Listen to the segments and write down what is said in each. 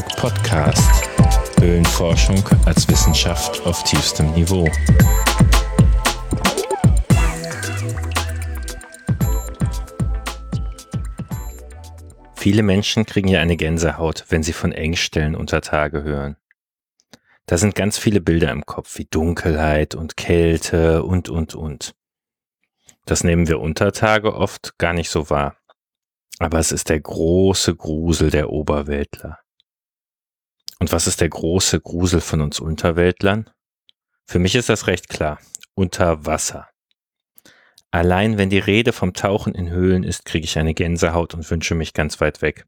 Antiberg Podcast. Höhlenforschung als Wissenschaft auf tiefstem Niveau. Viele Menschen kriegen ja eine Gänsehaut, wenn sie von Engstellen unter Tage hören. Da sind ganz viele Bilder im Kopf, wie Dunkelheit und Kälte und, und, und. Das nehmen wir unter Tage oft gar nicht so wahr. Aber es ist der große Grusel der Oberweltler. Und was ist der große Grusel von uns Unterweltlern? Für mich ist das recht klar. Unter Wasser. Allein wenn die Rede vom Tauchen in Höhlen ist, kriege ich eine Gänsehaut und wünsche mich ganz weit weg.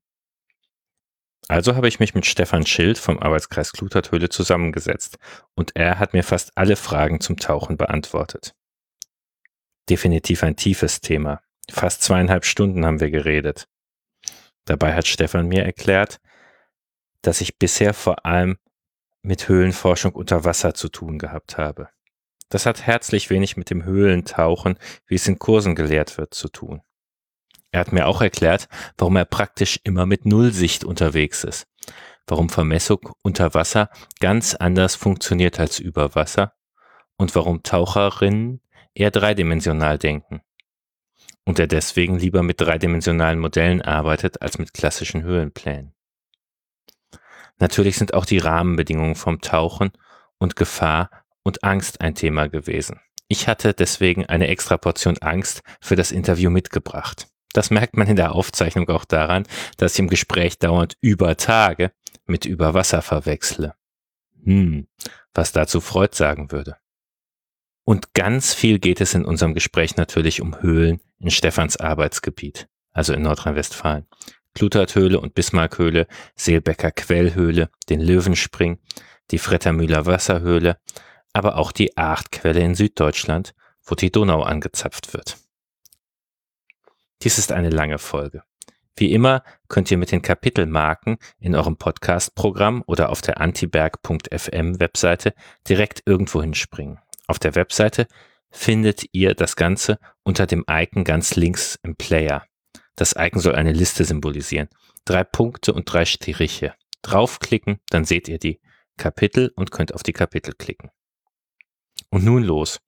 Also habe ich mich mit Stefan Schild vom Arbeitskreis Kluterthöhle zusammengesetzt und er hat mir fast alle Fragen zum Tauchen beantwortet. Definitiv ein tiefes Thema. Fast zweieinhalb Stunden haben wir geredet. Dabei hat Stefan mir erklärt, dass ich bisher vor allem mit Höhlenforschung unter Wasser zu tun gehabt habe. Das hat herzlich wenig mit dem Höhlentauchen, wie es in Kursen gelehrt wird, zu tun. Er hat mir auch erklärt, warum er praktisch immer mit Nullsicht unterwegs ist, warum Vermessung unter Wasser ganz anders funktioniert als über Wasser und warum Taucherinnen eher dreidimensional denken und er deswegen lieber mit dreidimensionalen Modellen arbeitet als mit klassischen Höhlenplänen. Natürlich sind auch die Rahmenbedingungen vom Tauchen und Gefahr und Angst ein Thema gewesen. Ich hatte deswegen eine extra Portion Angst für das Interview mitgebracht. Das merkt man in der Aufzeichnung auch daran, dass ich im Gespräch dauernd über Tage mit über Wasser verwechsle. Hm, was dazu Freud sagen würde. Und ganz viel geht es in unserem Gespräch natürlich um Höhlen in Stephans Arbeitsgebiet, also in Nordrhein-Westfalen. Kluterthöhle und Bismarckhöhle, Seelbecker Quellhöhle, den Löwenspring, die Frettermühler Wasserhöhle, aber auch die Achtquelle in Süddeutschland, wo die Donau angezapft wird. Dies ist eine lange Folge. Wie immer könnt ihr mit den Kapitelmarken in eurem Podcast-Programm oder auf der antiberg.fm Webseite direkt irgendwo hinspringen. Auf der Webseite findet ihr das Ganze unter dem Icon ganz links im Player. Das Icon soll eine Liste symbolisieren. Drei Punkte und drei Striche. Draufklicken, dann seht ihr die Kapitel und könnt auf die Kapitel klicken. Und nun los.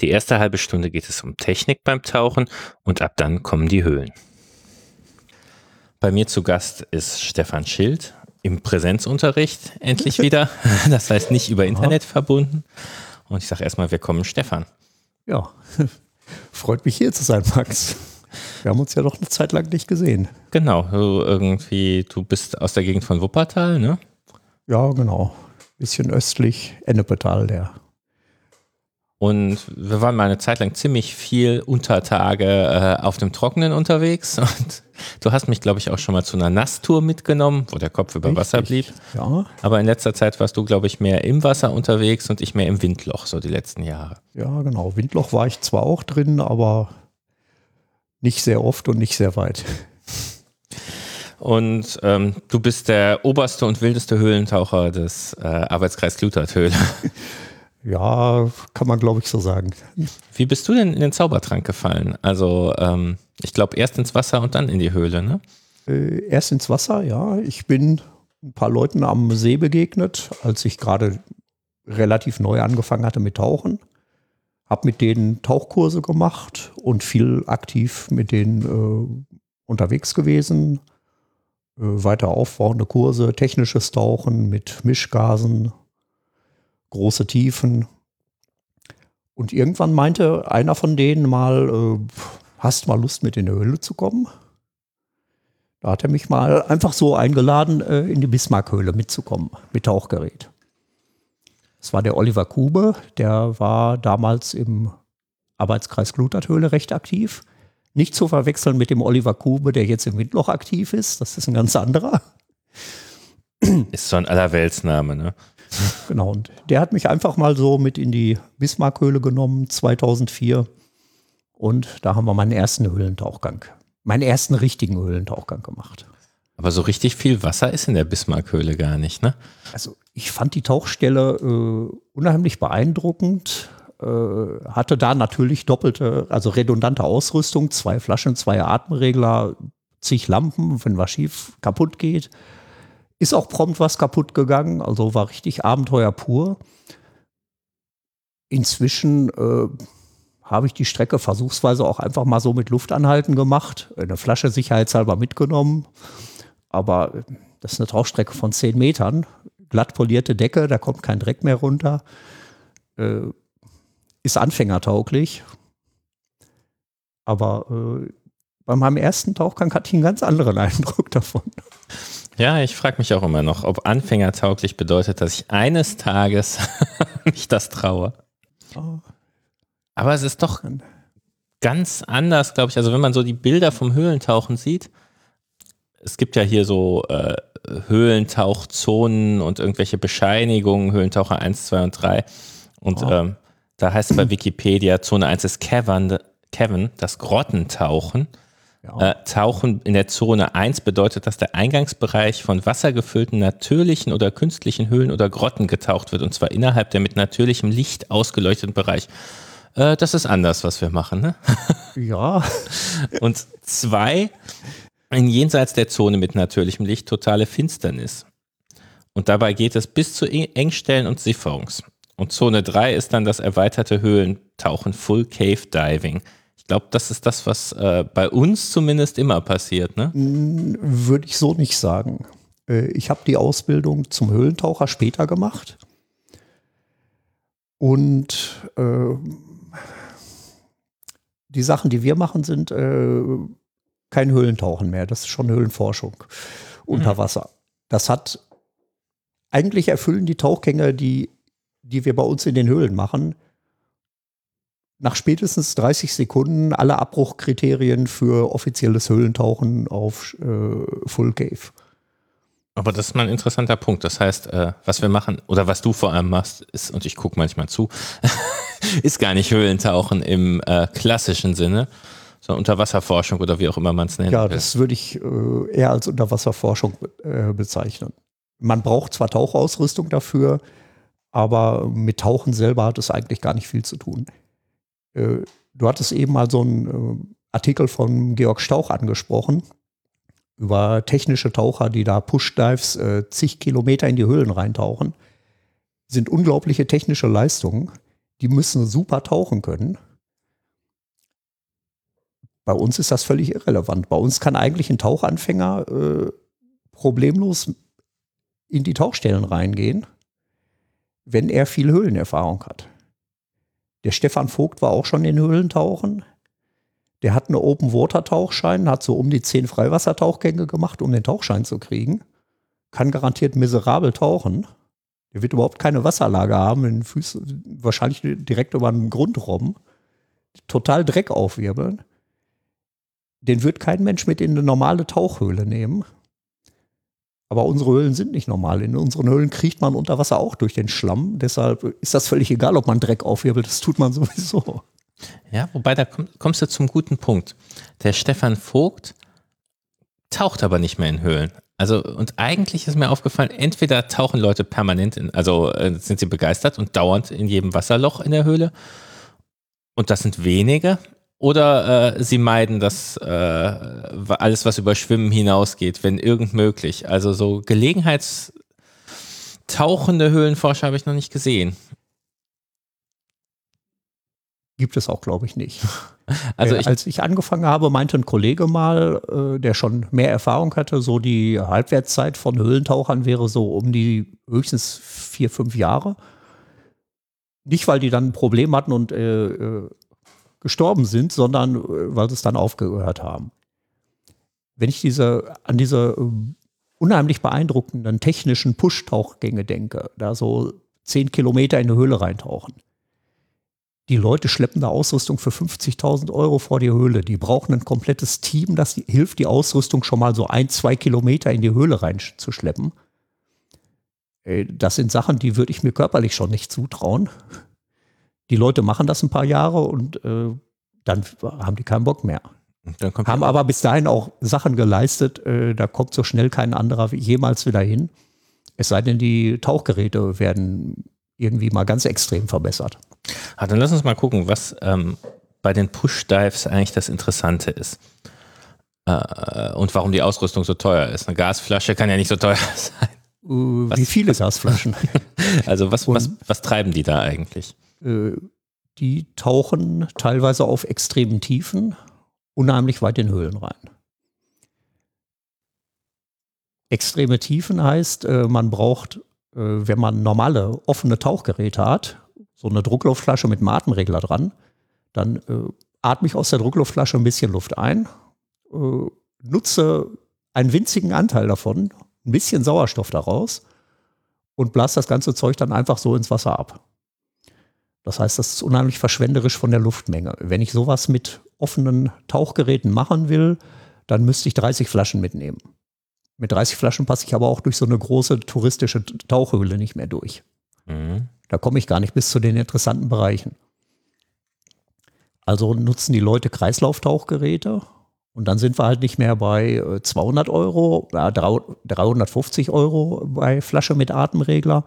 Die erste halbe Stunde geht es um Technik beim Tauchen und ab dann kommen die Höhlen. Bei mir zu Gast ist Stefan Schild im Präsenzunterricht endlich wieder. Das heißt nicht über Internet verbunden. Und ich sage erstmal willkommen, Stefan. Ja, freut mich hier zu sein, Max. Wir haben uns ja doch eine Zeit lang nicht gesehen. Genau, du irgendwie, du bist aus der Gegend von Wuppertal, ne? Ja, genau. Bisschen östlich, Ennepetal, der und wir waren mal eine Zeit lang ziemlich viel unter Tage äh, auf dem Trockenen unterwegs. Und du hast mich, glaube ich, auch schon mal zu einer Nasstour mitgenommen, wo der Kopf über Richtig, Wasser blieb. Ja. Aber in letzter Zeit warst du, glaube ich, mehr im Wasser unterwegs und ich mehr im Windloch, so die letzten Jahre. Ja, genau. Windloch war ich zwar auch drin, aber nicht sehr oft und nicht sehr weit. Und ähm, du bist der oberste und wildeste Höhlentaucher des äh, Arbeitskreis Kluterthöhle. Ja, kann man glaube ich so sagen. Wie bist du denn in den Zaubertrank gefallen? Also ähm, ich glaube erst ins Wasser und dann in die Höhle, ne? Äh, erst ins Wasser, ja. Ich bin ein paar Leuten am See begegnet, als ich gerade relativ neu angefangen hatte mit Tauchen. Hab mit denen Tauchkurse gemacht und viel aktiv mit denen äh, unterwegs gewesen. Äh, weiter aufbauende Kurse, technisches Tauchen mit Mischgasen, große Tiefen. Und irgendwann meinte einer von denen mal, äh, hast mal Lust mit in die Höhle zu kommen? Da hat er mich mal einfach so eingeladen, äh, in die Bismarckhöhle mitzukommen, mit Tauchgerät. Das war der Oliver Kube, der war damals im Arbeitskreis Gluterthöhle recht aktiv. Nicht zu verwechseln mit dem Oliver Kube, der jetzt im Windloch aktiv ist. Das ist ein ganz anderer. Ist so ein Allerweltsname, ne? Genau, und der hat mich einfach mal so mit in die Bismarckhöhle genommen, 2004. Und da haben wir meinen ersten Höhlentauchgang, meinen ersten richtigen Höhlentauchgang gemacht. Aber so richtig viel Wasser ist in der Bismarckhöhle gar nicht, ne? Also ich fand die Tauchstelle äh, unheimlich beeindruckend. Äh, hatte da natürlich doppelte, also redundante Ausrüstung, zwei Flaschen, zwei Atemregler, zig Lampen, wenn was schief kaputt geht ist auch prompt was kaputt gegangen, also war richtig Abenteuer pur. Inzwischen äh, habe ich die Strecke versuchsweise auch einfach mal so mit Luftanhalten gemacht, eine Flasche sicherheitshalber mitgenommen. Aber äh, das ist eine Tauchstrecke von 10 Metern, glatt polierte Decke, da kommt kein Dreck mehr runter. Äh, ist anfängertauglich. Aber äh, bei meinem ersten Tauchgang hatte ich einen ganz anderen Eindruck davon. Ja, ich frage mich auch immer noch, ob anfängertauglich bedeutet, dass ich eines Tages mich das traue. Oh. Aber es ist doch ganz anders, glaube ich. Also wenn man so die Bilder vom Höhlentauchen sieht, es gibt ja hier so äh, Höhlentauchzonen und irgendwelche Bescheinigungen, Höhlentaucher 1, 2 und 3. Und oh. ähm, da heißt es bei Wikipedia, Zone 1 ist Cavern, Kevin, das Grottentauchen. Ja. Äh, Tauchen in der Zone 1 bedeutet, dass der Eingangsbereich von wassergefüllten natürlichen oder künstlichen Höhlen oder Grotten getaucht wird, und zwar innerhalb der mit natürlichem Licht ausgeleuchteten Bereich. Äh, das ist anders, was wir machen, ne? Ja. Und zwei, in jenseits der Zone mit natürlichem Licht totale Finsternis. Und dabei geht es bis zu Engstellen und Siffungs. Und Zone 3 ist dann das erweiterte Höhlentauchen, Full Cave Diving. Ich glaube, das ist das, was äh, bei uns zumindest immer passiert, ne? Würde ich so nicht sagen. Äh, ich habe die Ausbildung zum Höhlentaucher später gemacht. Und äh, die Sachen, die wir machen, sind äh, kein Höhlentauchen mehr. Das ist schon Höhlenforschung unter mhm. Wasser. Das hat eigentlich erfüllen die Tauchgänge, die, die wir bei uns in den Höhlen machen, nach spätestens 30 Sekunden alle Abbruchkriterien für offizielles Höhlentauchen auf äh, Full Cave. Aber das ist mal ein interessanter Punkt. Das heißt, äh, was wir machen oder was du vor allem machst, ist, und ich gucke manchmal zu, ist gar nicht Höhlentauchen im äh, klassischen Sinne, sondern Unterwasserforschung oder wie auch immer man es nennt. Ja, das würde ich äh, eher als Unterwasserforschung äh, bezeichnen. Man braucht zwar Tauchausrüstung dafür, aber mit Tauchen selber hat es eigentlich gar nicht viel zu tun. Äh, du hattest eben mal so einen äh, Artikel von Georg Stauch angesprochen über technische Taucher, die da Push-Dives äh, zig Kilometer in die Höhlen reintauchen. Sind unglaubliche technische Leistungen. Die müssen super tauchen können. Bei uns ist das völlig irrelevant. Bei uns kann eigentlich ein Tauchanfänger äh, problemlos in die Tauchstellen reingehen, wenn er viel Höhlenerfahrung hat. Der Stefan Vogt war auch schon in Höhlentauchen. Der hat einen Open-Water-Tauchschein, hat so um die zehn Freiwassertauchgänge gemacht, um den Tauchschein zu kriegen. Kann garantiert miserabel tauchen. Der wird überhaupt keine Wasserlage haben, in Füßen, wahrscheinlich direkt über einen Grund robben. Total Dreck aufwirbeln. Den wird kein Mensch mit in eine normale Tauchhöhle nehmen. Aber unsere Höhlen sind nicht normal. In unseren Höhlen kriecht man unter Wasser auch durch den Schlamm. Deshalb ist das völlig egal, ob man Dreck aufwirbelt. Das tut man sowieso. Ja, wobei da kommst du zum guten Punkt. Der Stefan Vogt taucht aber nicht mehr in Höhlen. Also, und eigentlich ist mir aufgefallen, entweder tauchen Leute permanent in, also äh, sind sie begeistert und dauernd in jedem Wasserloch in der Höhle. Und das sind wenige. Oder äh, sie meiden das äh, alles, was über Schwimmen hinausgeht, wenn irgend möglich. Also so Gelegenheitstauchende Höhlenforscher habe ich noch nicht gesehen. Gibt es auch, glaube ich, nicht. Also äh, ich, als ich angefangen habe, meinte ein Kollege mal, äh, der schon mehr Erfahrung hatte, so die Halbwertszeit von Höhlentauchern wäre so um die höchstens vier, fünf Jahre. Nicht, weil die dann ein Problem hatten und äh, äh gestorben sind, sondern äh, weil sie es dann aufgehört haben. Wenn ich diese, an diese äh, unheimlich beeindruckenden technischen Push-Tauchgänge denke, da so zehn Kilometer in eine Höhle reintauchen, die Leute schleppen da Ausrüstung für 50.000 Euro vor die Höhle. Die brauchen ein komplettes Team, das hilft, die Ausrüstung schon mal so ein, zwei Kilometer in die Höhle reinzuschleppen. Äh, das sind Sachen, die würde ich mir körperlich schon nicht zutrauen. Die Leute machen das ein paar Jahre und äh, dann haben die keinen Bock mehr. haben aber bis dahin auch Sachen geleistet, äh, da kommt so schnell kein anderer jemals wieder hin. Es sei denn, die Tauchgeräte werden irgendwie mal ganz extrem verbessert. Ah, dann lass uns mal gucken, was ähm, bei den Push-Dives eigentlich das Interessante ist. Äh, und warum die Ausrüstung so teuer ist. Eine Gasflasche kann ja nicht so teuer sein. Uh, wie viele Gasflaschen? also was, was, was treiben die da eigentlich? Äh, die tauchen teilweise auf extremen Tiefen unheimlich weit in Höhlen rein. Extreme Tiefen heißt, äh, man braucht, äh, wenn man normale offene Tauchgeräte hat, so eine Druckluftflasche mit einem Atemregler dran, dann atme ich aus der Druckluftflasche ein bisschen Luft ein, nutze einen winzigen Anteil davon, ein bisschen Sauerstoff daraus und blase das ganze Zeug dann einfach so ins Wasser ab. Das heißt, das ist unheimlich verschwenderisch von der Luftmenge. Wenn ich sowas mit offenen Tauchgeräten machen will, dann müsste ich 30 Flaschen mitnehmen. Mit 30 Flaschen passe ich aber auch durch so eine große touristische Tauchhöhle nicht mehr durch. Mhm. Da komme ich gar nicht bis zu den interessanten Bereichen. Also nutzen die Leute Kreislauftauchgeräte und dann sind wir halt nicht mehr bei 200 äh, Euro, 350 Euro bei Flasche mit Atemregler,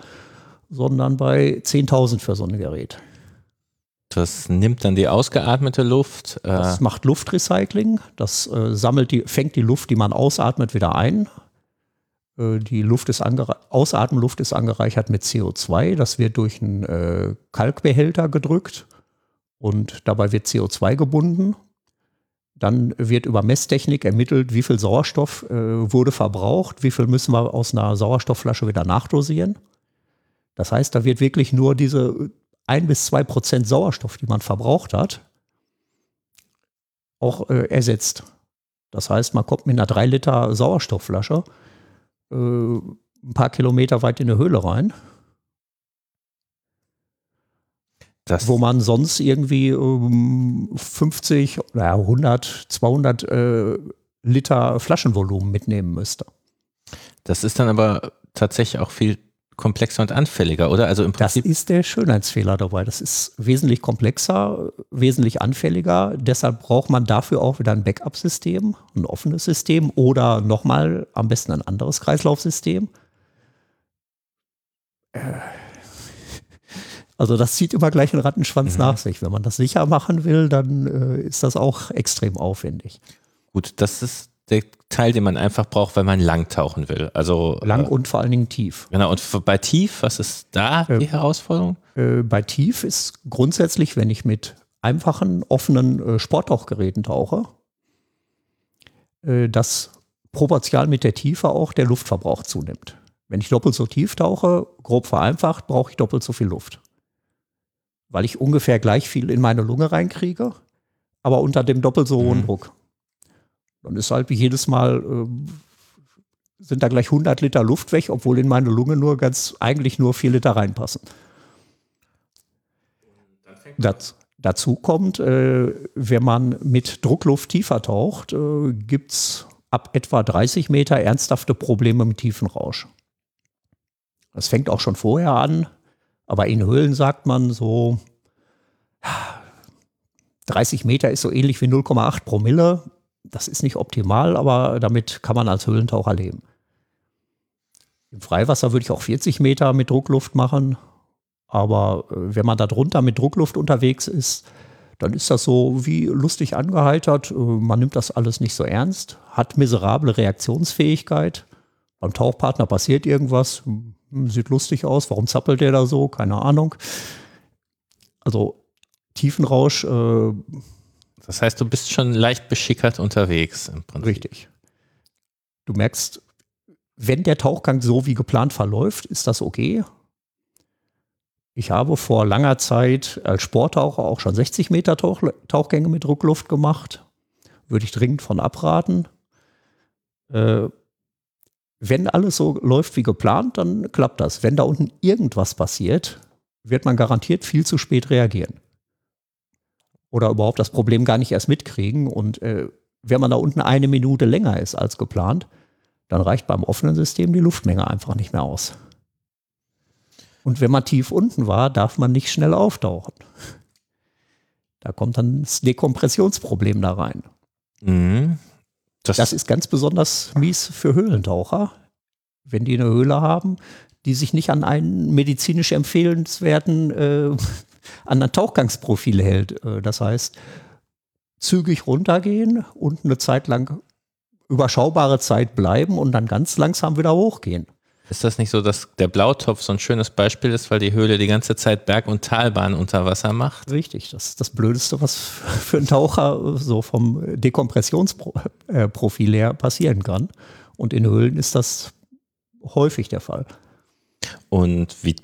sondern bei 10.000 für so ein Gerät. Das nimmt dann die ausgeatmete Luft. Äh das macht Luftrecycling. Das äh, sammelt die, fängt die Luft, die man ausatmet, wieder ein. Äh, die Luft ist Ausatemluft ist angereichert mit CO2. Das wird durch einen äh, Kalkbehälter gedrückt und dabei wird CO2 gebunden. Dann wird über Messtechnik ermittelt, wie viel Sauerstoff äh, wurde verbraucht, wie viel müssen wir aus einer Sauerstoffflasche wieder nachdosieren. Das heißt, da wird wirklich nur diese ein bis zwei Prozent Sauerstoff, die man verbraucht hat, auch äh, ersetzt. Das heißt, man kommt mit einer drei Liter Sauerstoffflasche äh, ein paar Kilometer weit in eine Höhle rein das wo man sonst irgendwie ähm, 50, naja, 100, 200 äh, Liter Flaschenvolumen mitnehmen müsste. Das ist dann aber tatsächlich auch viel komplexer und anfälliger, oder? Also im Prinzip das ist der Schönheitsfehler dabei. Das ist wesentlich komplexer, wesentlich anfälliger. Deshalb braucht man dafür auch wieder ein Backup-System, ein offenes System oder nochmal am besten ein anderes Kreislaufsystem. Äh, also das zieht immer gleich einen Rattenschwanz mhm. nach sich. Wenn man das sicher machen will, dann äh, ist das auch extrem aufwendig. Gut, das ist der Teil, den man einfach braucht, weil man lang tauchen will. Also lang äh, und vor allen Dingen tief. Genau. Und bei tief, was ist da äh, die Herausforderung? Äh, bei tief ist grundsätzlich, wenn ich mit einfachen offenen äh, Sporttauchgeräten tauche, äh, dass proportional mit der Tiefe auch der Luftverbrauch zunimmt. Wenn ich doppelt so tief tauche, grob vereinfacht, brauche ich doppelt so viel Luft weil ich ungefähr gleich viel in meine Lunge reinkriege, aber unter dem doppelt so hohen mhm. Druck. Dann ist halt wie jedes Mal, äh, sind da gleich 100 Liter Luft weg, obwohl in meine Lunge nur ganz, eigentlich nur 4 Liter reinpassen. Das, dazu kommt, äh, wenn man mit Druckluft tiefer taucht, äh, gibt es ab etwa 30 Meter ernsthafte Probleme mit Tiefenrausch. Das fängt auch schon vorher an. Aber in Höhlen sagt man so, 30 Meter ist so ähnlich wie 0,8 Promille. Das ist nicht optimal, aber damit kann man als Höhlentaucher leben. Im Freiwasser würde ich auch 40 Meter mit Druckluft machen. Aber äh, wenn man da drunter mit Druckluft unterwegs ist, dann ist das so wie lustig angeheitert. Äh, man nimmt das alles nicht so ernst, hat miserable Reaktionsfähigkeit. Beim Tauchpartner passiert irgendwas, hm, sieht lustig aus, warum zappelt der da so? Keine Ahnung. Also Tiefenrausch. Äh, das heißt, du bist schon leicht beschickert unterwegs im Prinzip. Richtig. Du merkst, wenn der Tauchgang so wie geplant verläuft, ist das okay. Ich habe vor langer Zeit als Sporttaucher auch schon 60 Meter Tauch Tauchgänge mit Druckluft gemacht. Würde ich dringend von abraten. Äh, wenn alles so läuft wie geplant, dann klappt das. Wenn da unten irgendwas passiert, wird man garantiert viel zu spät reagieren. Oder überhaupt das Problem gar nicht erst mitkriegen. Und äh, wenn man da unten eine Minute länger ist als geplant, dann reicht beim offenen System die Luftmenge einfach nicht mehr aus. Und wenn man tief unten war, darf man nicht schnell auftauchen. Da kommt dann das Dekompressionsproblem da rein. Mhm. Das, das ist ganz besonders mies für Höhlentaucher, wenn die eine Höhle haben, die sich nicht an einen medizinisch empfehlenswerten äh, an ein Tauchgangsprofil hält. Äh, das heißt, zügig runtergehen und eine Zeit lang überschaubare Zeit bleiben und dann ganz langsam wieder hochgehen. Ist das nicht so, dass der Blautopf so ein schönes Beispiel ist, weil die Höhle die ganze Zeit Berg- und Talbahn unter Wasser macht? Richtig, das ist das Blödeste, was für einen Taucher so vom Dekompressionsprofil her passieren kann. Und in Höhlen ist das häufig der Fall. Und wie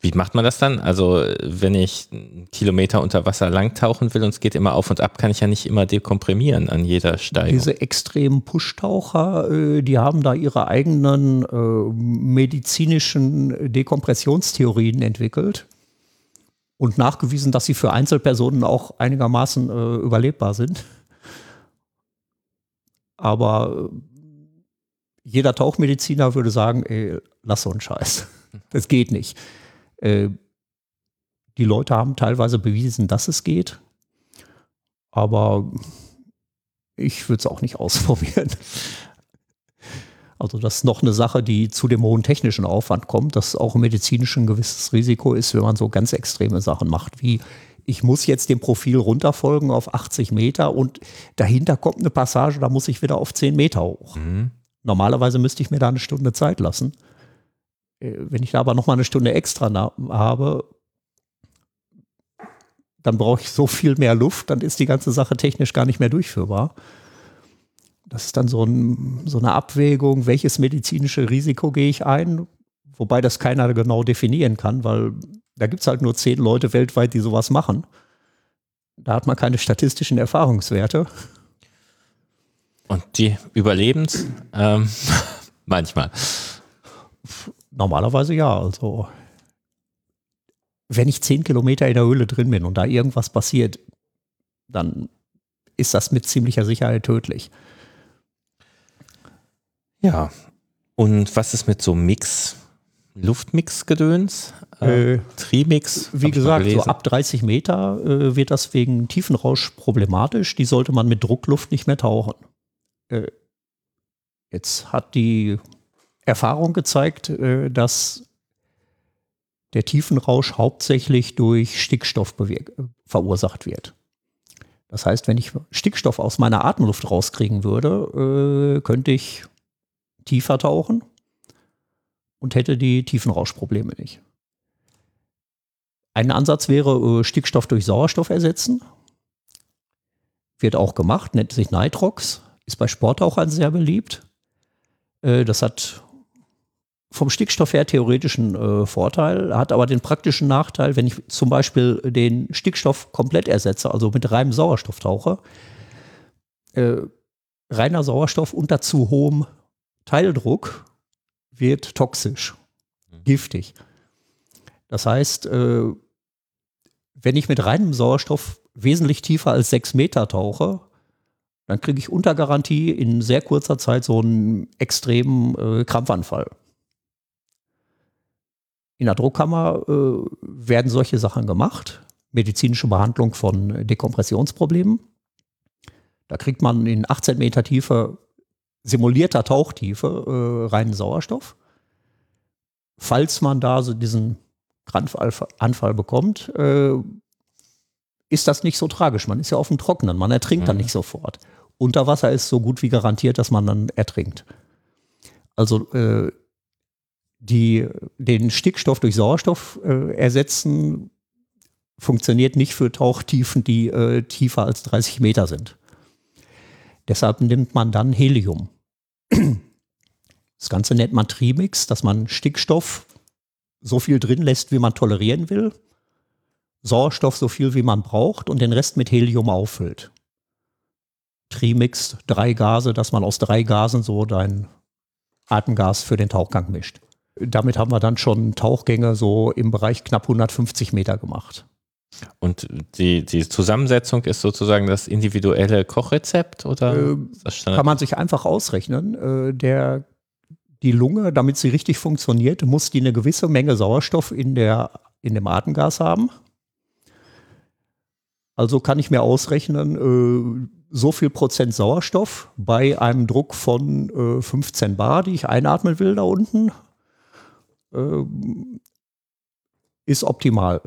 wie macht man das dann? Also, wenn ich einen Kilometer unter Wasser langtauchen will und es geht immer auf und ab, kann ich ja nicht immer dekomprimieren an jeder Steigung. Diese extremen Pushtaucher, äh, die haben da ihre eigenen äh, medizinischen Dekompressionstheorien entwickelt und nachgewiesen, dass sie für Einzelpersonen auch einigermaßen äh, überlebbar sind. Aber jeder Tauchmediziner würde sagen, ey, lass so einen Scheiß. Das geht nicht. Äh, die Leute haben teilweise bewiesen, dass es geht, aber ich würde es auch nicht ausprobieren. Also das ist noch eine Sache, die zu dem hohen technischen Aufwand kommt, dass auch medizinisch ein gewisses Risiko ist, wenn man so ganz extreme Sachen macht, wie ich muss jetzt dem Profil runterfolgen auf 80 Meter und dahinter kommt eine Passage, da muss ich wieder auf 10 Meter hoch. Mhm. Normalerweise müsste ich mir da eine Stunde Zeit lassen. Äh, wenn ich da aber noch mal eine Stunde extra habe, dann brauche ich so viel mehr Luft, dann ist die ganze Sache technisch gar nicht mehr durchführbar. Das ist dann so, ein, so eine Abwägung, welches medizinische Risiko gehe ich ein, wobei das keiner genau definieren kann, weil da gibt es halt nur zehn Leute weltweit, die sowas machen. Da hat man keine statistischen Erfahrungswerte. Und die Überlebens? Ähm, manchmal. Normalerweise ja. Also, wenn ich zehn Kilometer in der Höhle drin bin und da irgendwas passiert, dann ist das mit ziemlicher Sicherheit tödlich. Ja. Und was ist mit so Mix? Luftmix-Gedöns? Äh, äh, Trimix? Wie gesagt, so ab 30 Meter äh, wird das wegen Tiefenrausch problematisch. Die sollte man mit Druckluft nicht mehr tauchen. Äh, jetzt hat die Erfahrung gezeigt, äh, dass der Tiefenrausch hauptsächlich durch Stickstoff verursacht wird. Das heißt, wenn ich Stickstoff aus meiner Atemluft rauskriegen würde, äh, könnte ich tiefer tauchen und hätte die Tiefenrauschprobleme nicht. Ein Ansatz wäre äh, Stickstoff durch Sauerstoff ersetzen. Wird auch gemacht, nennt sich Nitrox, ist bei Sporttauchern sehr beliebt. Das hat vom Stickstoff her theoretischen äh, Vorteil, hat aber den praktischen Nachteil, wenn ich zum Beispiel den Stickstoff komplett ersetze, also mit reinem Sauerstoff tauche, äh, reiner Sauerstoff unter zu hohem Teildruck wird toxisch, mhm. giftig. Das heißt, äh, wenn ich mit reinem Sauerstoff wesentlich tiefer als sechs Meter tauche, dann kriege ich unter Garantie in sehr kurzer Zeit so einen extremen äh, Krampfanfall. In der Druckkammer äh, werden solche Sachen gemacht. Medizinische Behandlung von Dekompressionsproblemen. Da kriegt man in 18 Meter Tiefe, simulierter Tauchtiefe, äh, reinen Sauerstoff. Falls man da so diesen Krampfanfall bekommt, äh, ist das nicht so tragisch. Man ist ja auf dem Trockenen, man ertrinkt mhm. dann nicht sofort. Unter Wasser ist so gut wie garantiert, dass man dann ertrinkt. Also äh, die den Stickstoff durch Sauerstoff äh, ersetzen, funktioniert nicht für Tauchtiefen, die äh, tiefer als 30 Meter sind. Deshalb nimmt man dann Helium. Das Ganze nennt man Trimix, dass man Stickstoff so viel drin lässt, wie man tolerieren will, Sauerstoff so viel, wie man braucht und den Rest mit Helium auffüllt. Trimix, drei Gase, dass man aus drei Gasen so dein Atemgas für den Tauchgang mischt damit haben wir dann schon Tauchgänge so im Bereich knapp 150 Meter gemacht. Und die, die Zusammensetzung ist sozusagen das individuelle Kochrezept oder äh, kann man sich einfach ausrechnen. Äh, der, die Lunge, damit sie richtig funktioniert, muss die eine gewisse Menge Sauerstoff in, der, in dem Atemgas haben. Also kann ich mir ausrechnen, äh, so viel Prozent Sauerstoff bei einem Druck von 15 äh, Bar, die ich einatmen will da unten, äh, ist optimal.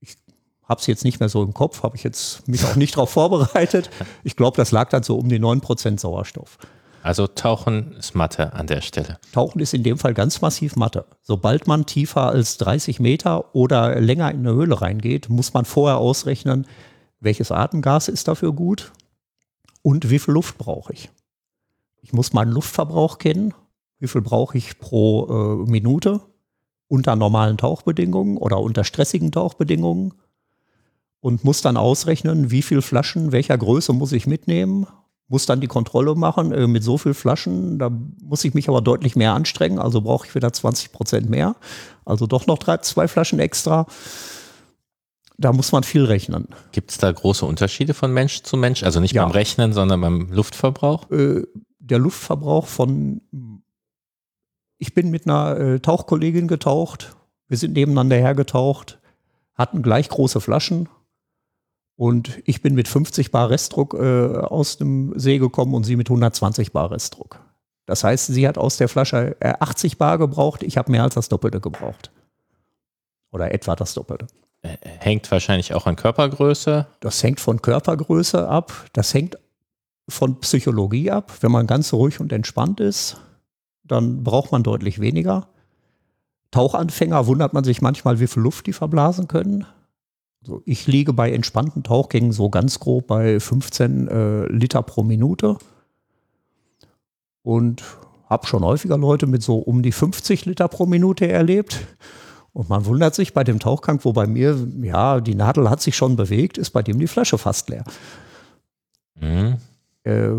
Ich habe es jetzt nicht mehr so im Kopf, habe ich jetzt mich auch nicht darauf vorbereitet. Ich glaube, das lag dann so um die 9% Sauerstoff. Also Tauchen ist Mathe an der Stelle. Tauchen ist in dem Fall ganz massiv Mathe. Sobald man tiefer als 30 Meter oder länger in eine Höhle reingeht, muss man vorher ausrechnen, welches Atemgas ist dafür gut und wie viel Luft brauche ich. Ich muss meinen Luftverbrauch kennen, wie viel brauche ich pro äh, Minute unter normalen Tauchbedingungen oder unter stressigen Tauchbedingungen und muss dann ausrechnen, wie viele Flaschen welcher Größe muss ich mitnehmen, muss dann die Kontrolle machen äh, mit so viel Flaschen, da muss ich mich aber deutlich mehr anstrengen, also brauche ich wieder 20 Prozent mehr, also doch noch drei, zwei Flaschen extra. Da muss man viel rechnen. Gibt es da große Unterschiede von Mensch zu Mensch? Also nicht ja. beim Rechnen, sondern beim Luftverbrauch? Äh, der Luftverbrauch von, ich bin mit einer äh, Tauchkollegin getaucht, wir sind nebeneinander hergetaucht, hatten gleich große Flaschen, und ich bin mit 50 Bar Restdruck äh, aus dem See gekommen und sie mit 120 Bar Restdruck. Das heißt, sie hat aus der Flasche äh, 80 Bar gebraucht, ich habe mehr als das Doppelte gebraucht. Oder etwa das Doppelte. Äh, hängt wahrscheinlich auch an Körpergröße. Das hängt von Körpergröße ab. Das hängt von Psychologie ab. Wenn man ganz ruhig und entspannt ist, dann braucht man deutlich weniger. Tauchanfänger wundert man sich manchmal, wie viel Luft die verblasen können. Also ich liege bei entspannten Tauchgängen so ganz grob bei 15 äh, Liter pro Minute und habe schon häufiger Leute mit so um die 50 Liter pro Minute erlebt. Und man wundert sich bei dem Tauchgang, wo bei mir, ja, die Nadel hat sich schon bewegt, ist bei dem die Flasche fast leer. Mhm. Äh,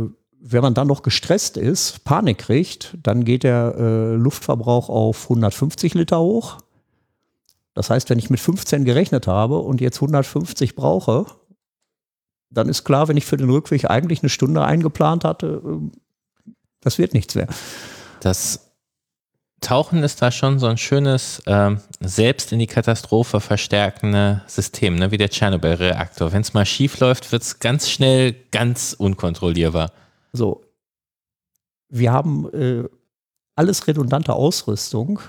wenn man dann noch gestresst ist, Panik kriegt, dann geht der äh, Luftverbrauch auf 150 Liter hoch. Das heißt, wenn ich mit 15 gerechnet habe und jetzt 150 brauche, dann ist klar, wenn ich für den Rückweg eigentlich eine Stunde eingeplant hatte, äh, das wird nichts mehr. Das Tauchen ist da schon so ein schönes, ähm, selbst in die Katastrophe verstärkende System, ne? wie der Tschernobyl-Reaktor. Wenn es mal schief läuft, wird es ganz schnell ganz unkontrollierbar. So, wir haben äh, alles redundante Ausrüstung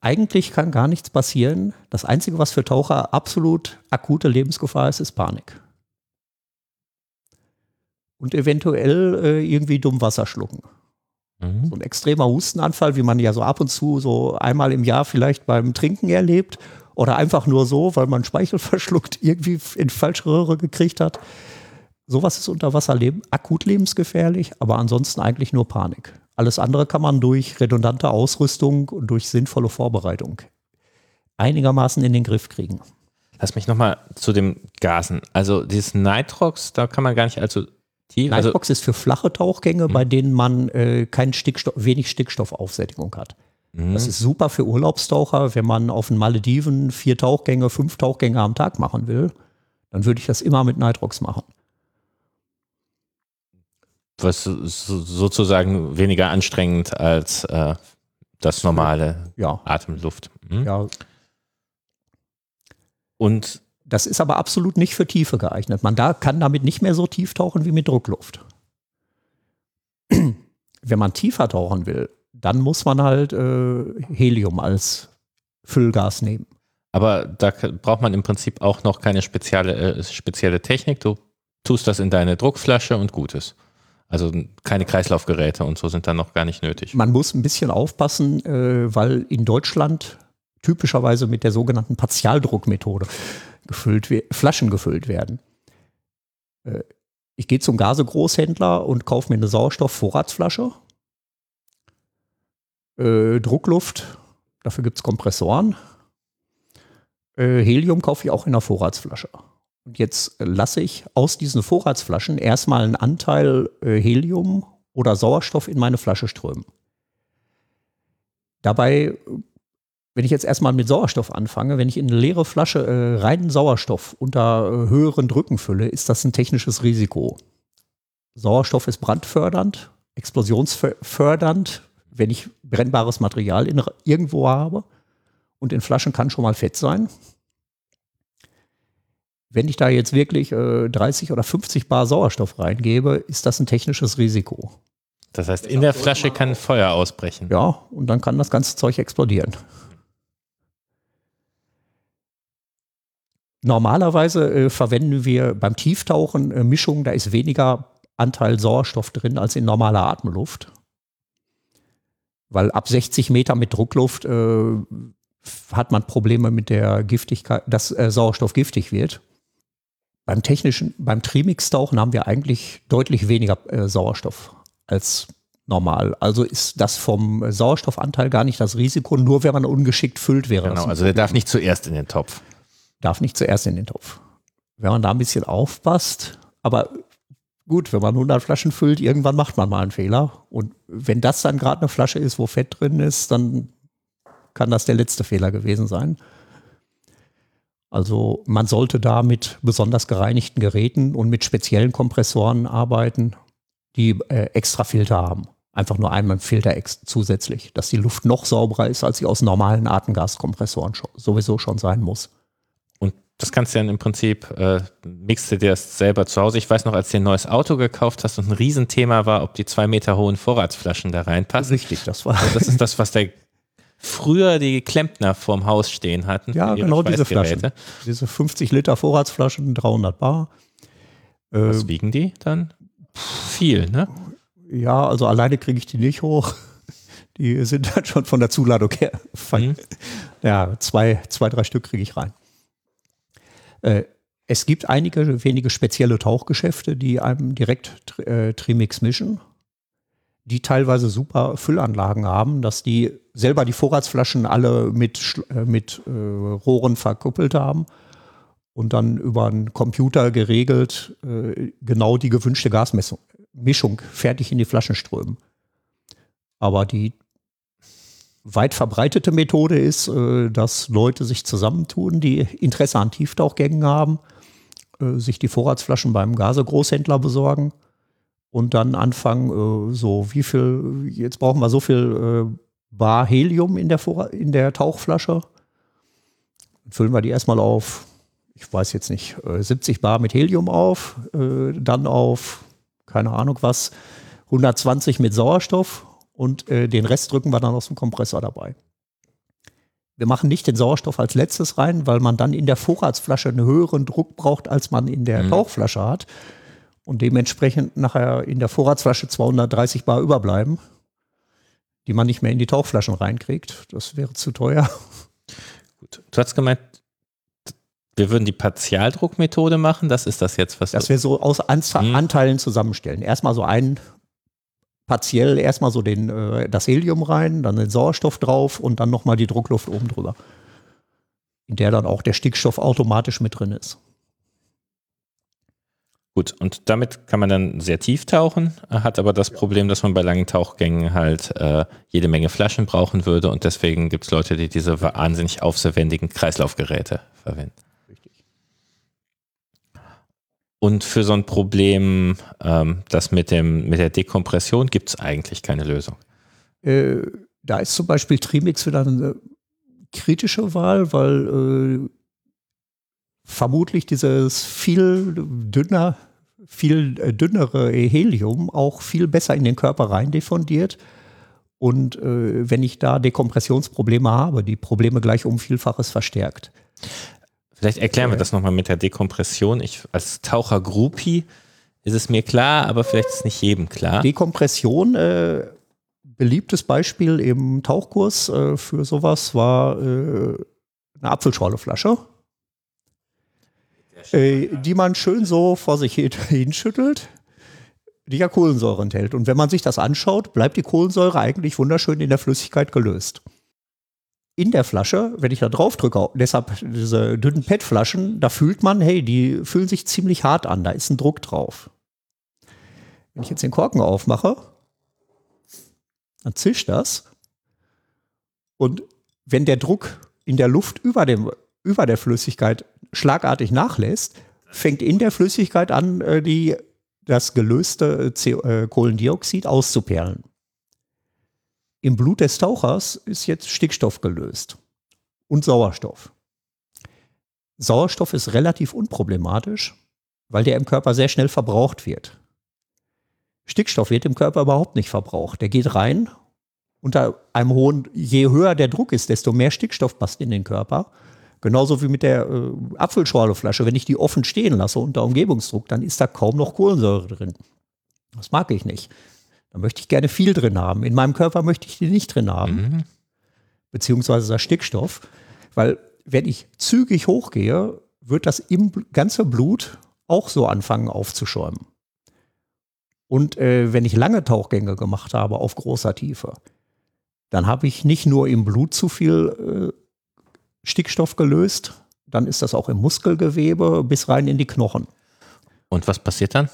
eigentlich kann gar nichts passieren. Das Einzige, was für Taucher absolut akute Lebensgefahr ist, ist Panik. Und eventuell äh, irgendwie dumm Wasser schlucken. Mhm. So ein extremer Hustenanfall, wie man ja so ab und zu so einmal im Jahr vielleicht beim Trinken erlebt. Oder einfach nur so, weil man Speichel verschluckt, irgendwie in falsche Röhre gekriegt hat. Sowas ist unter Wasser leben, akut lebensgefährlich, aber ansonsten eigentlich nur Panik. Alles andere kann man durch redundante Ausrüstung und durch sinnvolle Vorbereitung einigermaßen in den Griff kriegen. Lass mich nochmal zu dem Gasen. Also dieses Nitrox, da kann man gar nicht allzu tief. Also Nitrox ist für flache Tauchgänge, hm. bei denen man äh, kein Stickstoff, wenig Stickstoffaufsättigung hat. Hm. Das ist super für Urlaubstaucher, wenn man auf den Malediven vier Tauchgänge, fünf Tauchgänge am Tag machen will. Dann würde ich das immer mit Nitrox machen was sozusagen weniger anstrengend als äh, das normale ja. Atemluft. Hm? Ja. Und das ist aber absolut nicht für Tiefe geeignet. Man da kann damit nicht mehr so tief tauchen wie mit Druckluft. Wenn man tiefer tauchen will, dann muss man halt äh, Helium als Füllgas nehmen. Aber da braucht man im Prinzip auch noch keine spezielle, äh, spezielle Technik. Du tust das in deine Druckflasche und gut ist. Also keine Kreislaufgeräte und so sind dann noch gar nicht nötig. Man muss ein bisschen aufpassen, äh, weil in Deutschland typischerweise mit der sogenannten Partialdruckmethode gefüllt, Flaschen gefüllt werden. Äh, ich gehe zum Gasegroßhändler und kaufe mir eine Sauerstoffvorratsflasche. Äh, Druckluft, dafür gibt es Kompressoren. Helium kaufe ich auch in einer Vorratsflasche. Und jetzt lasse ich aus diesen Vorratsflaschen erstmal einen Anteil äh, Helium oder Sauerstoff in meine Flasche strömen. Dabei, wenn ich jetzt erstmal mit Sauerstoff anfange, wenn ich in eine leere Flasche äh, reinen Sauerstoff unter äh, höheren Drücken fülle, ist das ein technisches Risiko. Sauerstoff ist brandfördernd, explosionsfördernd, wenn ich brennbares Material in, irgendwo habe. Und in Flaschen kann schon mal Fett sein. Wenn ich da jetzt wirklich äh, 30 oder 50 Bar Sauerstoff reingebe, ist das ein technisches Risiko. Das heißt, in der Flasche kann Feuer ausbrechen. Ja, und dann kann das ganze Zeug explodieren. Normalerweise äh, verwenden wir beim Tieftauchen äh, Mischungen, da ist weniger Anteil Sauerstoff drin als in normaler Atemluft. Weil ab 60 Meter mit Druckluft äh, hat man Probleme mit der Giftigkeit, dass äh, Sauerstoff giftig wird. Beim technischen, beim Trimix-Tauchen haben wir eigentlich deutlich weniger äh, Sauerstoff als normal. Also ist das vom Sauerstoffanteil gar nicht das Risiko, nur wenn man ungeschickt füllt wäre. Genau, also der darf nicht zuerst in den Topf. Darf nicht zuerst in den Topf. Wenn man da ein bisschen aufpasst, aber gut, wenn man 100 Flaschen füllt, irgendwann macht man mal einen Fehler. Und wenn das dann gerade eine Flasche ist, wo Fett drin ist, dann kann das der letzte Fehler gewesen sein. Also man sollte da mit besonders gereinigten Geräten und mit speziellen Kompressoren arbeiten, die äh, extra Filter haben. Einfach nur einmal Filter zusätzlich, dass die Luft noch sauberer ist, als sie aus normalen Atemgaskompressoren sowieso schon sein muss. Und das kannst du dann im Prinzip, äh, mixte dir das selber zu Hause. Ich weiß noch, als du ein neues Auto gekauft hast und ein Riesenthema war, ob die zwei Meter hohen Vorratsflaschen da reinpassen. Richtig, das war. Also das ist das, was der früher die Klempner vorm Haus stehen hatten. Ja, genau diese Flaschen. Diese 50 Liter Vorratsflaschen, 300 Bar. Was äh, wiegen die dann? Viel, ne? Ja, also alleine kriege ich die nicht hoch. Die sind dann schon von der Zuladung her. Mhm. Ja, zwei, zwei, drei Stück kriege ich rein. Äh, es gibt einige wenige spezielle Tauchgeschäfte, die einem direkt äh, Trimix mischen die teilweise super Füllanlagen haben, dass die selber die Vorratsflaschen alle mit, äh, mit äh, Rohren verkuppelt haben und dann über einen Computer geregelt äh, genau die gewünschte Gasmischung fertig in die Flaschen strömen. Aber die weit verbreitete Methode ist, äh, dass Leute sich zusammentun, die Interesse an Tieftauchgängen haben, äh, sich die Vorratsflaschen beim Gasegroßhändler besorgen und dann anfangen, äh, so wie viel, jetzt brauchen wir so viel Bar Helium in der, Vor in der Tauchflasche. Füllen wir die erstmal auf, ich weiß jetzt nicht, äh, 70 Bar mit Helium auf, äh, dann auf, keine Ahnung was, 120 mit Sauerstoff und äh, den Rest drücken wir dann aus dem Kompressor dabei. Wir machen nicht den Sauerstoff als letztes rein, weil man dann in der Vorratsflasche einen höheren Druck braucht, als man in der mhm. Tauchflasche hat und dementsprechend nachher in der Vorratsflasche 230 Bar überbleiben, die man nicht mehr in die Tauchflaschen reinkriegt. Das wäre zu teuer. Gut. Du hast gemeint, wir würden die Partialdruckmethode machen. Das ist das jetzt, was. Dass wir so aus Anzahl, hm. Anteilen zusammenstellen. Erstmal so ein partiell, erstmal so den, äh, das Helium rein, dann den Sauerstoff drauf und dann nochmal die Druckluft oben drüber. In der dann auch der Stickstoff automatisch mit drin ist. Gut, und damit kann man dann sehr tief tauchen, hat aber das Problem, dass man bei langen Tauchgängen halt äh, jede Menge Flaschen brauchen würde und deswegen gibt es Leute, die diese wahnsinnig aufwendigen Kreislaufgeräte verwenden. Richtig. Und für so ein Problem, ähm, das mit, dem, mit der Dekompression, gibt es eigentlich keine Lösung. Äh, da ist zum Beispiel Trimix wieder eine kritische Wahl, weil äh, vermutlich dieses viel dünner viel äh, dünnere Helium auch viel besser in den Körper rein diffundiert. Und äh, wenn ich da Dekompressionsprobleme habe, die Probleme gleich um Vielfaches verstärkt. Vielleicht erklären wir das nochmal mit der Dekompression. Ich als Taucher Groupie ist es mir klar, aber vielleicht ist es nicht jedem klar. Dekompression, äh, beliebtes Beispiel im Tauchkurs äh, für sowas war äh, eine Apfelschorleflasche äh, die man schön so vor sich hinschüttelt, die ja Kohlensäure enthält. Und wenn man sich das anschaut, bleibt die Kohlensäure eigentlich wunderschön in der Flüssigkeit gelöst. In der Flasche, wenn ich da drauf drücke, deshalb diese dünnen PET-Flaschen, da fühlt man, hey, die fühlen sich ziemlich hart an, da ist ein Druck drauf. Wenn ich jetzt den Korken aufmache, dann zischt das. Und wenn der Druck in der Luft über, dem, über der Flüssigkeit schlagartig nachlässt, fängt in der Flüssigkeit an, äh, die, das gelöste äh, Kohlendioxid auszuperlen. Im Blut des Tauchers ist jetzt Stickstoff gelöst und Sauerstoff. Sauerstoff ist relativ unproblematisch, weil der im Körper sehr schnell verbraucht wird. Stickstoff wird im Körper überhaupt nicht verbraucht. Der geht rein unter einem hohen, je höher der Druck ist, desto mehr Stickstoff passt in den Körper Genauso wie mit der äh, Apfelschorleflasche. Wenn ich die offen stehen lasse unter Umgebungsdruck, dann ist da kaum noch Kohlensäure drin. Das mag ich nicht. Da möchte ich gerne viel drin haben. In meinem Körper möchte ich die nicht drin haben. Mhm. Beziehungsweise das Stickstoff. Weil wenn ich zügig hochgehe, wird das im ganze Blut auch so anfangen aufzuschäumen. Und äh, wenn ich lange Tauchgänge gemacht habe auf großer Tiefe, dann habe ich nicht nur im Blut zu viel äh, Stickstoff gelöst, dann ist das auch im Muskelgewebe bis rein in die Knochen. Und was passiert dann?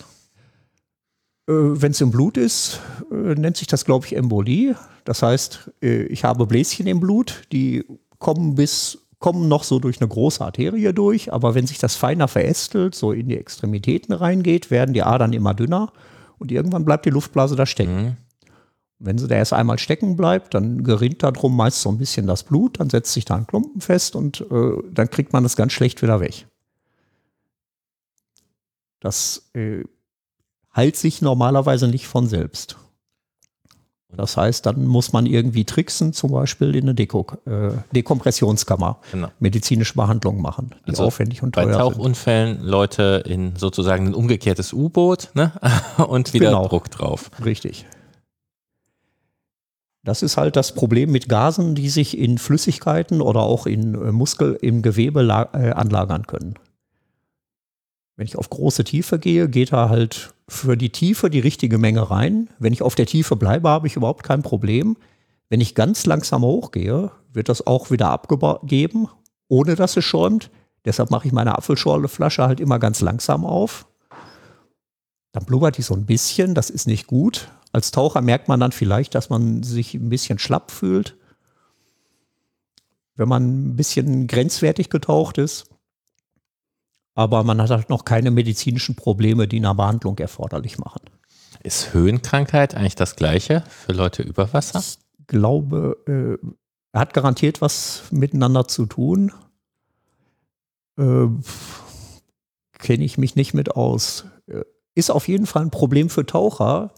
Äh, Wenn es im Blut ist, äh, nennt sich das, glaube ich, Embolie. Das heißt, äh, ich habe Bläschen im Blut, die kommen bis kommen noch so durch eine große Arterie durch, aber wenn sich das feiner verästelt, so in die Extremitäten reingeht, werden die Adern immer dünner und irgendwann bleibt die Luftblase da stecken. Wenn sie da erst einmal stecken bleibt, dann gerinnt da drum meist so ein bisschen das Blut, dann setzt sich da ein Klumpen fest und äh, dann kriegt man das ganz schlecht wieder weg. Das äh, heilt sich normalerweise nicht von selbst. Das heißt, dann muss man irgendwie tricksen, zum Beispiel in eine Deko, äh, Dekompressionskammer, Genau. medizinische Behandlung machen, die Also aufwendig und Bei teuer sind. Tauchunfällen Leute in sozusagen ein umgekehrtes U-Boot ne? und wieder Genau. Druck drauf. Richtig. Das ist halt das Problem mit Gasen, die sich in Flüssigkeiten oder auch in äh, Muskel, im Gewebe äh, anlagern können. Wenn ich auf große Tiefe gehe, geht da halt für die Tiefe die richtige Menge rein. Wenn ich auf der Tiefe bleibe, habe ich überhaupt kein Problem. Wenn ich ganz langsam hochgehe, wird das auch wieder abgegeben, ohne dass es schäumt. Deshalb mache ich meine Apfelschorleflasche halt immer ganz langsam auf. Dann blubbert die so ein bisschen, das ist nicht gut. Als Taucher merkt man dann vielleicht, dass man sich ein bisschen schlapp fühlt, wenn man ein bisschen grenzwertig getaucht ist. Aber man hat halt noch keine medizinischen Probleme, die eine Behandlung erforderlich machen. Ist Höhenkrankheit eigentlich das gleiche für Leute über Wasser? Ich glaube, äh, er hat garantiert was miteinander zu tun. Äh, Kenne ich mich nicht mit aus. Äh, Ist auf jeden Fall ein Problem für Taucher.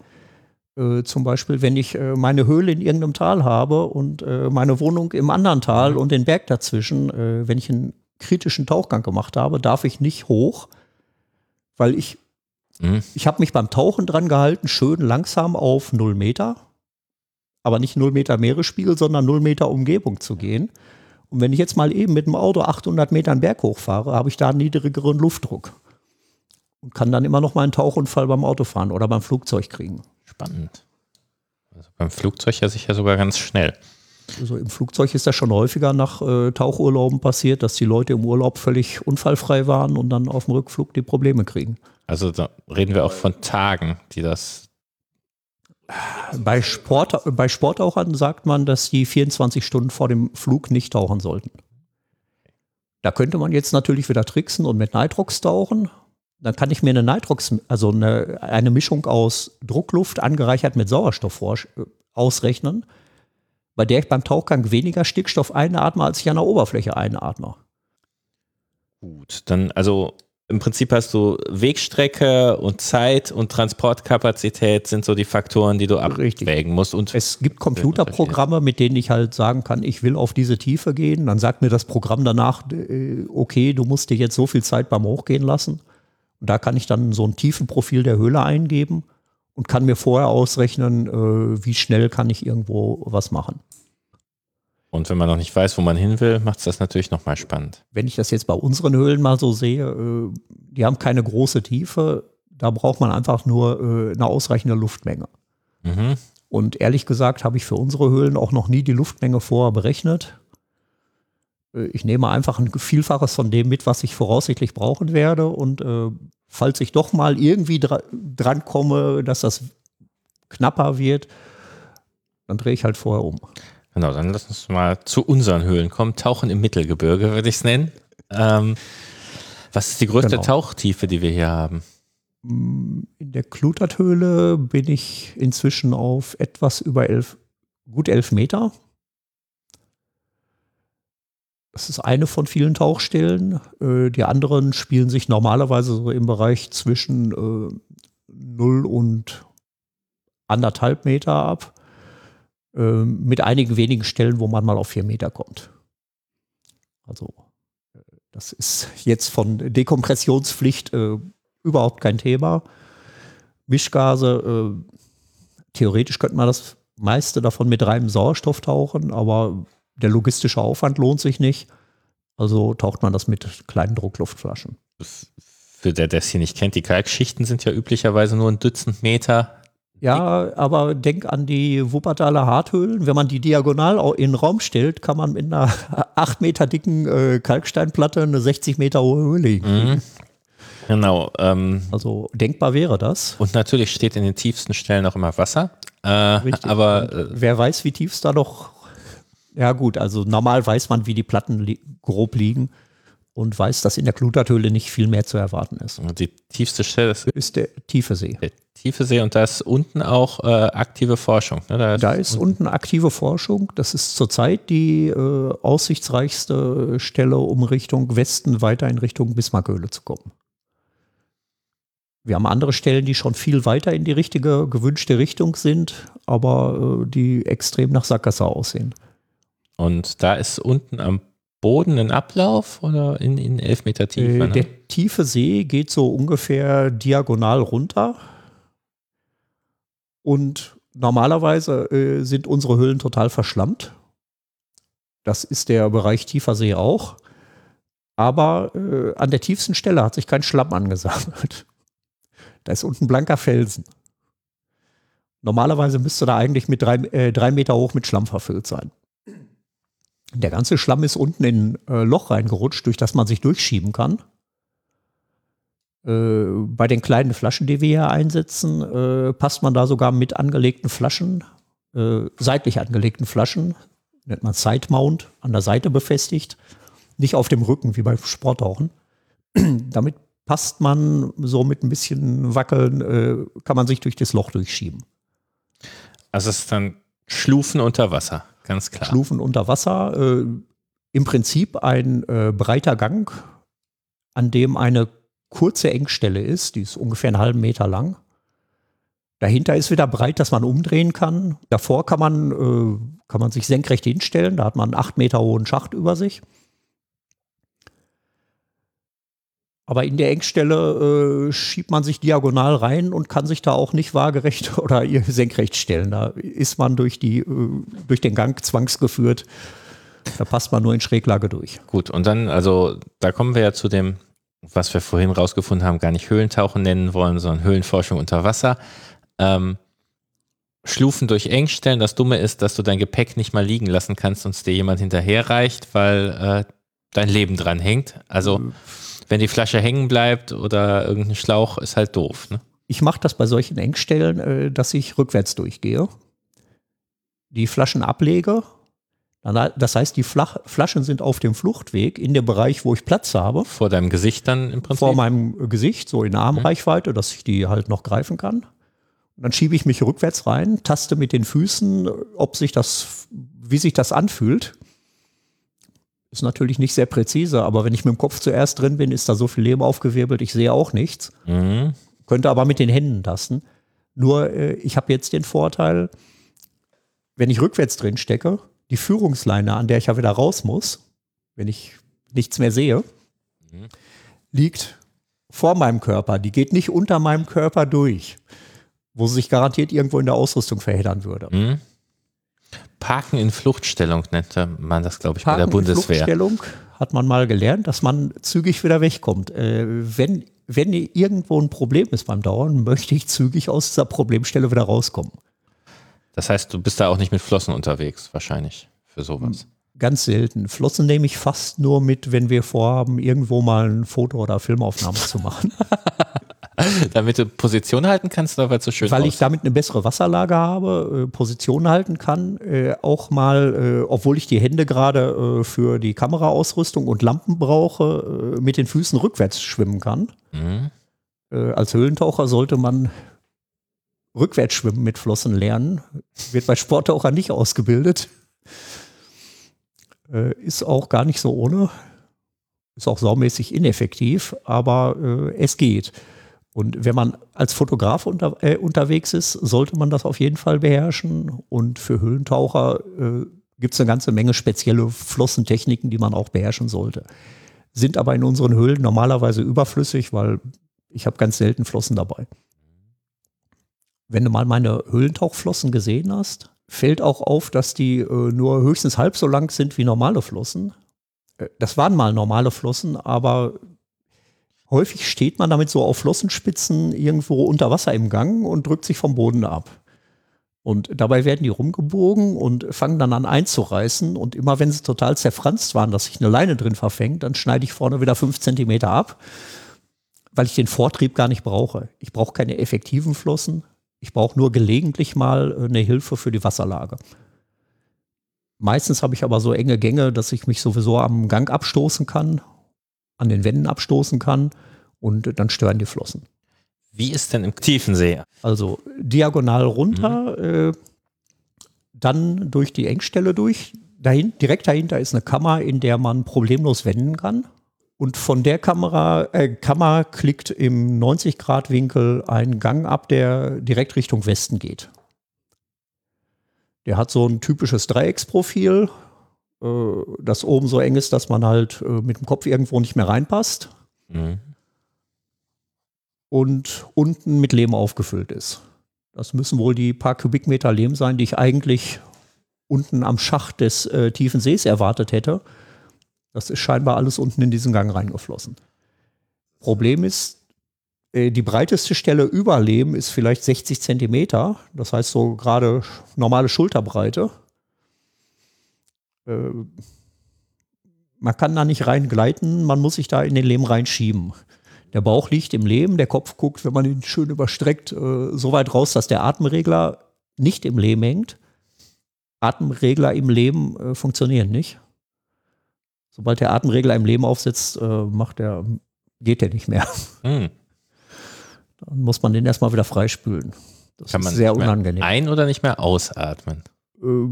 Äh, zum Beispiel, wenn ich äh, meine Höhle in irgendeinem Tal habe und äh, meine Wohnung im anderen Tal und den Berg dazwischen, äh, wenn ich einen kritischen Tauchgang gemacht habe, darf ich nicht hoch, weil ich Mhm. ich habe mich beim Tauchen dran gehalten, schön langsam auf 0 Meter, aber nicht 0 Meter Meeresspiegel, sondern 0 Meter Umgebung zu gehen. Und wenn ich jetzt mal eben mit dem Auto 800 Meter einen Berg hochfahre, habe ich da einen niedrigeren Luftdruck und kann dann immer noch mal einen Tauchunfall beim Autofahren oder beim Flugzeug kriegen. Spannend. Also beim Flugzeug ja sicher sogar ganz schnell. Also im Flugzeug ist das schon häufiger nach äh, Tauchurlauben passiert, dass die Leute im Urlaub völlig unfallfrei waren und dann auf dem Rückflug die Probleme kriegen. Also da reden wir auch von Tagen, die das. Bei, Sport, bei Sporttauchern sagt man, dass die 24 Stunden vor dem Flug nicht tauchen sollten. Da könnte man jetzt natürlich wieder tricksen und mit Nitrox tauchen. Dann kann ich mir eine Nitrox, also eine, eine Mischung aus Druckluft angereichert mit Sauerstoff äh, ausrechnen, bei der ich beim Tauchgang weniger Stickstoff einatme, als ich an der Oberfläche einatme. Gut, dann also im Prinzip hast du Wegstrecke und Zeit und Transportkapazität sind so die Faktoren, die du Richtig. abwägen musst. Und Es gibt Computerprogramme, mit denen ich halt sagen kann, ich will auf diese Tiefe gehen. Dann sagt mir das Programm danach, äh, okay, du musst dir jetzt so viel Zeit beim Hochgehen lassen. Und da kann ich dann so ein Tiefenprofil der Höhle eingeben und kann mir vorher ausrechnen, äh, wie schnell kann ich irgendwo was machen. Und wenn man noch nicht weiß, wo man hin will, macht es das natürlich nochmal spannend. Wenn ich das jetzt bei unseren Höhlen mal so sehe, äh, die haben keine große Tiefe. Da braucht man einfach nur äh, eine ausreichende Luftmenge. Mhm. Und ehrlich gesagt habe ich für unsere Höhlen auch noch nie die Luftmenge vorher berechnet. Äh, Ich nehme einfach ein Vielfaches von dem mit, was ich voraussichtlich brauchen werde. Und äh, falls ich doch mal irgendwie dra dran komme, dass das knapper wird, dann drehe ich halt vorher um. Genau, dann lass uns mal zu unseren Höhlen kommen. Tauchen im Mittelgebirge, würde ich es nennen. Ähm, was ist die größte Genau. Tauchtiefe, die wir hier haben? In der Kluterthöhle bin ich inzwischen auf etwas über elf, gut elf Meter. Das ist eine von vielen Tauchstellen. Äh, die anderen spielen sich normalerweise so im Bereich zwischen äh, 0 und anderthalb Meter ab. Äh, mit einigen wenigen Stellen, wo man mal auf vier Meter kommt. Also, äh, das ist jetzt von Dekompressionspflicht äh, überhaupt kein Thema. Mischgase, äh, theoretisch könnte man das meiste davon mit reinem Sauerstoff tauchen, aber der logistische Aufwand lohnt sich nicht. Also taucht man das mit kleinen Druckluftflaschen. Für der, der es hier nicht kennt, die Kalkschichten sind ja üblicherweise nur ein Dutzend Meter. Ja, aber denk an die Wuppertaler Harthöhlen. Wenn man die diagonal in den Raum stellt, kann man mit einer 8 Meter dicken äh, Kalksteinplatte eine 60 Meter hohe Höhle legen. Mhm. Genau. Ähm, also denkbar wäre das. Und natürlich steht in den tiefsten Stellen auch immer Wasser. Äh, aber äh, wer weiß, wie tief es da noch. Ja, gut, also normal weiß man, wie die Platten li grob liegen und weiß, dass in der Kluterthöhle nicht viel mehr zu erwarten ist. Die tiefste Stelle ist, ist der tiefe See. Der tiefe See und da ist unten auch äh, aktive Forschung. Ne? Da ist, da ist unten, unten aktive Forschung. Das ist zurzeit die äh, aussichtsreichste Stelle, um Richtung Westen weiter in Richtung Bismarckhöhle zu kommen. Wir haben andere Stellen, die schon viel weiter in die richtige, gewünschte Richtung sind, aber äh, die extrem nach Sackgasse aussehen. Und da ist unten am Boden ein Ablauf oder in, in elf Meter Tiefe? Äh, ne? Der tiefe See geht so ungefähr diagonal runter. Und normalerweise äh, sind unsere Höhlen total verschlammt. Das ist der Bereich tiefer See auch. Aber äh, an der tiefsten Stelle hat sich kein Schlamm angesammelt. Da ist unten blanker Felsen. Normalerweise müsste da eigentlich mit drei, äh, drei Meter hoch mit Schlamm verfüllt sein. Der ganze Schlamm ist unten in ein äh, Loch reingerutscht, durch das man sich durchschieben kann. Äh, bei den kleinen Flaschen, die wir hier einsetzen, äh, passt man da sogar mit angelegten Flaschen, seitlich angelegten Flaschen, nennt man Side Mount, an der Seite befestigt, nicht auf dem Rücken wie beim Sporttauchen. Damit passt man so mit ein bisschen Wackeln, kann man sich durch das Loch durchschieben. Also es ist dann Schlufen unter Wasser, ganz klar. Schlufen unter Wasser, äh, im Prinzip ein äh, breiter Gang, an dem eine kurze Engstelle ist, die ist ungefähr einen halben Meter lang. Dahinter ist wieder breit, dass man umdrehen kann. Davor kann man, äh, kann man sich senkrecht hinstellen, da hat man einen acht Meter hohen Schacht über sich. Aber in der Engstelle äh, schiebt man sich diagonal rein und kann sich da auch nicht waagerecht oder senkrecht stellen. Da ist man durch, die, äh, durch den Gang zwangsgeführt. Da passt man nur in Schräglage durch. Gut, und dann, also da kommen wir ja zu dem, was wir vorhin rausgefunden haben, gar nicht Höhlentauchen nennen wollen, sondern Höhlenforschung unter Wasser. Ähm, Schlufen durch Engstellen. Das Dumme ist, dass du dein Gepäck nicht mal liegen lassen kannst und es dir jemand hinterherreicht, weil äh, dein Leben dran hängt. Also mhm wenn die Flasche hängen bleibt oder irgendein Schlauch, ist halt doof. Ne? Ich mache das bei solchen Engstellen, äh, dass ich rückwärts durchgehe, die Flaschen ablege. Das heißt, die Flaschen sind auf dem Fluchtweg in dem Bereich, wo ich Platz habe. Vor deinem Gesicht dann im Prinzip? Vor meinem Gesicht, so in Armreichweite, mhm. dass ich die halt noch greifen kann. Und dann schiebe ich mich rückwärts rein, taste mit den Füßen, ob sich das, wie sich das anfühlt. Ist natürlich nicht sehr präzise, aber wenn ich mit dem Kopf zuerst drin bin, ist da so viel Leben aufgewirbelt, ich sehe auch nichts. Mhm. Könnte aber mit den Händen tasten. Nur äh, ich habe jetzt den Vorteil, wenn ich rückwärts drin stecke, die Führungsleine, an der ich ja wieder raus muss, wenn ich nichts mehr sehe, mhm. liegt vor meinem Körper. Die geht nicht unter meinem Körper durch, wo sie sich garantiert irgendwo in der Ausrüstung verheddern würde. Mhm. Parken in Fluchtstellung nennt man das, glaube ich, Parken bei der Bundeswehr. In Fluchtstellung hat man mal gelernt, dass man zügig wieder wegkommt. Äh, wenn, wenn irgendwo ein Problem ist beim Dauern, möchte ich zügig aus dieser Problemstelle wieder rauskommen. Das heißt, du bist da auch nicht mit Flossen unterwegs, wahrscheinlich, für sowas. Ganz selten. Flossen nehme ich fast nur mit, wenn wir vorhaben, irgendwo mal ein Foto- oder Filmaufnahme zu machen. damit du Position halten kannst weil es so schön Weil ich damit eine bessere Wasserlage habe, äh, Position halten kann, äh, auch mal, äh, obwohl ich die Hände gerade für die Kameraausrüstung und Lampen brauche, mit den Füßen rückwärts schwimmen kann. Mhm. Als Höhlentaucher sollte man rückwärts schwimmen mit Flossen lernen. Wird bei Sporttauchern nicht ausgebildet. ist auch gar nicht so ohne. Ist auch saumäßig ineffektiv, aber es geht. Und wenn man als Fotograf unter, äh, unterwegs ist, sollte man das auf jeden Fall beherrschen. Und für Höhlentaucher äh, gibt es eine ganze Menge spezielle Flossentechniken, die man auch beherrschen sollte. Sind aber in unseren Höhlen normalerweise überflüssig, weil ich habe ganz selten Flossen dabei. wenn du mal meine Höhlentauchflossen gesehen hast, fällt auch auf, dass die äh, nur höchstens halb so lang sind wie normale Flossen. Äh, das waren mal normale Flossen, aber häufig steht man damit so auf Flossenspitzen irgendwo unter Wasser im Gang und drückt sich vom Boden ab. Und dabei werden die rumgebogen und fangen dann an einzureißen. Und immer wenn sie total zerfranst waren, dass sich eine Leine drin verfängt, dann schneide ich vorne wieder fünf Zentimeter ab, weil ich den Vortrieb gar nicht brauche. Ich brauche keine effektiven Flossen. Ich brauche nur gelegentlich mal eine Hilfe für die Wasserlage. Meistens habe ich aber so enge Gänge, dass ich mich sowieso am Gang abstoßen kann, an den Wänden abstoßen kann und dann stören die Flossen. Wie ist denn im tiefen See? Also diagonal runter, mhm. äh, dann durch die Engstelle durch. Dahin, direkt dahinter ist eine Kammer, in der man problemlos wenden kann. Und von der Kamera, äh, Kammer klickt im 90-Grad-Winkel ein Gang ab, der direkt Richtung Westen geht. Der hat so ein typisches Dreiecksprofil, das oben so eng ist, dass man halt äh, mit dem Kopf irgendwo nicht mehr reinpasst. Mhm und unten mit Lehm aufgefüllt ist. Das müssen wohl die paar Kubikmeter Lehm sein, die ich eigentlich unten am Schacht des äh, tiefen Sees erwartet hätte. Das ist scheinbar alles unten in diesen Gang reingeflossen. Problem ist, äh, die breiteste Stelle über Lehm ist vielleicht 60 Zentimeter. Das heißt so gerade normale Schulterbreite. Äh, man kann da nicht reingleiten, man muss sich da in den Lehm reinschieben. Der Bauch liegt im Lehm, der Kopf guckt, wenn man ihn schön überstreckt, äh, so weit raus, dass der Atemregler nicht im Lehm hängt. Atemregler im Lehm äh, funktionieren nicht. Sobald der Atemregler im Lehm aufsetzt, äh, macht der, geht der nicht mehr. Hm. Dann muss man den erstmal wieder freispülen. Das Kann ist sehr unangenehm. Ein- oder nicht mehr ausatmen? Äh,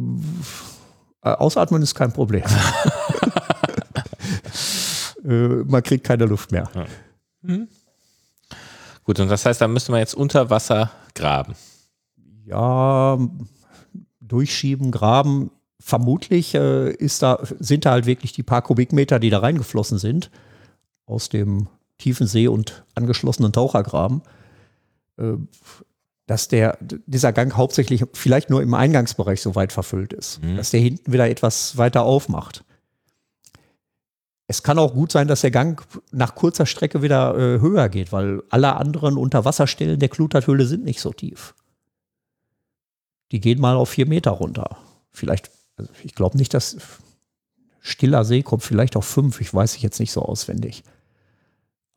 ausatmen ist kein Problem. Äh, man kriegt keine Luft mehr. Ja. Mhm. Gut, und das heißt, da müsste man jetzt unter Wasser graben. Ja, durchschieben, graben. Vermutlich äh, ist da, sind da halt wirklich die paar Kubikmeter, die da reingeflossen sind, aus dem tiefen See und angeschlossenen Tauchergraben, äh, dass der, dieser Gang hauptsächlich vielleicht nur im Eingangsbereich so weit verfüllt ist, mhm. dass der hinten wieder etwas weiter aufmacht. Es kann auch gut sein, dass der Gang nach kurzer Strecke wieder äh, höher geht, weil alle anderen Unterwasserstellen der Kluterthöhle sind nicht so tief. Die gehen mal auf vier Meter runter. Vielleicht, also ich glaube nicht, dass Stiller See kommt vielleicht auf fünf, ich weiß ich jetzt nicht so auswendig.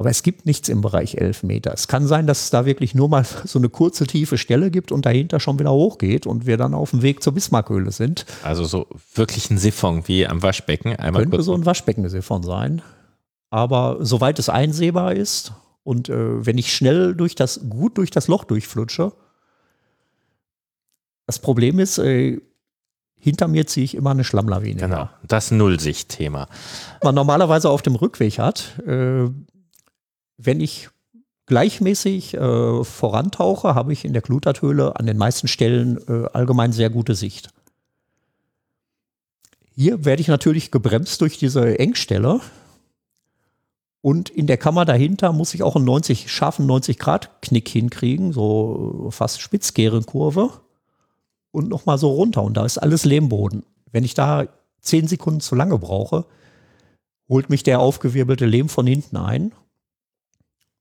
Aber es gibt nichts im Bereich 11 Meter. Es kann sein, dass es da wirklich nur mal so eine kurze tiefe Stelle gibt und dahinter schon wieder hochgeht und wir dann auf dem Weg zur Bismarckhöhle sind. Also so wirklich ein Siphon wie am Waschbecken. Einmal Könnte so ein Waschbecken-Siphon sein. Aber soweit es einsehbar ist und äh, wenn ich schnell durch das, gut durch das Loch durchflutsche, das Problem ist, äh, hinter mir ziehe ich immer eine Schlammlawine. Genau, das Nullsicht-Thema. Man normalerweise auf dem Rückweg hat. Äh, wenn ich gleichmäßig äh, vorantauche, habe ich in der Gluterthöhle an den meisten Stellen äh, allgemein sehr gute Sicht. Hier werde ich natürlich gebremst durch diese Engstelle. Und in der Kammer dahinter muss ich auch einen 90, scharfen 90-Grad-Knick hinkriegen, so fast Spitzkehrenkurve. Und nochmal so runter. Und da ist alles Lehmboden. Wenn ich da 10 Sekunden zu lange brauche, holt mich der aufgewirbelte Lehm von hinten ein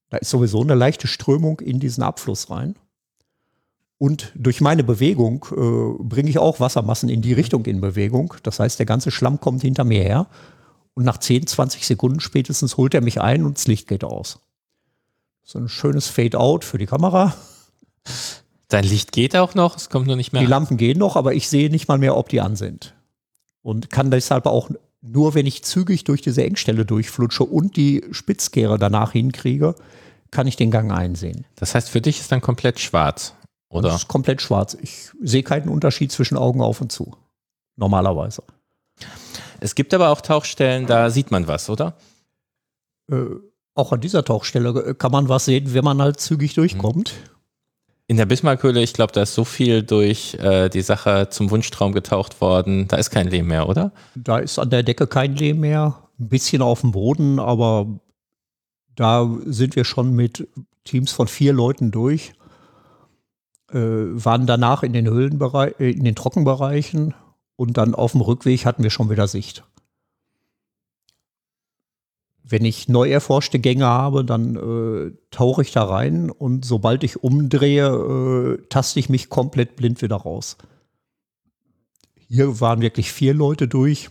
da ist sowieso eine leichte Strömung in diesen Abfluss rein. Und durch meine Bewegung äh, bringe ich auch Wassermassen in die Richtung in Bewegung. Das heißt, der ganze Schlamm kommt hinter mir her. Und nach 10, 20 Sekunden spätestens holt er mich ein und das Licht geht aus. So ein schönes Fade-out für die Kamera. Dein Licht geht auch noch, es kommt nur nicht mehr. Die Lampen gehen noch, aber ich sehe nicht mal mehr, ob die an sind. Und kann deshalb auch nur, wenn ich zügig durch diese Engstelle durchflutsche und die Spitzkehre danach hinkriege, kann ich den Gang einsehen. Das heißt, für dich ist dann komplett schwarz, oder? Das ist komplett schwarz. Ich sehe keinen Unterschied zwischen Augen auf und zu. Normalerweise. Es gibt aber auch Tauchstellen, da sieht man was, oder? Äh, auch an dieser Tauchstelle kann man was sehen, wenn man halt zügig durchkommt. In der Bismarckhöhle, ich glaube, da ist so viel durch äh, die Sache zum Wunschtraum getaucht worden. Da ist kein Lehm mehr, oder? Da ist an der Decke kein Lehm mehr. Ein bisschen auf dem Boden, aber da sind wir schon mit Teams von vier Leuten durch. äh, waren danach in den Höhlenbereich, äh, in den Trockenbereichen und dann auf dem Rückweg hatten wir schon wieder Sicht. Wenn ich neu erforschte Gänge habe, dann äh, tauche ich da rein und sobald ich umdrehe, äh, taste ich mich komplett blind wieder raus. Hier waren wirklich vier Leute durch,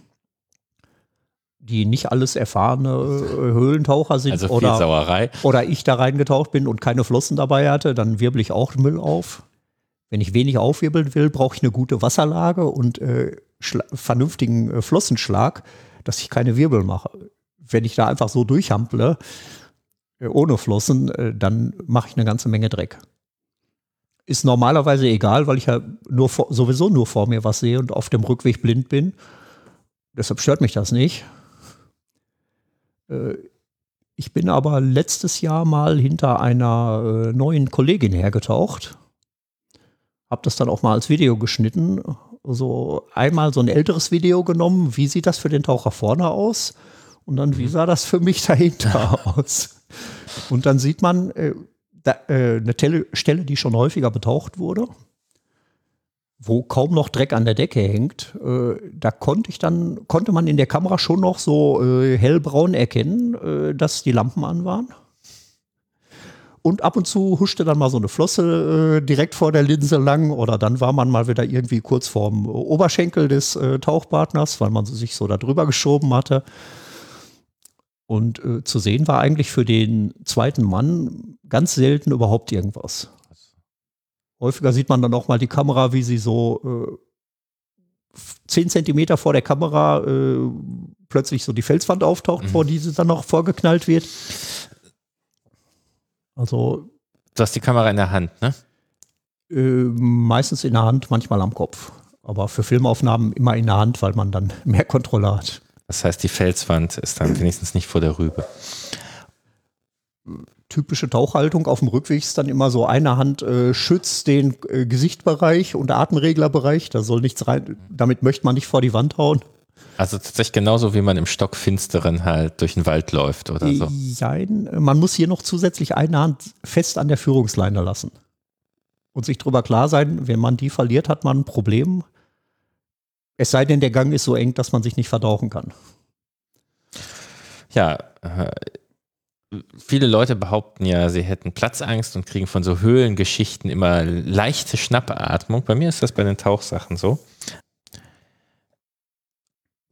die nicht alles erfahrene äh, Höhlentaucher sind Also oder, oder ich da reingetaucht bin und keine Flossen dabei hatte, dann wirbel ich auch Müll auf. Wenn ich wenig aufwirbeln will, brauche ich eine gute Wasserlage und äh, vernünftigen äh, Flossenschlag, dass ich keine Wirbel mache. Wenn ich da einfach so durchhample, äh, ohne Flossen, äh, dann mache ich eine ganze Menge Dreck. Ist normalerweise egal, weil ich ja nur vor, sowieso nur vor mir was sehe und auf dem Rückweg blind bin. Deshalb stört mich das nicht. Äh, ich bin aber letztes Jahr mal hinter einer neuen Kollegin hergetaucht. Hab das dann auch mal als Video geschnitten. So einmal so ein älteres Video genommen. Wie sieht das für den Taucher vorne aus? Und dann, wie sah das für mich dahinter aus? Und dann sieht man äh, da, äh, eine Tele Stelle, die schon häufiger betaucht wurde, wo kaum noch Dreck an der Decke hängt. Äh, da konnte ich dann, konnte man in der Kamera schon noch so äh, hellbraun erkennen, äh, dass die Lampen an waren. Und ab und zu huschte dann mal so eine Flosse äh, direkt vor der Linse lang oder dann war man mal wieder irgendwie kurz vorm Oberschenkel des Tauchpartners, weil man sich so da drüber geschoben hatte. Und äh, zu sehen war eigentlich für den zweiten Mann ganz selten überhaupt irgendwas. Häufiger sieht man dann auch mal die Kamera, wie sie so äh, zehn Zentimeter vor der Kamera äh, plötzlich so die Felswand auftaucht, Mhm. vor die sie dann noch vorgeknallt wird. Also Du hast die Kamera in der Hand, ne? äh, meistens in der Hand, manchmal am Kopf. Aber für Filmaufnahmen immer in der Hand, weil man dann mehr Kontrolle hat. Das heißt, die Felswand ist dann wenigstens nicht vor der Rübe. typische Tauchhaltung auf dem Rückweg ist dann immer so, eine Hand äh, schützt den äh, Gesichtbereich und Atemreglerbereich. Da soll nichts rein, damit möchte man nicht vor die Wand hauen. Also tatsächlich genauso, wie man im Stockfinsteren halt durch den Wald läuft oder so. Jein, man muss hier noch zusätzlich eine Hand fest an der Führungsleine lassen. Und sich darüber klar sein, wenn man die verliert, hat man ein Problem. Es sei denn, der Gang ist so eng, dass man sich nicht verdauchen kann. Ja, äh, viele Leute behaupten ja, sie hätten Platzangst und kriegen von so Höhlengeschichten immer leichte Schnappatmung. Bei mir ist das bei den Tauchsachen so.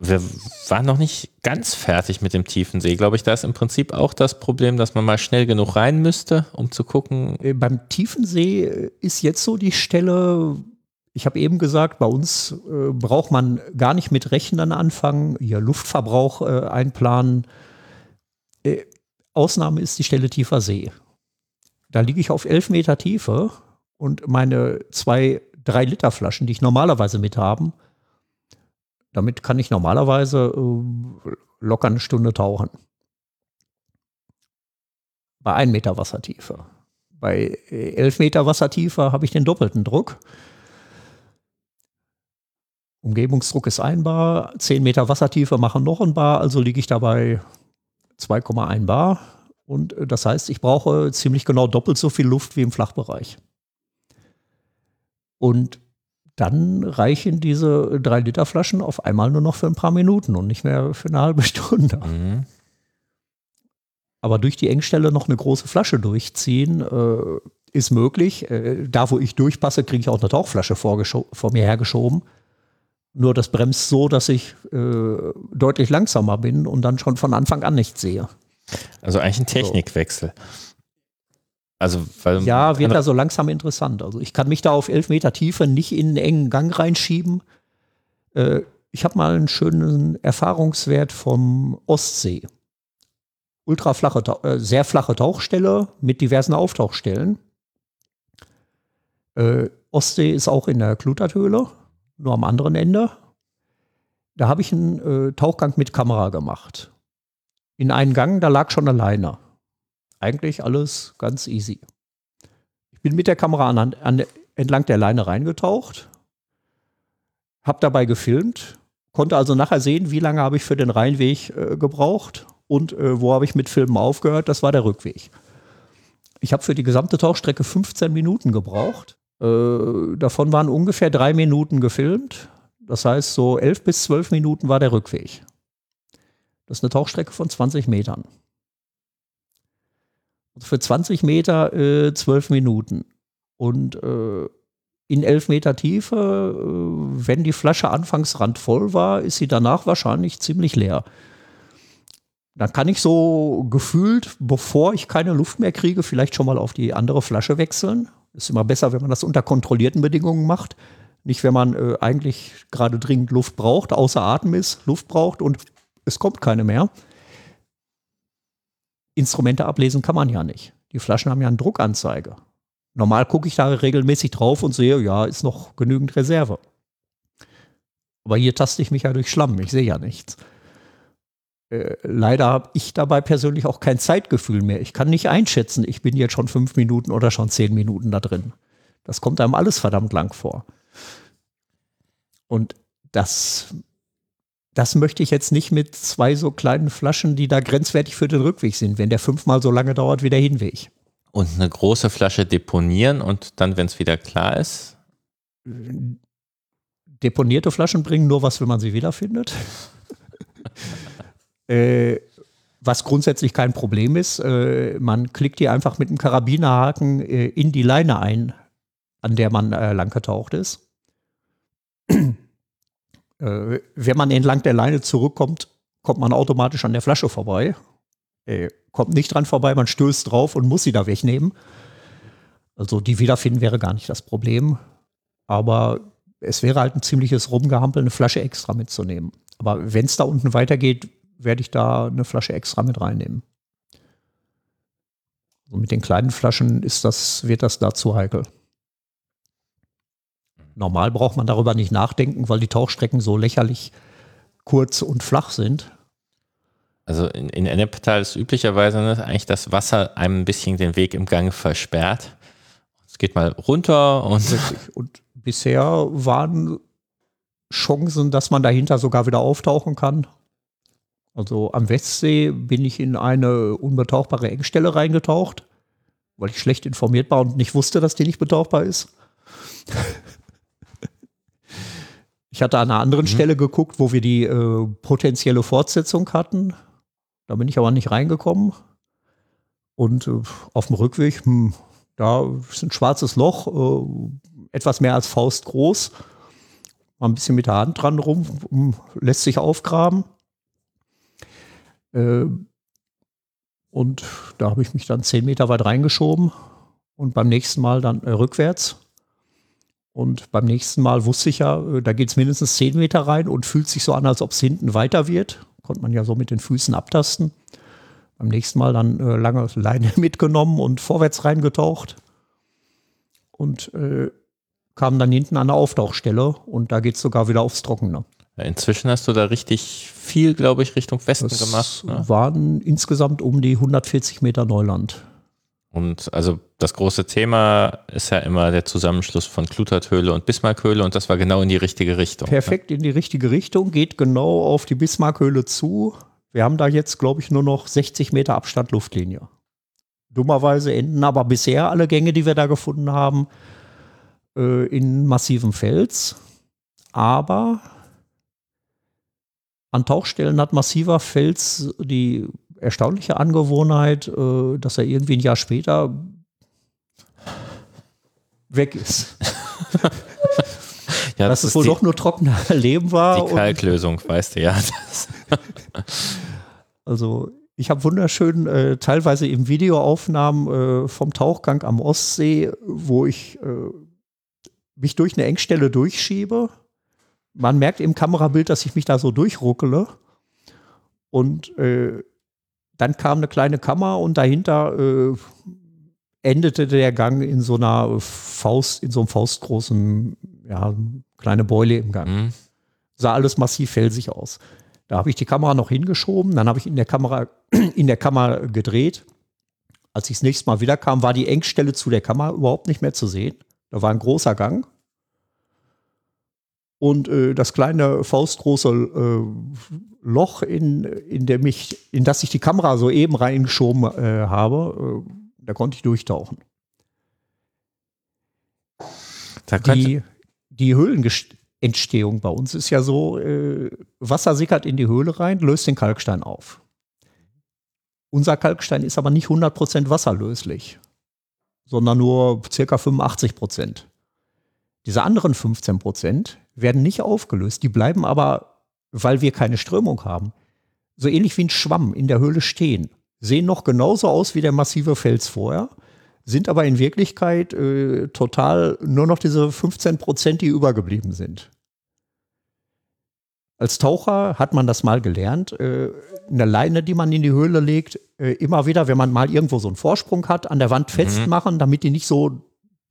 Wir waren noch nicht ganz fertig mit dem Tiefensee, glaube ich. Da ist im Prinzip auch das Problem, dass man mal schnell genug rein müsste, um zu gucken. Äh, Beim Tiefensee äh, ist jetzt so die Stelle, ich habe eben gesagt, bei uns äh, braucht man gar nicht mit Rechnern anfangen, hier Luftverbrauch äh, einplanen. Äh, Ausnahme ist die Stelle tiefer See. Da liege ich auf 11 Meter Tiefe und meine zwei, drei Liter Flaschen, die ich normalerweise mit haben, damit kann ich normalerweise äh, locker eine Stunde tauchen. Bei 1 Meter Wassertiefe. Bei äh, 11 Meter Wassertiefe habe ich den doppelten Druck. Umgebungsdruck ist ein Bar, 10 Meter Wassertiefe machen noch ein Bar, also liege ich dabei 2,1 Bar. Und äh, das heißt, ich brauche ziemlich genau doppelt so viel Luft wie im Flachbereich. Und dann reichen diese 3 Liter Flaschen auf einmal nur noch für ein paar Minuten und nicht mehr für eine halbe Stunde. Mhm. Aber durch die Engstelle noch eine große Flasche durchziehen, äh, ist möglich. Äh, da, wo ich durchpasse, kriege ich auch eine Tauchflasche vor mir hergeschoben. Nur das bremst so, dass ich äh, deutlich langsamer bin und dann schon von Anfang an nichts sehe. Also eigentlich ein Technikwechsel. Also, weil Ja, wird da so langsam interessant. Also ich kann mich da auf elf Meter Tiefe nicht in einen engen Gang reinschieben. Äh, ich habe mal einen schönen Erfahrungswert vom Ostsee. Ultraflache, äh, sehr flache Tauchstelle mit diversen Auftauchstellen. Äh, Ostsee ist auch in der Kluterthöhle, nur am anderen Ende. Da habe ich einen äh, Tauchgang mit Kamera gemacht. In einen Gang, da lag schon eine Leine. Eigentlich alles ganz easy. Ich bin mit der Kamera an, an, entlang der Leine reingetaucht, habe dabei gefilmt, konnte also nachher sehen, wie lange habe ich für den Rheinweg äh, gebraucht und äh, wo habe ich mit Filmen aufgehört. Das war der Rückweg. Ich habe für die gesamte Tauchstrecke 15 Minuten gebraucht. Äh, davon waren ungefähr drei Minuten gefilmt. Das heißt, so elf bis zwölf Minuten war der Rückweg. Das ist eine Tauchstrecke von 20 Metern. Also für 20 Meter äh, 12 Minuten. Und äh, in 11 Meter Tiefe, äh, wenn die Flasche anfangs randvoll war, ist sie danach wahrscheinlich ziemlich leer. Dann kann ich so gefühlt, bevor ich keine Luft mehr kriege, vielleicht schon mal auf die andere Flasche wechseln. Ist immer besser, wenn man das unter kontrollierten Bedingungen macht. Nicht, wenn man äh, eigentlich gerade dringend Luft braucht, außer Atem ist, Luft braucht und es kommt keine mehr. Instrumente ablesen kann man ja nicht. Die Flaschen haben ja eine Druckanzeige. Normal gucke ich da regelmäßig drauf und sehe, ja, ist noch genügend Reserve. Aber hier taste ich mich ja durch Schlamm, ich sehe ja nichts. Äh, leider habe ich dabei persönlich auch kein Zeitgefühl mehr. Ich kann nicht einschätzen, ich bin jetzt schon fünf Minuten oder schon zehn Minuten da drin. Das kommt einem alles verdammt lang vor. Und das, das möchte ich jetzt nicht mit zwei so kleinen Flaschen, die da grenzwertig für den Rückweg sind, wenn der fünfmal so lange dauert wie der Hinweg. Und eine große Flasche deponieren und dann, wenn es wieder klar ist? Deponierte Flaschen bringen nur was, wenn man sie wiederfindet. äh, was grundsätzlich kein Problem ist. Äh, man klickt die einfach mit einem Karabinerhaken äh, in die Leine ein, an der man äh, lang getaucht ist. äh, wenn man entlang der Leine zurückkommt, kommt man automatisch an der Flasche vorbei. Äh, kommt nicht dran vorbei, man stößt drauf und muss sie da wegnehmen. Also die wiederfinden wäre gar nicht das Problem. Aber es wäre halt ein ziemliches Rumgehampel, eine Flasche extra mitzunehmen. Aber wenn es da unten weitergeht, werde ich da eine Flasche extra mit reinnehmen. Also mit den kleinen Flaschen ist das, wird das dazu heikel. Normal braucht man darüber nicht nachdenken, weil die Tauchstrecken so lächerlich kurz und flach sind. Also in, in Ennepetal ist üblicherweise ne, eigentlich das Wasser einem ein bisschen den Weg im Gang versperrt. Es geht mal runter und. Und bisher waren Chancen, dass man dahinter sogar wieder auftauchen kann. Also am Westsee bin ich in eine unbetauchbare Engstelle reingetaucht, weil ich schlecht informiert war und nicht wusste, dass die nicht betauchbar ist. ich hatte an einer anderen mhm. Stelle geguckt, wo wir die äh, potenzielle Fortsetzung hatten. Da bin ich aber nicht reingekommen. Und äh, auf dem Rückweg, hm, da ist ein schwarzes Loch, äh, etwas mehr als Faust groß. Mal ein bisschen mit der Hand dran rum, um, lässt sich aufgraben. Äh, und da habe ich mich dann zehn Meter weit reingeschoben und beim nächsten Mal dann äh, rückwärts. Und beim nächsten Mal wusste ich ja, äh, da geht es mindestens zehn Meter rein und fühlt sich so an, als ob es hinten weiter wird. Konnte man ja so mit den Füßen abtasten. Beim nächsten Mal dann äh, lange Leine mitgenommen und vorwärts reingetaucht. Und äh, kam dann hinten an der Auftauchstelle und da geht es sogar wieder aufs Trockene. Inzwischen hast du da richtig viel, glaube ich, Richtung Westen das gemacht. Ne? waren insgesamt um die 140 Meter Neuland. Und also das große Thema ist ja immer der Zusammenschluss von Kluterthöhle und Bismarckhöhle und das war genau in die richtige Richtung. Ne? Perfekt ne? in die richtige Richtung, geht genau auf die Bismarckhöhle zu. Wir haben da jetzt, glaube ich, nur noch 60 Meter Abstand Luftlinie. Dummerweise enden aber bisher alle Gänge, die wir da gefunden haben, äh, in massivem Fels. Aber an Tauchstellen hat massiver Fels die erstaunliche Angewohnheit, äh, dass er irgendwie ein Jahr später weg ist. ja, dass das es wohl die, doch nur trockener Leben war. Die Kalklösung, weißt du ja. also ich habe wunderschön äh, teilweise im Videoaufnahmen äh, vom Tauchgang am Ostsee, wo ich äh, mich durch eine Engstelle durchschiebe man merkt im Kamerabild, dass ich mich da so durchruckele. Und äh, dann kam eine kleine Kammer und dahinter äh, endete der Gang in so einer Faust, in so einem faustgroßen, ja, kleine Beule im Gang. Mhm. Sah alles massiv felsig aus. Da habe ich die Kamera noch hingeschoben, dann habe ich in der Kamera, in der Kammer gedreht. Als ich das nächste Mal wiederkam, war die Engstelle zu der Kammer überhaupt nicht mehr zu sehen. Da war ein großer Gang und äh, das kleine faustgroße äh, Loch, in, in, der mich, in das ich die Kamera so eben reingeschoben äh, habe, äh, da konnte ich durchtauchen. Die, die Höhlenentstehung bei uns ist ja so, äh, Wasser sickert in die Höhle rein, löst den Kalkstein auf. Unser Kalkstein ist aber nicht 100% wasserlöslich, sondern nur circa 85%. Diese anderen 15% werden nicht aufgelöst, die bleiben aber, weil wir keine Strömung haben, so ähnlich wie ein Schwamm in der Höhle stehen. Sehen noch genauso aus wie der massive Fels vorher, sind aber in Wirklichkeit äh, total nur noch diese 15 Prozent, die übergeblieben sind. Als Taucher hat man das mal gelernt, äh, eine Leine, die man in die Höhle legt, äh, immer wieder, wenn man mal irgendwo so einen Vorsprung hat, an der Wand festmachen, damit die nicht so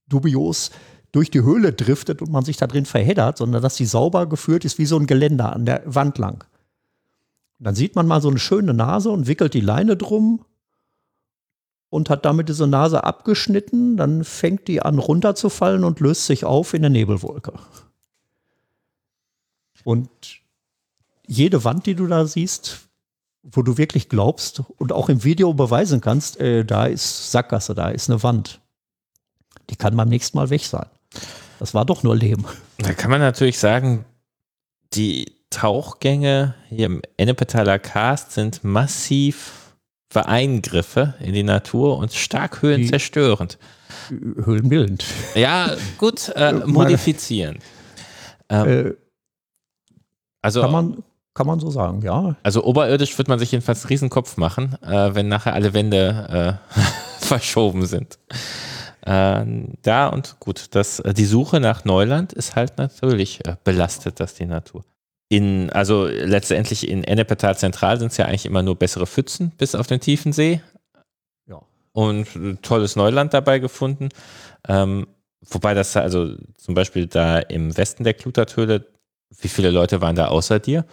dubios durch die Höhle driftet und man sich da drin verheddert, sondern dass die sauber geführt ist wie so ein Geländer an der Wand lang. Dann sieht man mal so eine schöne Nase und wickelt die Leine drum und hat damit diese Nase abgeschnitten. Dann fängt die an runterzufallen und löst sich auf in der Nebelwolke. Und jede Wand, die du da siehst, wo du wirklich glaubst und auch im Video beweisen kannst, äh, da ist Sackgasse, da ist eine Wand. Die kann beim nächsten Mal weg sein. Das war doch nur Lehm. Da kann man natürlich sagen, die Tauchgänge hier im Ennepetaler Karst sind massiv Eingriffe in die Natur und stark höhenzerstörend. Höhlenbildend. Ja, gut, äh, modifizierend. Ähm, Äh, also, kann, man, kann man so sagen, ja. also oberirdisch wird man sich jedenfalls einen Riesenkopf machen, äh, wenn nachher alle Wände äh, verschoben sind. Äh, da und gut, das, äh, die Suche nach Neuland ist halt natürlich äh, belastet, das die Natur. In, also letztendlich in Ennepetal Zentral sind es ja eigentlich immer nur bessere Pfützen bis auf den tiefen See. Ja. Und äh, tolles Neuland dabei gefunden. Ähm, wobei das also zum Beispiel da im Westen der Kluterthöhle, wie viele Leute waren da außer dir?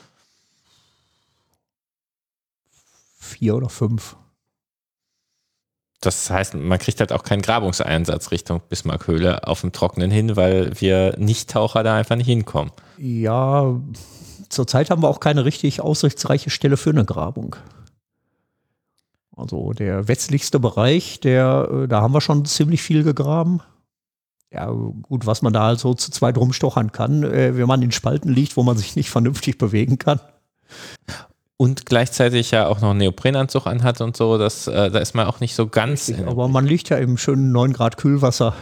Vier oder fünf. Das heißt, man kriegt halt auch keinen Grabungseinsatz Richtung Bismarckhöhle auf dem Trockenen hin, weil wir Nicht-Taucher da einfach nicht hinkommen. Ja, zurzeit haben wir auch keine richtig aussichtsreiche Stelle für eine Grabung. Also der westlichste Bereich, der, äh, da haben wir schon ziemlich viel gegraben. Ja, gut, was man da also zu zweit rumstochern kann, äh, wenn man in Spalten liegt, wo man sich nicht vernünftig bewegen kann. Und gleichzeitig ja auch noch einen Neoprenanzug anhat und so, das, äh, da ist man auch nicht so ganz. in- Aber man liegt ja im schönen 9 Grad Kühlwasser.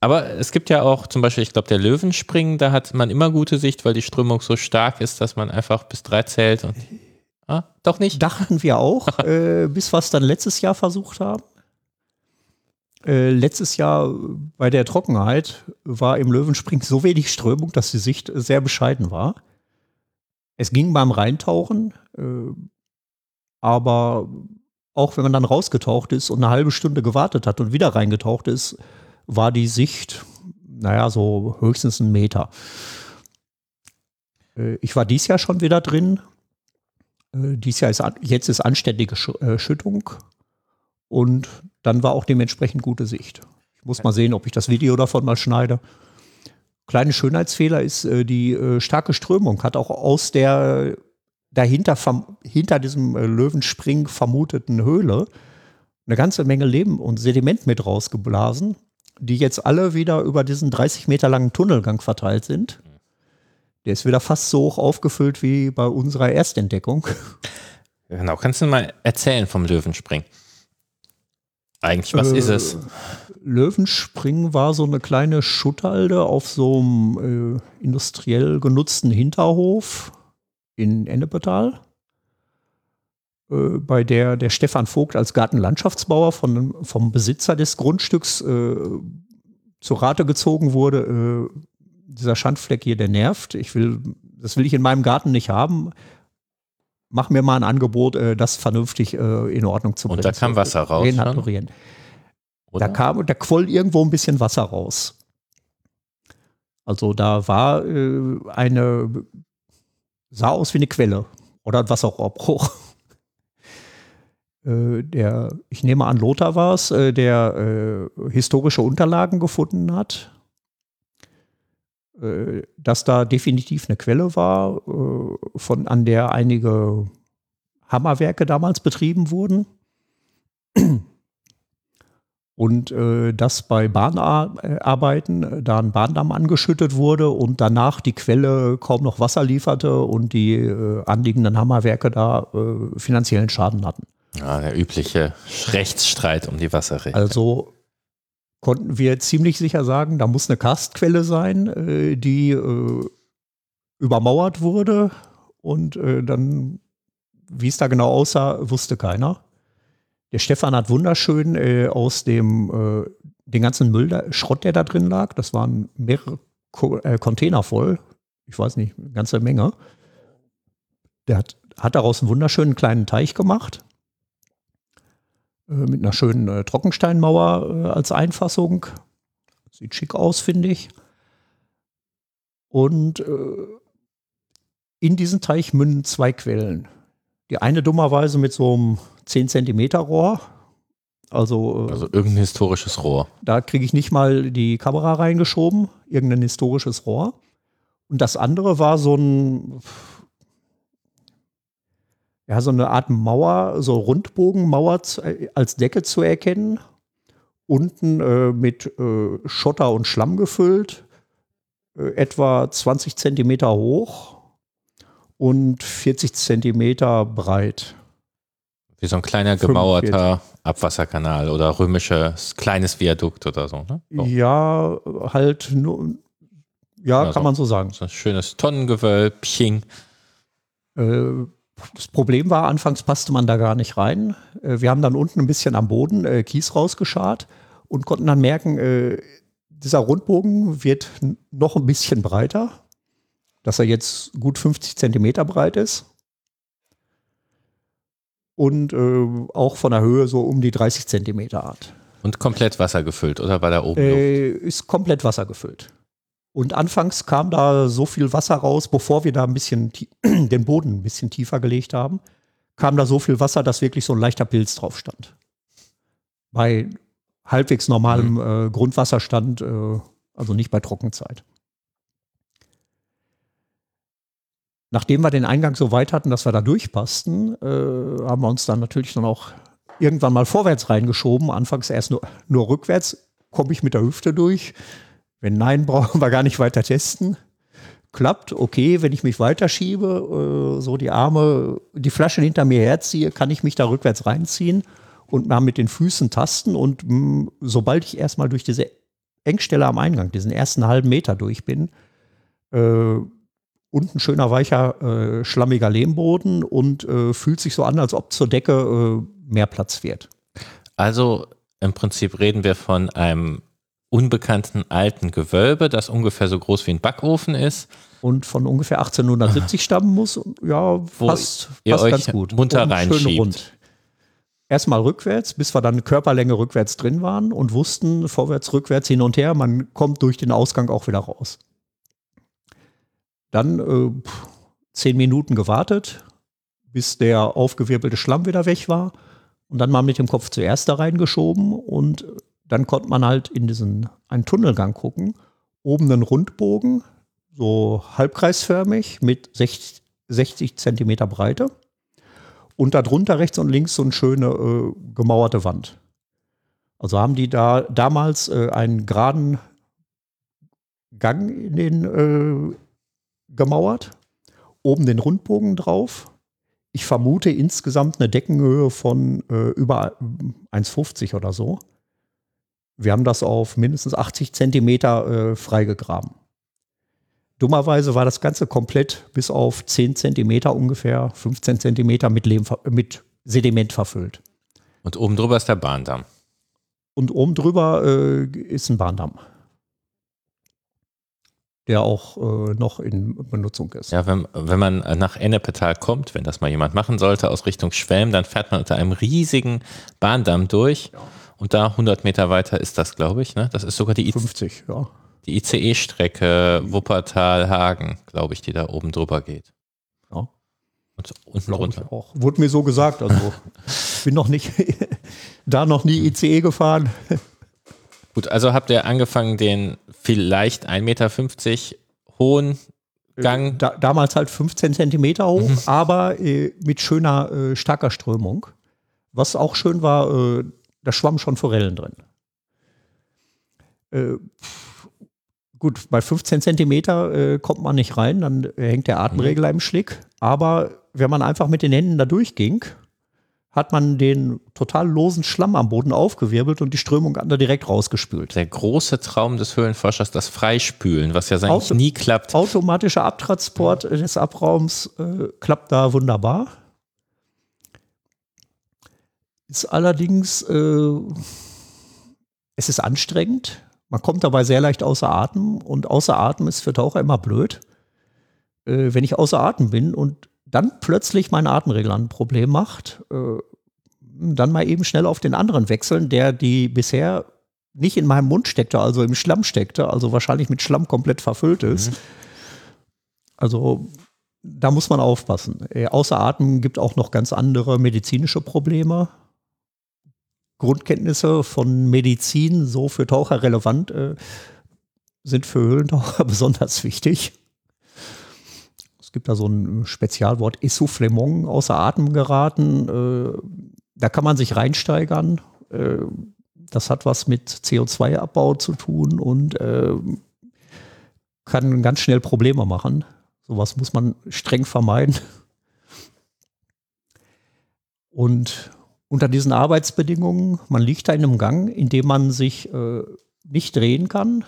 Aber es gibt ja auch zum Beispiel, ich glaube, der Löwenspringen, da hat man immer gute Sicht, weil die Strömung so stark ist, dass man einfach bis drei zählt und. Ah, doch nicht? Dachten wir auch, äh, bis wir es dann letztes Jahr versucht haben. Äh, letztes Jahr bei der Trockenheit war im Löwenspring so wenig Strömung, dass die Sicht sehr bescheiden war. Es ging beim Reintauchen, äh, aber auch wenn man dann rausgetaucht ist und eine halbe Stunde gewartet hat und wieder reingetaucht ist, war die Sicht, naja, so höchstens einen Meter. Äh, ich war dies Jahr schon wieder drin. Äh, dies Jahr ist jetzt ist anständige äh, Schüttung und dann war auch dementsprechend gute Sicht. Ich muss mal sehen, ob ich das Video davon mal schneide. Kleine Schönheitsfehler ist äh, die äh, starke Strömung hat auch aus der dahinter hinter diesem äh, Löwenspring vermuteten Höhle eine ganze Menge Leben und Sediment mit rausgeblasen, die jetzt alle wieder über diesen 30 Meter langen Tunnelgang verteilt sind. Der ist wieder fast so hoch aufgefüllt wie bei unserer Erstentdeckung. Genau, kannst du mal erzählen vom Löwenspringen? Eigentlich, was Äh, ist es? Löwenspring war so eine kleine Schutterhalde auf so einem äh, industriell genutzten Hinterhof in Ennepetal, äh, bei der der Stefan Vogt als Gartenlandschaftsbauer von, vom Besitzer des Grundstücks äh, zur Rate gezogen wurde. Äh, dieser Schandfleck hier, der nervt. Ich will, das will ich in meinem Garten nicht haben. Mach mir mal ein Angebot, äh, das vernünftig äh, in Ordnung zu bringen. Und da kam Wasser raus? Renaturieren. Oder? Da kam, da quoll irgendwo ein bisschen Wasser raus. Also da war äh, eine, sah aus wie eine Quelle oder ein Wasserrohrbruch. Äh, der, ich nehme an, Lothar war es, äh, der äh, historische Unterlagen gefunden hat, äh, dass da definitiv eine Quelle war, von, an der einige Hammerwerke damals betrieben wurden. Und äh, dass bei Bahnarbeiten äh, da ein Bahndamm angeschüttet wurde und danach die Quelle kaum noch Wasser lieferte und die äh, anliegenden Hammerwerke da äh, finanziellen Schaden hatten. Ja, der übliche Rechtsstreit um die Wasserrechte. Also konnten wir ziemlich sicher sagen, da muss eine Karstquelle sein, äh, die äh, übermauert wurde und äh, dann, wie es da genau aussah, wusste keiner. Der Stefan hat wunderschön äh, aus dem äh, den ganzen Müll, da, Schrott, der da drin lag, das waren mehrere Ko äh, Container voll, ich weiß nicht, eine ganze Menge. Der hat, hat daraus einen wunderschönen kleinen Teich gemacht äh, mit einer schönen äh, Trockensteinmauer äh, als Einfassung. Sieht schick aus, finde ich. Und in diesen Teich münden zwei Quellen. Die eine dummerweise mit so einem 10 Zentimeter Rohr. Also, also irgendein historisches Rohr. Da kriege ich nicht mal die Kamera reingeschoben, irgendein historisches Rohr. Und das andere war so ein, ja, so eine Art Mauer, so Rundbogenmauer als Decke zu erkennen. Unten äh, mit äh, Schotter und Schlamm gefüllt, äh, etwa 20 Zentimeter hoch und 40 Zentimeter breit. Wie so ein kleiner gemauerter 45. Abwasserkanal oder römisches kleines Viadukt oder so, ne? So. Ja, halt nur, ja, ja kann man so sagen. So ein schönes Tonnengewölbchen. Äh, das Problem war, anfangs passte man da gar nicht rein. Äh, wir haben dann unten ein bisschen am Boden äh, Kies rausgeschart und konnten dann merken, äh, dieser Rundbogen wird noch ein bisschen breiter dass er jetzt gut 50 Zentimeter breit ist. Und äh, auch von der Höhe so um die 30 Zentimeter hat. Und komplett wassergefüllt oder war da oben äh, Ist komplett wassergefüllt. Und anfangs kam da so viel Wasser raus, bevor wir da ein bisschen den Boden ein bisschen tiefer gelegt haben, kam da so viel Wasser, dass wirklich so ein leichter Pilz drauf stand. Bei halbwegs normalem mhm. äh, Grundwasserstand, äh, also nicht bei Trockenzeit. Nachdem wir den Eingang so weit hatten, dass wir da durchpassten, äh, haben wir uns dann natürlich dann auch irgendwann mal vorwärts reingeschoben. Anfangs erst nur, nur rückwärts. Komme ich mit der Hüfte durch? Wenn nein, brauchen wir gar nicht weiter testen. Klappt, okay, wenn ich mich weiterschiebe, äh, so die Arme, die Flasche hinter mir herziehe, kann ich mich da rückwärts reinziehen und mal mit den Füßen tasten. Und mh, mm, sobald ich erstmal durch diese Engstelle am Eingang, diesen ersten halben Meter durch bin, äh, unten schöner, weicher, äh, schlammiger Lehmboden und äh, fühlt sich so an, als ob zur Decke äh, mehr Platz wird. Also im Prinzip reden wir von einem unbekannten alten Gewölbe, das ungefähr so groß wie ein Backofen ist. Und von ungefähr 1870 stammen muss. Ja, Wo passt, ihr passt euch ganz gut. munter reinschiebt. Erstmal rückwärts, bis wir dann Körperlänge rückwärts drin waren und wussten, vorwärts, rückwärts, hin und her, man kommt durch den Ausgang auch wieder raus. Dann äh, zehn Minuten gewartet, bis der aufgewirbelte Schlamm wieder weg war. Und dann mal mit dem Kopf zuerst da reingeschoben. Und dann konnte man halt in diesen einen Tunnelgang gucken. Oben einen Rundbogen, so halbkreisförmig mit 60, 60 Zentimeter Breite. Und darunter rechts und links so eine schöne äh, gemauerte Wand. Also haben die da damals äh, einen geraden Gang in den, äh, gemauert, oben den Rundbogen drauf. Ich vermute insgesamt eine Deckenhöhe von äh, über 1,50 oder so. Wir haben das auf mindestens 80 Zentimeter äh, freigegraben. Dummerweise war das Ganze komplett bis auf 10 Zentimeter ungefähr, 15 Zentimeter mit, Lehm, mit Sediment verfüllt. Und oben drüber ist der Bahndamm. Und oben drüber äh, ist ein Bahndamm der auch äh, noch in Benutzung ist. Ja, wenn, wenn man nach Ennepetal kommt, wenn das mal jemand machen sollte, aus Richtung Schwelm, dann fährt man unter einem riesigen Bahndamm durch. Ja. Und da 100 Meter weiter ist das, glaube ich. Ne? Das ist sogar die, I 50, ja. die ICE-Strecke Wuppertal-Hagen, glaube ich, die da oben drüber geht. Ja. Und unten runter. Auch. Wurde mir so gesagt. Also bin noch nicht da noch nie ICE gefahren. Gut, also habt ihr angefangen, den vielleicht 1,50 Meter hohen Gang. Da, damals halt 15 Zentimeter hoch, mhm. aber äh, mit schöner, äh, starker Strömung. Was auch schön war, äh, da schwammen schon Forellen drin. Äh, gut, bei 15 Zentimeter äh, kommt man nicht rein, dann hängt der Atemregler mhm. im Schlick. Aber wenn man einfach mit den Händen da durchging, hat man den total losen Schlamm am Boden aufgewirbelt und die Strömung da direkt rausgespült. Der große Traum des Höhlenforschers, das Freispülen, was ja eigentlich Auto nie klappt. Automatischer Abtransport ja. des Abraums äh, klappt da wunderbar. Ist allerdings, äh, es ist anstrengend. Man kommt dabei sehr leicht außer Atem und außer Atem ist für Taucher immer blöd. Äh, wenn ich außer Atem bin und dann plötzlich mein Atemregler ein Problem macht, äh, dann mal eben schnell auf den anderen wechseln, der die bisher nicht in meinem Mund steckte, also im Schlamm steckte, also wahrscheinlich mit Schlamm komplett verfüllt ist. Mhm. Also da muss man aufpassen. Äh, außer Atem gibt auch noch ganz andere medizinische Probleme. Grundkenntnisse von Medizin, so für Taucher relevant, äh, sind für Höhlentaucher besonders wichtig. Es gibt da so ein Spezialwort Essoufflement, außer Atem geraten. Äh, da kann man sich reinsteigern. Äh, das hat was mit CO2-Abbau zu tun und äh, kann ganz schnell Probleme machen. Sowas muss man streng vermeiden. Und unter diesen Arbeitsbedingungen, man liegt da in einem Gang, in dem man sich äh, nicht drehen kann,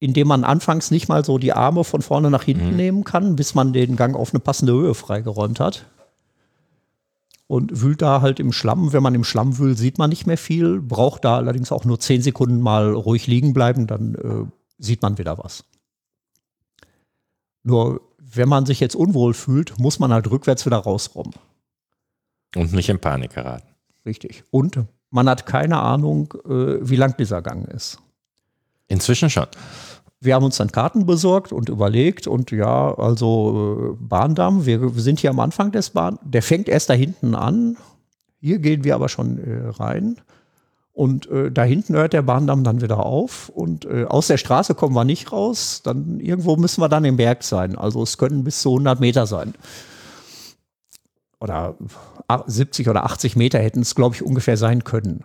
indem man anfangs nicht mal so die Arme von vorne nach hinten mhm. nehmen kann, bis man den Gang auf eine passende Höhe freigeräumt hat. Und wühlt da halt im Schlamm. Wenn man im Schlamm wühlt, sieht man nicht mehr viel, braucht da allerdings auch nur zehn Sekunden mal ruhig liegen bleiben, dann äh, sieht man wieder was. Nur wenn man sich jetzt unwohl fühlt, muss man halt rückwärts wieder rausrobben. Und nicht in Panik geraten. Richtig. Und man hat keine Ahnung, äh, wie lang dieser Gang ist. Inzwischen schon. Wir haben uns dann Karten besorgt und überlegt und ja, also äh, Bahndamm, wir, sind hier am Anfang des Bahn, der fängt erst da hinten an. Hier gehen wir aber schon äh, rein. Und äh, da hinten hört der Bahndamm dann wieder auf. Und äh, aus der Straße kommen wir nicht raus. Dann irgendwo müssen wir dann im Berg sein. Also es können bis zu 100 Meter sein. Oder 70 oder 80 Meter hätten es, glaube ich, ungefähr sein können.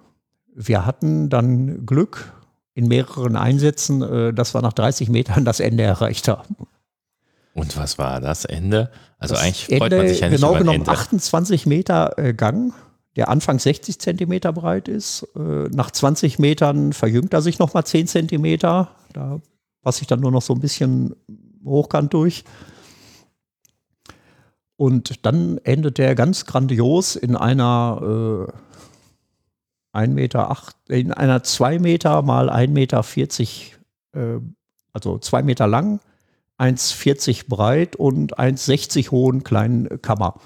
Wir hatten dann Glück in mehreren Einsätzen, äh, dass wir nach 30 Metern das Ende erreicht haben. Und was war das Ende? Also das eigentlich freut Ende, man sich ja nicht Genau genommen Ende. 28 Meter äh, Gang, der Anfang 60 Zentimeter breit ist. Äh, nach 20 Metern verjüngt er sich nochmal 10 Zentimeter. Da passe ich dann nur noch so ein bisschen hochkant durch. Und dann endet der ganz grandios in einer äh, 1 Meter acht, in einer 2 Meter mal 1,40 Meter, 40, äh, also 2 Meter lang, 1,40 breit und 1,60 hohen kleinen Kammer.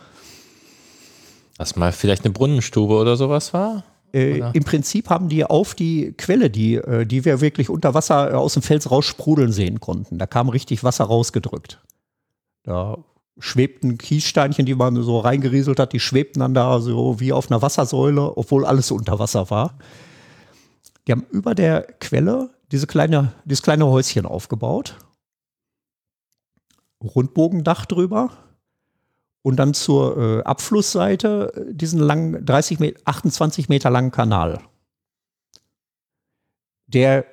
Was mal vielleicht eine Brunnenstube oder sowas war? Äh, Im Prinzip haben die auf die Quelle, die, äh, die wir wirklich unter Wasser äh, aus dem Fels raussprudeln sehen konnten. Da kam richtig Wasser rausgedrückt. Da schwebten Kiessteinchen, die man so reingerieselt hat, die schwebten dann da so wie auf einer Wassersäule, obwohl alles unter Wasser war. Die haben über der Quelle diese kleine, dieses kleine Häuschen aufgebaut. Rundbogendach drüber. Und dann zur äh, Abflussseite diesen langen, 30 Meter, 28 Meter langen Kanal. Der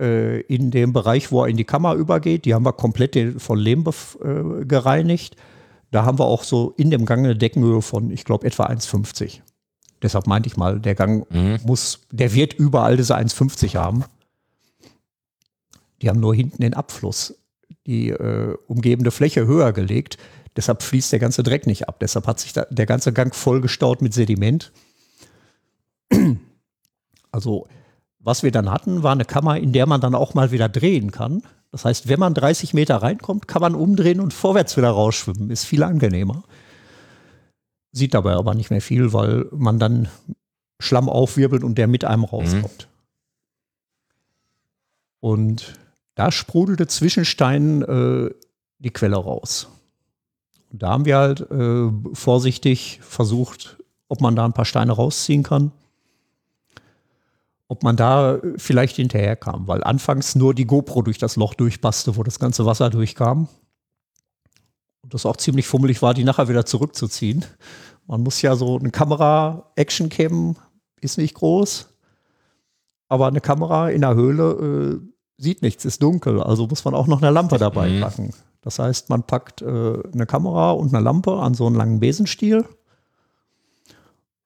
äh, in dem Bereich, wo er in die Kammer übergeht. Die haben wir komplett von Lehm äh, gereinigt. Da haben wir auch so in dem Gang eine Deckenhöhe von, ich glaube, etwa 1,50. Deshalb meinte ich mal, der Gang mhm. muss, der wird überall diese 1,50 haben. Die haben nur hinten den Abfluss, die äh, umgebende Fläche höher gelegt. Deshalb fließt der ganze Dreck nicht ab. Deshalb hat sich da, der ganze Gang vollgestaut mit Sediment. Also was wir dann hatten, war eine Kammer, in der man dann auch mal wieder drehen kann. Das heißt, wenn man 30 Meter reinkommt, kann man umdrehen und vorwärts wieder rausschwimmen. Ist viel angenehmer. Sieht dabei aber nicht mehr viel, weil man dann Schlamm aufwirbelt und der mit einem rauskommt. Mhm. Und da sprudelte Zwischenstein äh, die Quelle raus. Und da haben wir halt äh, vorsichtig versucht, ob man da ein paar Steine rausziehen kann ob man da vielleicht hinterherkam, weil anfangs nur die GoPro durch das Loch durchpasste, wo das ganze Wasser durchkam. Und das auch ziemlich fummelig war, die nachher wieder zurückzuziehen. Man muss ja so eine Kamera, Action-Cam ist nicht groß. aber eine Kamera in der Höhle äh, sieht nichts, ist dunkel. Also muss man auch noch eine Lampe dabei Mhm. packen. Das heißt, man packt äh, eine Kamera und eine Lampe an so einen langen Besenstiel,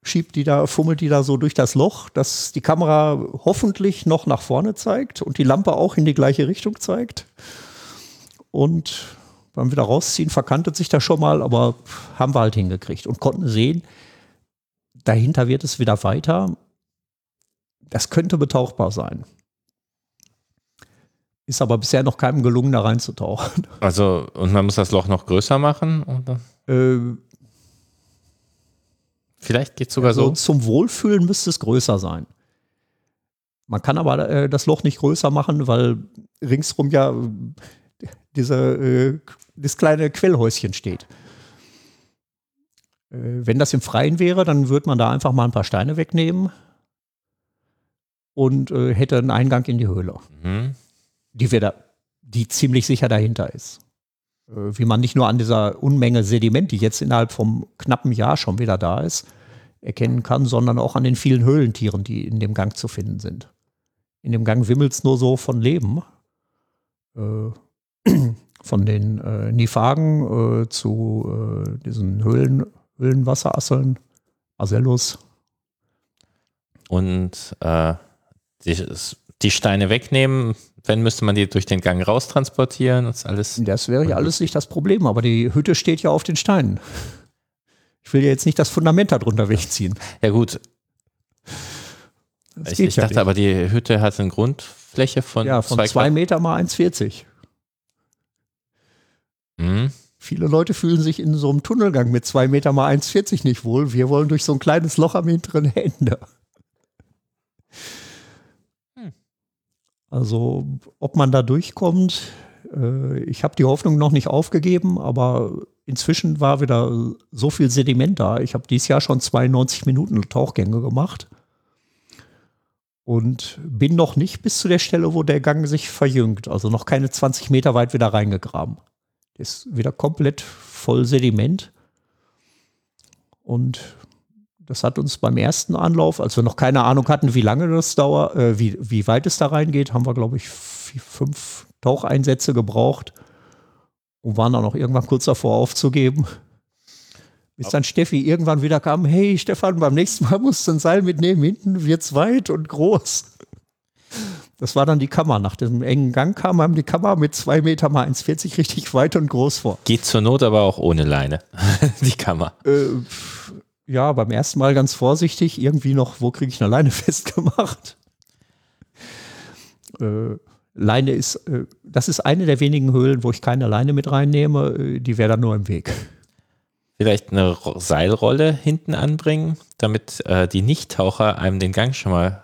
schiebt die da, fummelt die da so durch das Loch, dass die Kamera hoffentlich noch nach vorne zeigt und die Lampe auch in die gleiche Richtung zeigt. Und beim wieder rausziehen verkantet sich das schon mal, aber haben wir halt hingekriegt und konnten sehen, dahinter wird es wieder weiter. Das könnte betauchbar sein. Ist aber bisher noch keinem gelungen, da reinzutauchen. Also, und man muss das Loch noch größer machen? Oder? Äh, Vielleicht geht es sogar also so. zum Wohlfühlen müsste es größer sein. Man kann aber äh, das Loch nicht größer machen, weil ringsrum ja äh, diese, äh, das kleine Quellhäuschen steht. Äh, wenn das im Freien wäre, dann würde man da einfach mal ein paar Steine wegnehmen und äh, hätte einen Eingang in die Höhle. Mhm. die wir da, die ziemlich sicher dahinter ist. Äh, Wie man nicht nur an dieser Unmenge Sediment, die jetzt innerhalb vom knappen Jahr schon wieder da ist, erkennen kann, sondern auch an den vielen Höhlentieren, die in dem Gang zu finden sind. In dem Gang wimmelt es nur so von Leben. Äh, von den äh, Niphagen äh, zu äh, diesen Höhlen, Höhlenwasserasseln, Asellus. Und äh, die, die Steine wegnehmen, wenn müsste man die durch den Gang raustransportieren. Das ist alles. Das wäre ja alles nicht das Problem, aber die Hütte steht ja auf den Steinen. Ich will ja jetzt nicht das Fundament darunter wegziehen. Ja, gut. Ich, ich ja dachte nicht. aber, die Hütte hat eine Grundfläche von, ja, von zwei zwei Meter mal 1,40. Mhm. Viele Leute fühlen sich in so einem Tunnelgang mit zwei Meter mal 1,40 nicht wohl. Wir wollen durch so ein kleines Loch am hinteren Ende. Also, ob man da durchkommt, äh, ich habe die Hoffnung noch nicht aufgegeben, aber inzwischen war wieder so viel Sediment da. Ich habe dieses Jahr schon 92 Minuten Tauchgänge gemacht und bin noch nicht bis zu der Stelle, wo der Gang sich verjüngt. Also noch keine 20 Meter weit wieder reingegraben. Ist wieder komplett voll Sediment. Und das hat uns beim ersten Anlauf, als wir noch keine Ahnung hatten, wie lange das dauert, äh, wie, wie weit es da reingeht, haben wir, glaube ich, vier, fünf Taucheinsätze gebraucht und waren dann auch irgendwann kurz davor aufzugeben. Bis dann Steffi irgendwann wieder kam, hey Stefan, beim nächsten Mal musst du ein Seil mitnehmen, hinten wird's weit und groß. Das war dann die Kammer. Nach dem engen Gang kam einem die Kammer mit zwei Meter mal 1,40 richtig weit und groß vor. Geht zur Not aber auch ohne Leine. die Kammer. Äh, ja, beim ersten Mal ganz vorsichtig, irgendwie noch, wo kriege ich eine Leine festgemacht? Äh, Leine ist, äh, das ist eine der wenigen Höhlen, wo ich keine Leine mit reinnehme, äh, die wäre dann nur im Weg. Vielleicht eine Ro- Seilrolle hinten anbringen, damit äh, die Nichttaucher einem den Gang schon mal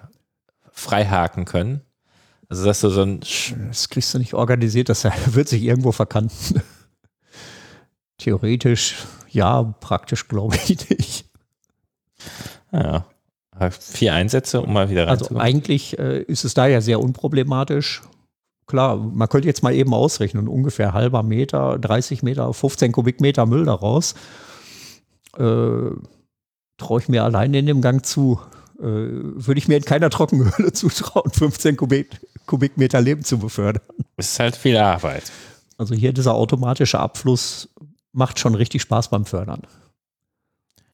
freihaken können. Also, dass du so ein. Sch Das kriegst du nicht organisiert, das wird sich irgendwo verkanten. Theoretisch, ja, praktisch glaube ich nicht. Ja, vier Einsätze, um mal wieder Also reinzukommen. eigentlich äh, ist es da ja sehr unproblematisch. Klar, man könnte jetzt mal eben ausrechnen, ungefähr halber Meter, 30 Meter, 15 Kubikmeter Müll daraus. Äh, Traue ich mir alleine in dem Gang zu. Äh, Würde ich mir in keiner Trockenhöhle zutrauen, 15 Kubik, Kubikmeter Leben zu befördern. Es ist halt viel Arbeit. Also hier dieser automatische Abfluss macht schon richtig Spaß beim Fördern.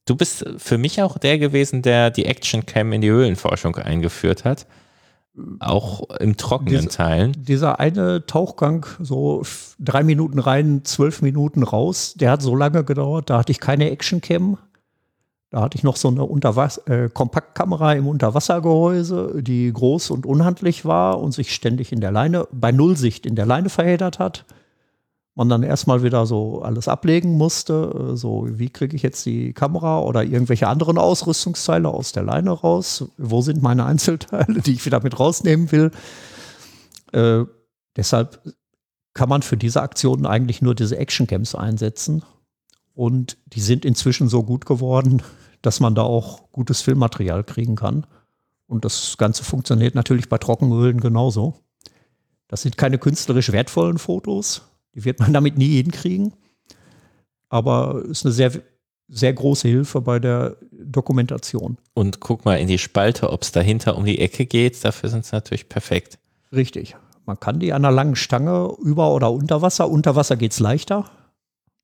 Du bist für mich auch der gewesen, der die Action Cam in die Höhlenforschung eingeführt hat. Auch im trockenen Diese- Teilen. Dieser eine Tauchgang, so drei Minuten rein, zwölf Minuten raus, der hat so lange gedauert, da hatte ich keine Actioncam. Da hatte ich noch so eine Unterwas äh, Kompaktkamera im Unterwassergehäuse, die groß und unhandlich war und sich ständig in der Leine, bei Nullsicht in der Leine verheddert hat. Man dann erstmal wieder so alles ablegen musste. äh, So, wie kriege ich jetzt die Kamera oder irgendwelche anderen Ausrüstungsteile aus der Leine raus? Wo sind meine Einzelteile, die ich wieder mit rausnehmen will? Äh, deshalb kann man für diese Aktionen eigentlich nur diese Actioncams einsetzen. Und die sind inzwischen so gut geworden, dass man da auch gutes Filmmaterial kriegen kann. Und das Ganze funktioniert natürlich bei Trockenölen genauso. Das sind keine künstlerisch wertvollen Fotos. Die wird man damit nie hinkriegen. Aber ist eine sehr sehr große Hilfe bei der Dokumentation. Und guck mal in die Spalte, ob es dahinter um die Ecke geht. Dafür sind es natürlich perfekt. Richtig. Man kann die an einer langen Stange über oder unter Wasser. Unter Wasser geht es leichter,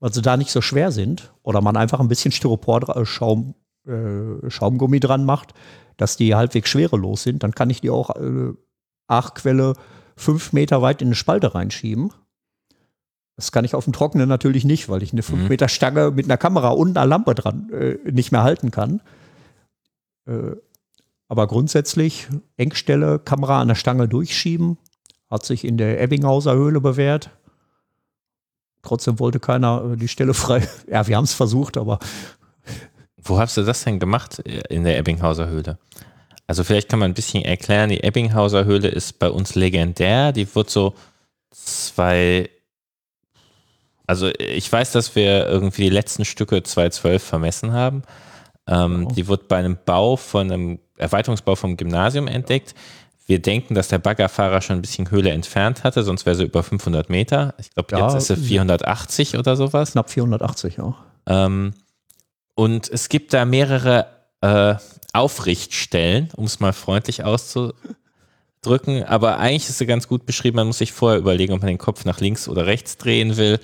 weil sie da nicht so schwer sind. Oder man einfach ein bisschen Styropor, Schaum, äh, Schaumgummi dran macht, dass die halbwegs schwerelos sind. Dann kann ich die auch äh, Achquelle fünf Meter weit in eine Spalte reinschieben. Das kann ich auf dem Trockenen natürlich nicht, weil ich eine 5 mhm. Meter Stange mit einer Kamera und einer Lampe dran äh, nicht mehr halten kann. Äh, aber grundsätzlich Engstelle, Kamera an der Stange durchschieben, hat sich in der Ebbinghauser Höhle bewährt. Trotzdem wollte keiner äh, die Stelle frei. Ja, wir haben es versucht, aber. Wo hast du das denn gemacht äh, in der Ebbinghauser Höhle? Also vielleicht kann man ein bisschen erklären, die Ebbinghauser Höhle ist bei uns legendär. Die wird so zwei also ich weiß, dass wir irgendwie die letzten Stücke 2012 vermessen haben. Ähm, oh. Die wird bei einem Bau von einem Erweiterungsbau vom Gymnasium entdeckt. Wir denken, dass der Baggerfahrer schon ein bisschen Höhle entfernt hatte, sonst wäre sie über 500 Meter. Ich glaube, ja, jetzt ist sie 480 oder sowas. Knapp 480, ja. Ähm, und es gibt da mehrere äh, Aufrichtstellen, um es mal freundlich auszudrücken. Aber eigentlich ist sie ganz gut beschrieben. Man muss sich vorher überlegen, ob man den Kopf nach links oder rechts drehen will.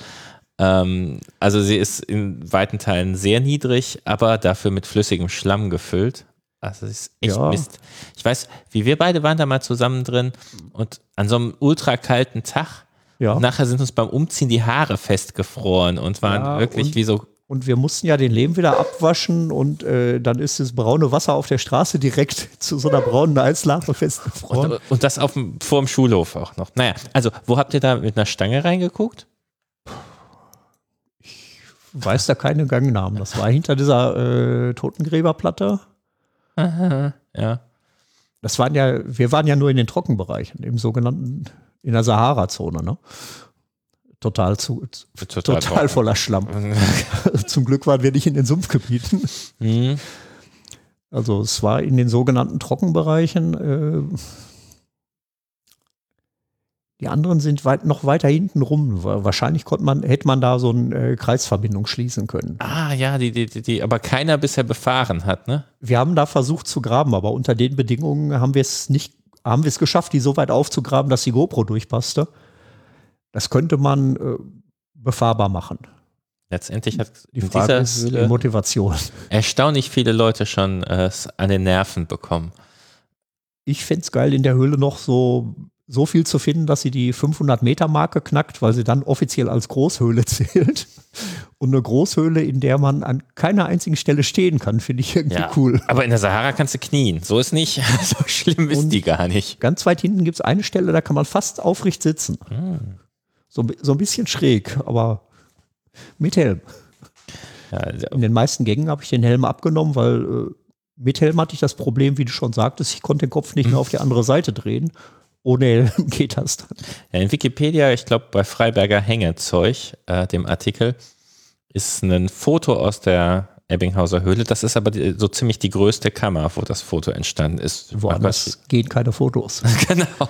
Ähm, also sie ist in weiten Teilen sehr niedrig, aber dafür mit flüssigem Schlamm gefüllt. Also es ist echt ja. Mist. Ich weiß, wie wir beide waren da mal zusammen drin und an so einem ultra kalten Tag, ja. nachher sind uns beim Umziehen die Haare festgefroren und waren ja, wirklich und, wie so. Und wir mussten ja den Lehm wieder abwaschen und äh, dann ist das braune Wasser auf der Straße direkt zu so einer braunen Eislache festgefroren. Und, und das auf dem, vor dem Schulhof auch noch. Naja, also wo habt ihr da mit einer Stange reingeguckt? Weiß da keine Gangnamen. Das war hinter dieser äh, Totengräberplatte. Aha, ja. Das waren ja, wir waren ja nur in den Trockenbereichen, im sogenannten, in der Sahara-Zone, ne? Total zu, total, total voller Schlamm. Zum Glück waren wir nicht in den Sumpfgebieten. Mhm. Also es war in den sogenannten Trockenbereichen. Äh, die anderen sind weit, noch weiter hinten rum. Wahrscheinlich konnte man, hätte man da so eine äh, Kreisverbindung schließen können. Ah, ja, die, die, die aber keiner bisher befahren hat, ne? Wir haben da versucht zu graben, aber unter den Bedingungen haben wir es nicht, haben wir es geschafft, die so weit aufzugraben, dass die GoPro durchpasste. Das könnte man äh, befahrbar machen. Letztendlich hat die Frage ist die Motivation. Erstaunlich viele Leute schon äh, an den Nerven bekommen. Ich fände es geil, in der Höhle noch so so viel zu finden, dass sie die 500-Meter-Marke knackt, weil sie dann offiziell als Großhöhle zählt. Und eine Großhöhle, in der man an keiner einzigen Stelle stehen kann, finde ich irgendwie ja, cool. Aber in der Sahara kannst du knien. So ist nicht. So schlimm ist Und die gar nicht. Ganz weit hinten gibt es eine Stelle, da kann man fast aufrecht sitzen. Hm. So, so ein bisschen schräg, aber mit Helm. Ja, also in den meisten Gängen habe ich den Helm abgenommen, weil äh, mit Helm hatte ich das Problem, wie du schon sagtest, ich konnte den Kopf nicht mehr auf die andere Seite drehen ohne geht das dann. Ja, in Wikipedia, ich glaube bei Freiberger Hängezeug, äh, dem Artikel, ist ein Foto aus der Ebbinghauser Höhle. Das ist aber die, so ziemlich die größte Kammer, wo das Foto entstanden ist. Woanders gehen keine Fotos. genau.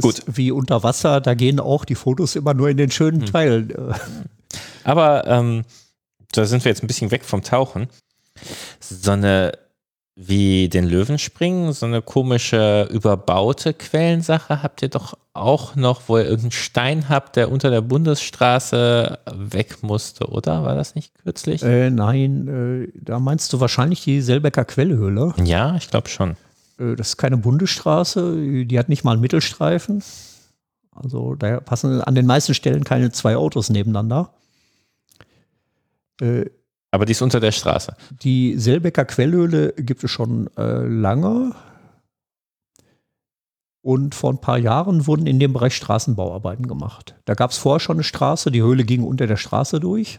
Gut. Wie unter Wasser, da gehen auch die Fotos immer nur in den schönen hm. Teilen. Aber ähm, da sind wir jetzt ein bisschen weg vom Tauchen. So eine wie den Löwenspringen, so eine komische überbaute Quellensache habt ihr doch auch noch, wo ihr irgendeinen Stein habt, der unter der Bundesstraße weg musste, oder? War das nicht kürzlich? Äh, nein, äh, da meinst du wahrscheinlich die Selbecker Quellhöhle. Ja, ich glaube schon. Äh, das ist keine Bundesstraße, die hat nicht mal einen Mittelstreifen. Also da passen an den meisten Stellen keine zwei Autos nebeneinander. Äh, aber die ist unter der Straße. Die Selbecker Quellhöhle gibt es schon äh, lange. Und vor ein paar Jahren wurden in dem Bereich Straßenbauarbeiten gemacht. Da gab es vorher schon eine Straße, die Höhle ging unter der Straße durch.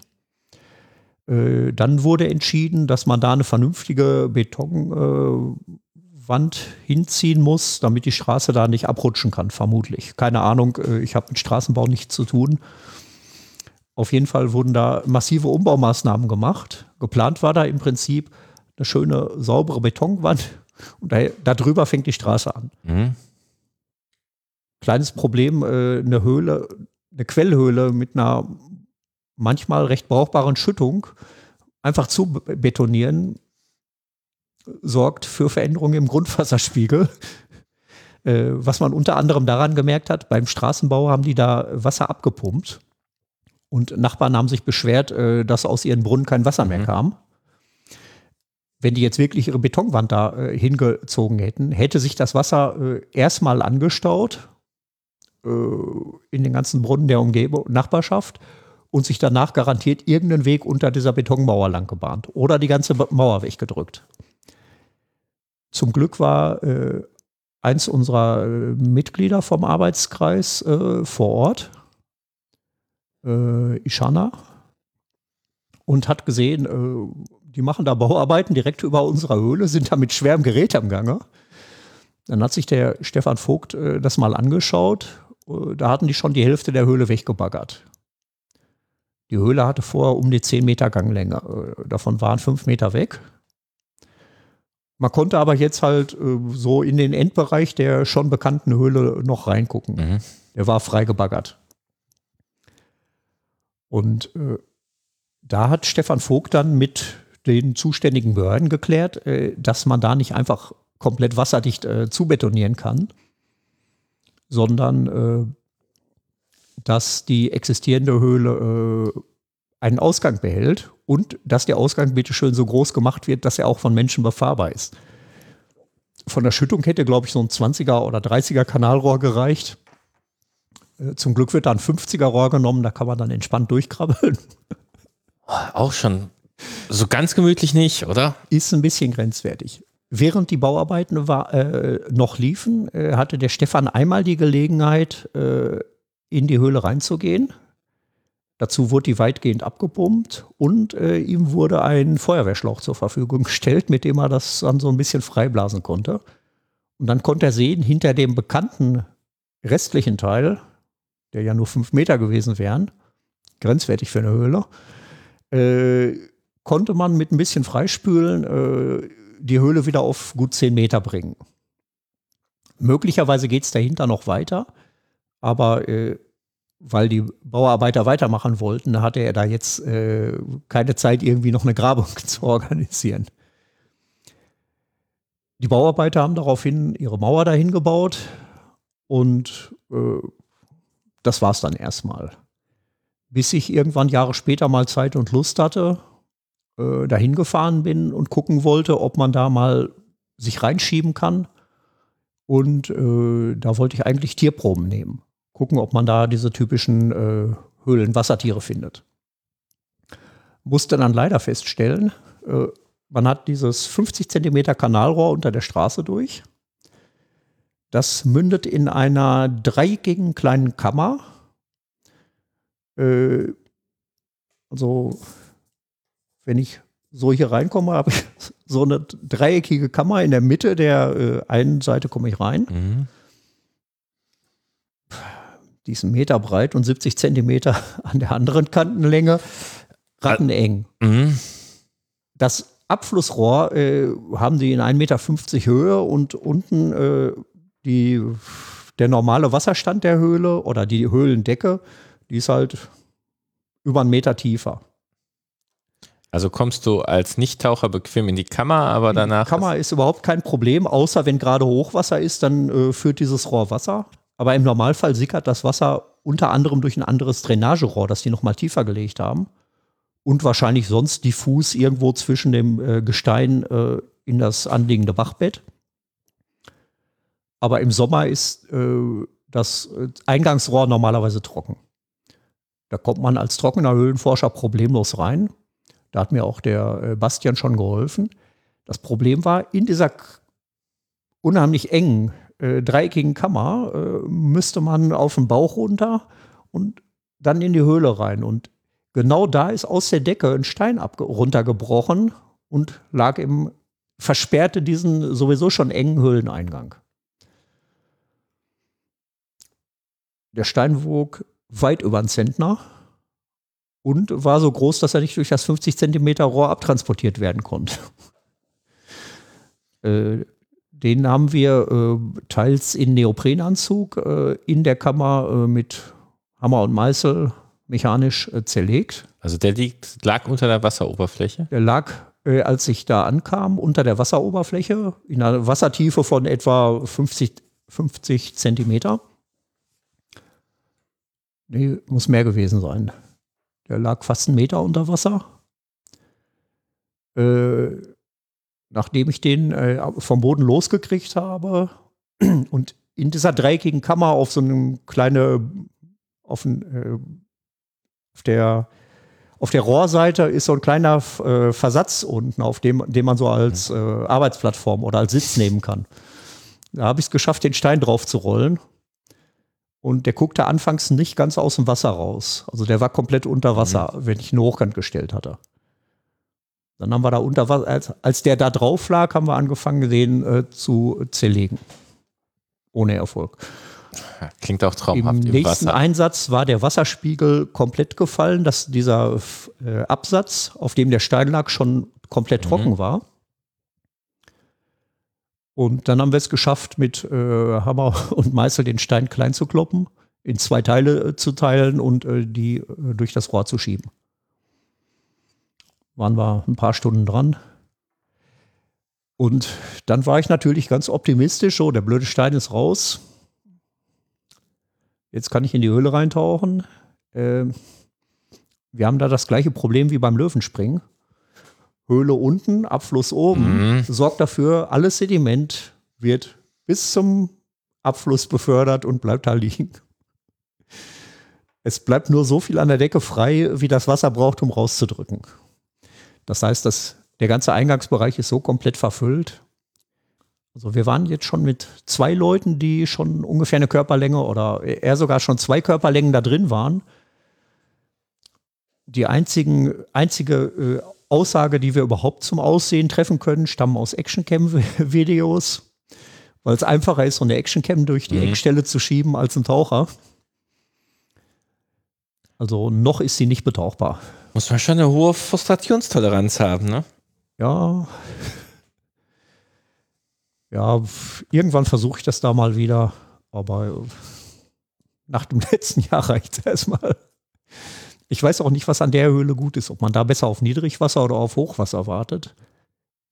Äh, dann wurde entschieden, dass man da eine vernünftige Betonwand äh, hinziehen muss, damit die Straße da nicht abrutschen kann, vermutlich. Keine Ahnung, äh, ich habe mit Straßenbau nichts zu tun. Auf jeden Fall wurden da massive Umbaumaßnahmen gemacht. Geplant war da im Prinzip eine schöne, saubere Betonwand und da, darüber fängt die Straße an. Mhm. Kleines Problem, äh, eine Höhle, eine Quellhöhle mit einer manchmal recht brauchbaren Schüttung einfach zu betonieren sorgt für Veränderungen im Grundwasserspiegel. Äh, was man unter anderem daran gemerkt hat, beim Straßenbau haben die da Wasser abgepumpt. Und Nachbarn haben sich beschwert, äh, dass aus ihren Brunnen kein Wasser mehr mhm. kam. Wenn die jetzt wirklich ihre Betonwand da äh, hingezogen hätten, hätte sich das Wasser äh, erstmal angestaut äh, in den ganzen Brunnen der Umgebung, Nachbarschaft und sich danach garantiert irgendeinen Weg unter dieser Betonmauer lang gebahnt oder die ganze Mauer weggedrückt. Zum Glück war äh, eins unserer äh, Mitglieder vom Arbeitskreis vor Ort, äh, Ishana, und hat gesehen, äh, die machen da Bauarbeiten direkt über unserer Höhle, sind da mit schwerem Gerät am Gange. Dann hat sich der Stefan Vogt äh, das mal angeschaut. da hatten die schon die Hälfte der Höhle weggebaggert. Die Höhle hatte vorher um die 10 Meter Ganglänge. davon waren 5 Meter weg. Man konnte aber jetzt halt äh, so in den Endbereich der schon bekannten Höhle noch reingucken. Mhm. Der war freigebaggert. Und äh, da hat Stefan Vogt dann mit den zuständigen Behörden geklärt, äh, dass man da nicht einfach komplett wasserdicht äh, zubetonieren kann, sondern äh, dass die existierende Höhle äh, einen Ausgang behält und dass der Ausgang bitte schön so groß gemacht wird, dass er auch von Menschen befahrbar ist. Von der Schüttung hätte, glaube ich, so ein 20er oder 30er Kanalrohr gereicht. Äh, zum Glück wird da ein 50er Rohr genommen, da kann man dann entspannt durchkrabbeln. Auch schon so ganz gemütlich nicht, oder? Ist ein bisschen grenzwertig. Während die Bauarbeiten war, äh, noch liefen, äh, hatte der Stefan einmal die Gelegenheit, äh, in die Höhle reinzugehen Dazu wurde die weitgehend abgepumpt und äh, ihm wurde ein Feuerwehrschlauch zur Verfügung gestellt, mit dem er das dann so ein bisschen freiblasen konnte. Und dann konnte er sehen, hinter dem bekannten restlichen Teil, der ja nur fünf Meter gewesen wären, grenzwertig für eine Höhle, äh, konnte man mit ein bisschen Freispülen äh, die Höhle wieder auf gut zehn Meter bringen. Möglicherweise geht es dahinter noch weiter, aber äh, weil die Bauarbeiter weitermachen wollten, hatte er da jetzt äh, keine Zeit, irgendwie noch eine Grabung zu organisieren. Die Bauarbeiter haben daraufhin ihre Mauer dahin gebaut und äh, das war es dann erstmal. Bis ich irgendwann Jahre später mal Zeit und Lust hatte, äh, dahin gefahren bin und gucken wollte, ob man da mal sich reinschieben kann. Und äh, da wollte ich eigentlich Tierproben nehmen gucken, ob man da diese typischen äh, Höhlenwassertiere findet. Musste dann leider feststellen, äh, man hat dieses 50 Zentimeter Kanalrohr unter der Straße durch. Das mündet in einer dreieckigen kleinen Kammer. Äh, also, wenn ich so hier reinkomme, habe ich so eine dreieckige Kammer in der Mitte der äh, einen Seite komme ich rein. Mhm diesen Meter breit und 70 Zentimeter an der anderen Kantenlänge, ratteneng. Mhm. Das Abflussrohr äh, haben die in 1,50 Meter Höhe und unten äh, die, der normale Wasserstand der Höhle oder die Höhlendecke, die ist halt über einen Meter tiefer. Also kommst du als Nichttaucher bequem in die Kammer, aber danach. Die Kammer ist überhaupt kein Problem, außer wenn gerade Hochwasser ist, dann äh, führt dieses Rohr Wasser. Aber im Normalfall sickert das Wasser unter anderem durch ein anderes Drainagerohr, das die noch mal tiefer gelegt haben. Und wahrscheinlich sonst diffus irgendwo zwischen dem äh, Gestein äh, in das anliegende Bachbett. Aber im Sommer ist äh, das äh, Eingangsrohr normalerweise trocken. Da kommt man als trockener Höhlenforscher problemlos rein. Da hat mir auch der äh, Bastian schon geholfen. Das Problem war, in dieser unheimlich engen äh, dreieckigen Kammer äh, müsste man auf den Bauch runter und dann in die Höhle rein. Und genau da ist aus der Decke ein Stein runtergebrochen und lag im, versperrte diesen sowieso schon engen Höhleneingang. Der Stein wog weit über einen Zentner und war so groß, dass er nicht durch das 50 Zentimeter Rohr abtransportiert werden konnte. äh, den haben wir äh, teils in Neoprenanzug äh, in der Kammer mit Hammer und Meißel mechanisch zerlegt. Also der liegt, lag unter der Wasseroberfläche? Der lag, als ich da ankam, unter der Wasseroberfläche in einer Wassertiefe von etwa 50, 50 Zentimeter. Nee, muss mehr gewesen sein. Der lag fast einen Meter unter Wasser. Äh, nachdem ich den äh, vom Boden losgekriegt habe und in dieser dreieckigen Kammer auf so einem kleinen, auf, ein, äh, auf der auf der Rohrseite ist so ein kleiner äh, Versatz unten, auf dem, den man so als äh, Arbeitsplattform oder als Sitz nehmen kann. Da habe ich es geschafft, den Stein drauf zu rollen. Und der guckte anfangs nicht ganz aus dem Wasser raus. Also der war komplett unter Wasser, mhm. wenn ich ihn hochkant gestellt hatte. Dann haben wir da unter Wasser, als, als der da drauf lag, haben wir angefangen, den äh, zu zerlegen. Ohne Erfolg. Klingt auch traumhaft. Im, im nächsten Wasser. Einsatz war der Wasserspiegel komplett gefallen, dass dieser äh, Absatz, auf dem der Stein lag, schon komplett mhm. trocken war. Und dann haben wir es geschafft, mit äh, Hammer und Meißel den Stein klein zu kloppen, in zwei Teile äh, zu teilen und äh, die äh, durch das Rohr zu schieben. Waren wir ein paar Stunden dran. Und dann war ich natürlich ganz optimistisch, so der blöde Stein ist raus. Jetzt kann ich in die Höhle reintauchen. Ähm, wir haben da das gleiche Problem wie beim Löwenspringen. Höhle unten, Abfluss oben, mhm. sorgt dafür, alles Sediment wird bis zum Abfluss befördert und bleibt da liegen. Es bleibt nur so viel an der Decke frei, wie das Wasser braucht, um rauszudrücken. Das heißt, dass der ganze Eingangsbereich ist so komplett verfüllt. Also wir waren jetzt schon mit zwei Leuten, die schon ungefähr eine Körperlänge oder eher sogar schon zwei Körperlängen da drin waren. Die einzigen, einzige äh, Aussage, die wir überhaupt zum Aussehen treffen können, stammen aus Actioncam-Videos, weil es einfacher ist, so eine Actioncam durch die mhm. Eckstelle zu schieben als ein Taucher. Also noch ist sie nicht betauchbar. Muss man schon eine hohe Frustrationstoleranz haben, ne? Ja. Ja, irgendwann versuche ich das da mal wieder, aber nach dem letzten Jahr reicht es erstmal. Ich weiß auch nicht, was an der Höhle gut ist, ob man da besser auf Niedrigwasser oder auf Hochwasser wartet.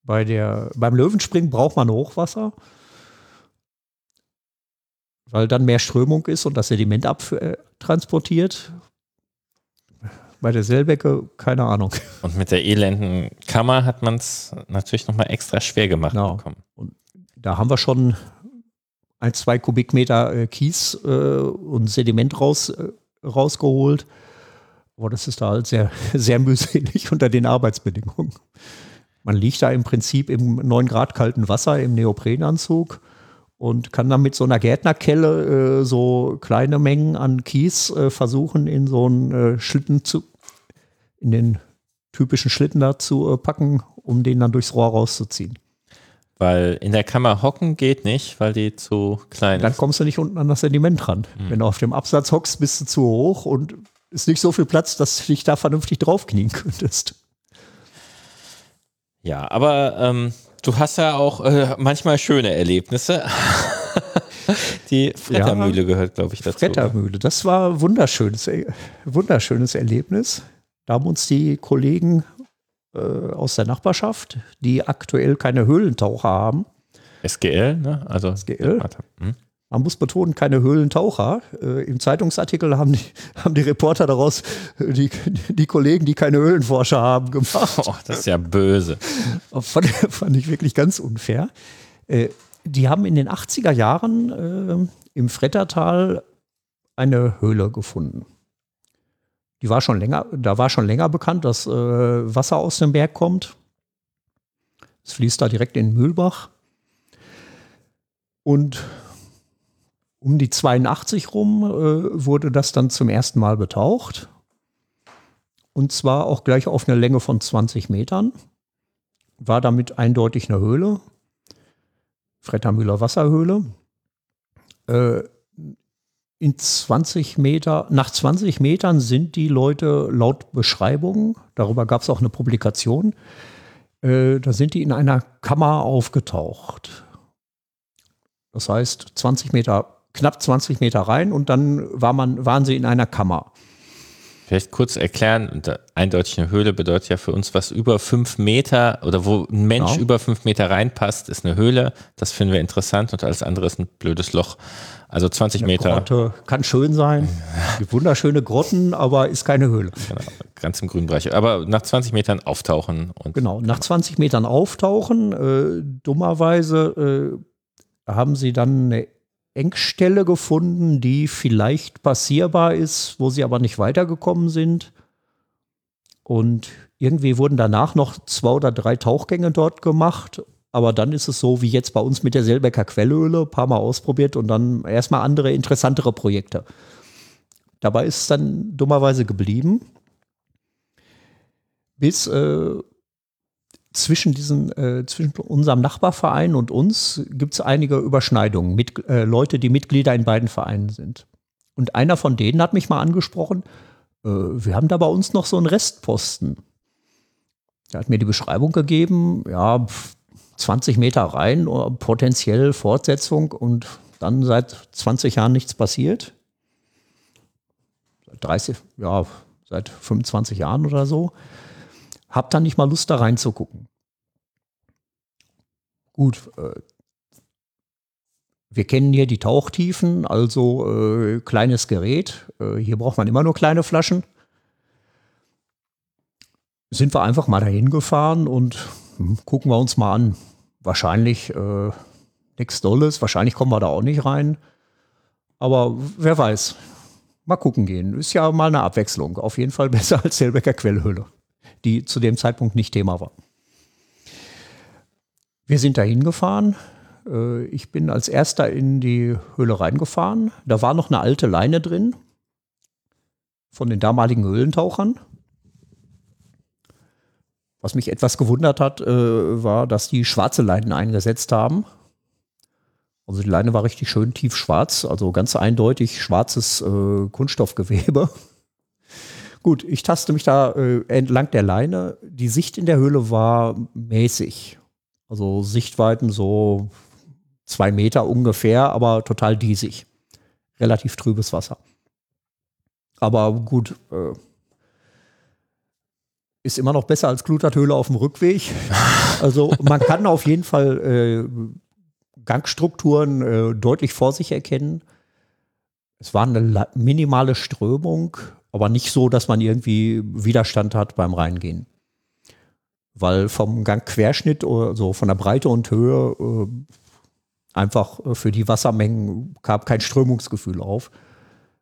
Bei der, beim Löwenspringen braucht man Hochwasser, weil dann mehr Strömung ist und das Sediment abtransportiert. Bei der Selbecke, keine Ahnung. Und mit der elenden Kammer hat man es natürlich nochmal extra schwer gemacht genau. bekommen. Und da haben wir schon ein, zwei Kubikmeter äh, Kies äh, und Sediment raus, äh, rausgeholt. Aber das ist da halt sehr, sehr mühselig unter den Arbeitsbedingungen. Man liegt da im Prinzip im 9 Grad kalten Wasser im Neoprenanzug und kann dann mit so einer Gärtnerkelle äh, so kleine Mengen an Kies äh, versuchen, in so einen äh, Schlitten zu, in den typischen Schlitten da zu äh, packen, um den dann durchs Rohr rauszuziehen. Weil in der Kammer hocken geht nicht, weil die zu klein ist. Dann kommst du nicht unten an das Sediment ran. Mhm. Wenn du auf dem Absatz hockst, bist du zu hoch und ist nicht so viel Platz, dass du dich da vernünftig draufknien könntest. Ja, aber ähm, du hast ja auch äh, manchmal schöne Erlebnisse. Die Frettermühle ja, gehört, glaube ich, dazu. Frettermühle, das war wunderschönes, äh, wunderschönes Erlebnis. Da haben uns die Kollegen äh, aus der Nachbarschaft, die aktuell keine Höhlentaucher haben. SGL, ne? Also SGL. Hm? Man muss betonen, keine Höhlentaucher. Äh, Im Zeitungsartikel haben die, haben die Reporter daraus die, die Kollegen, die keine Höhlenforscher haben, gemacht. Oh, das ist ja böse. fand, fand ich wirklich ganz unfair. Äh, die haben in den 80er Jahren äh, im Frettertal eine Höhle gefunden. Die war schon länger, da war schon länger bekannt, dass äh, Wasser aus dem Berg kommt. Es fließt da direkt in den Mühlbach. Und um die 82 rum äh, wurde das dann zum ersten Mal betaucht. Und zwar auch gleich auf eine Länge von 20 Metern. War damit eindeutig eine Höhle. Frettermühler Wasserhöhle. Äh, in 20 Meter, nach 20 Metern sind die Leute laut Beschreibung, darüber gab es auch eine Publikation, äh, da sind die in einer Kammer aufgetaucht. Das heißt, 20 Meter knapp 20 Meter rein und dann war man, waren sie in einer Kammer. Vielleicht kurz erklären, eindeutig eine Höhle bedeutet ja für uns, was über fünf Meter oder wo ein Mensch genau. über fünf Meter reinpasst, ist eine Höhle. Das finden wir interessant und alles andere ist ein blödes Loch. Also 20 eine Meter. Grotte kann schön sein, wunderschöne Grotten, aber ist keine Höhle. Genau, ganz im grünen Bereich. Aber nach 20 Metern auftauchen. Und genau, nach 20 Metern auftauchen. Äh, dummerweise äh, haben sie dann eine Engstelle gefunden, die vielleicht passierbar ist, wo sie aber nicht weitergekommen sind. Und irgendwie wurden danach noch zwei oder drei Tauchgänge dort gemacht. Aber dann ist es so wie jetzt bei uns mit der Selbecker Quellöle, ein paar Mal ausprobiert und dann erstmal andere, interessantere Projekte. Dabei ist es dann dummerweise geblieben, bis äh, zwischen diesen, äh, zwischen unserem Nachbarverein und uns gibt es einige Überschneidungen mit äh, Leute, die Mitglieder in beiden Vereinen sind. Und einer von denen hat mich mal angesprochen, äh, wir haben da bei uns noch so einen Restposten. Er hat mir die Beschreibung gegeben, ja, 20 Meter rein, potenziell Fortsetzung und dann seit 20 Jahren nichts passiert. Seit 30, ja, seit 25 Jahren oder so. Hab dann nicht mal Lust, da reinzugucken. Gut, äh, wir kennen hier die Tauchtiefen, also äh, kleines Gerät. Äh, hier braucht man immer nur kleine Flaschen. Sind wir einfach mal dahin gefahren und hm, gucken wir uns mal an. Wahrscheinlich äh, nichts Dolles, wahrscheinlich kommen wir da auch nicht rein. Aber wer weiß. Mal gucken gehen. Ist ja mal eine Abwechslung. Auf jeden Fall besser als Selbecker Quellhülle die zu dem Zeitpunkt nicht Thema war. Wir sind dahin gefahren. Äh, ich bin als erster in die Höhle reingefahren. Da war noch eine alte Leine drin von den damaligen Höhlentauchern. Was mich etwas gewundert hat, äh, war, dass die schwarze Leinen eingesetzt haben. Also die Leine war richtig schön tief schwarz, also ganz eindeutig schwarzes äh, Kunststoffgewebe. Gut, ich taste mich da äh, entlang der Leine. Die Sicht in der Höhle war mäßig. Also Sichtweiten so zwei Meter ungefähr, aber total diesig. Relativ trübes Wasser. Aber gut, äh, ist immer noch besser als Glutathöhle auf dem Rückweg. Also man kann auf jeden Fall äh, Gangstrukturen äh, deutlich vor sich erkennen. Es war eine minimale Strömung aber nicht so, dass man irgendwie Widerstand hat beim Reingehen. Weil vom Gangquerschnitt oder so von der Breite und Höhe äh, einfach äh, für die Wassermengen gab kein Strömungsgefühl auf.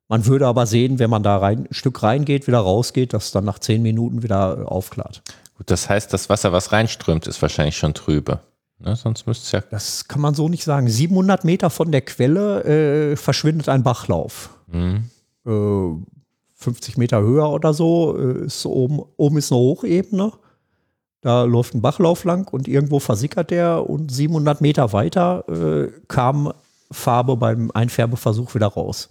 Man würde aber sehen, wenn man da rein, ein Stück reingeht, wieder rausgeht, dass dann nach zehn Minuten wieder äh, aufklart. Gut, das heißt, das Wasser, was reinströmt, ist wahrscheinlich schon trübe. Ne, sonst müsste es ja. Das kann man so nicht sagen. 700 Meter von der Quelle äh, verschwindet ein Bachlauf. Mhm. Äh, 50 Meter höher oder so, äh, ist oben, oben ist eine Hochebene. Da läuft ein Bachlauf lang und irgendwo versickert der und 700 Meter weiter äh, kam Farbe beim Einfärbeversuch wieder raus.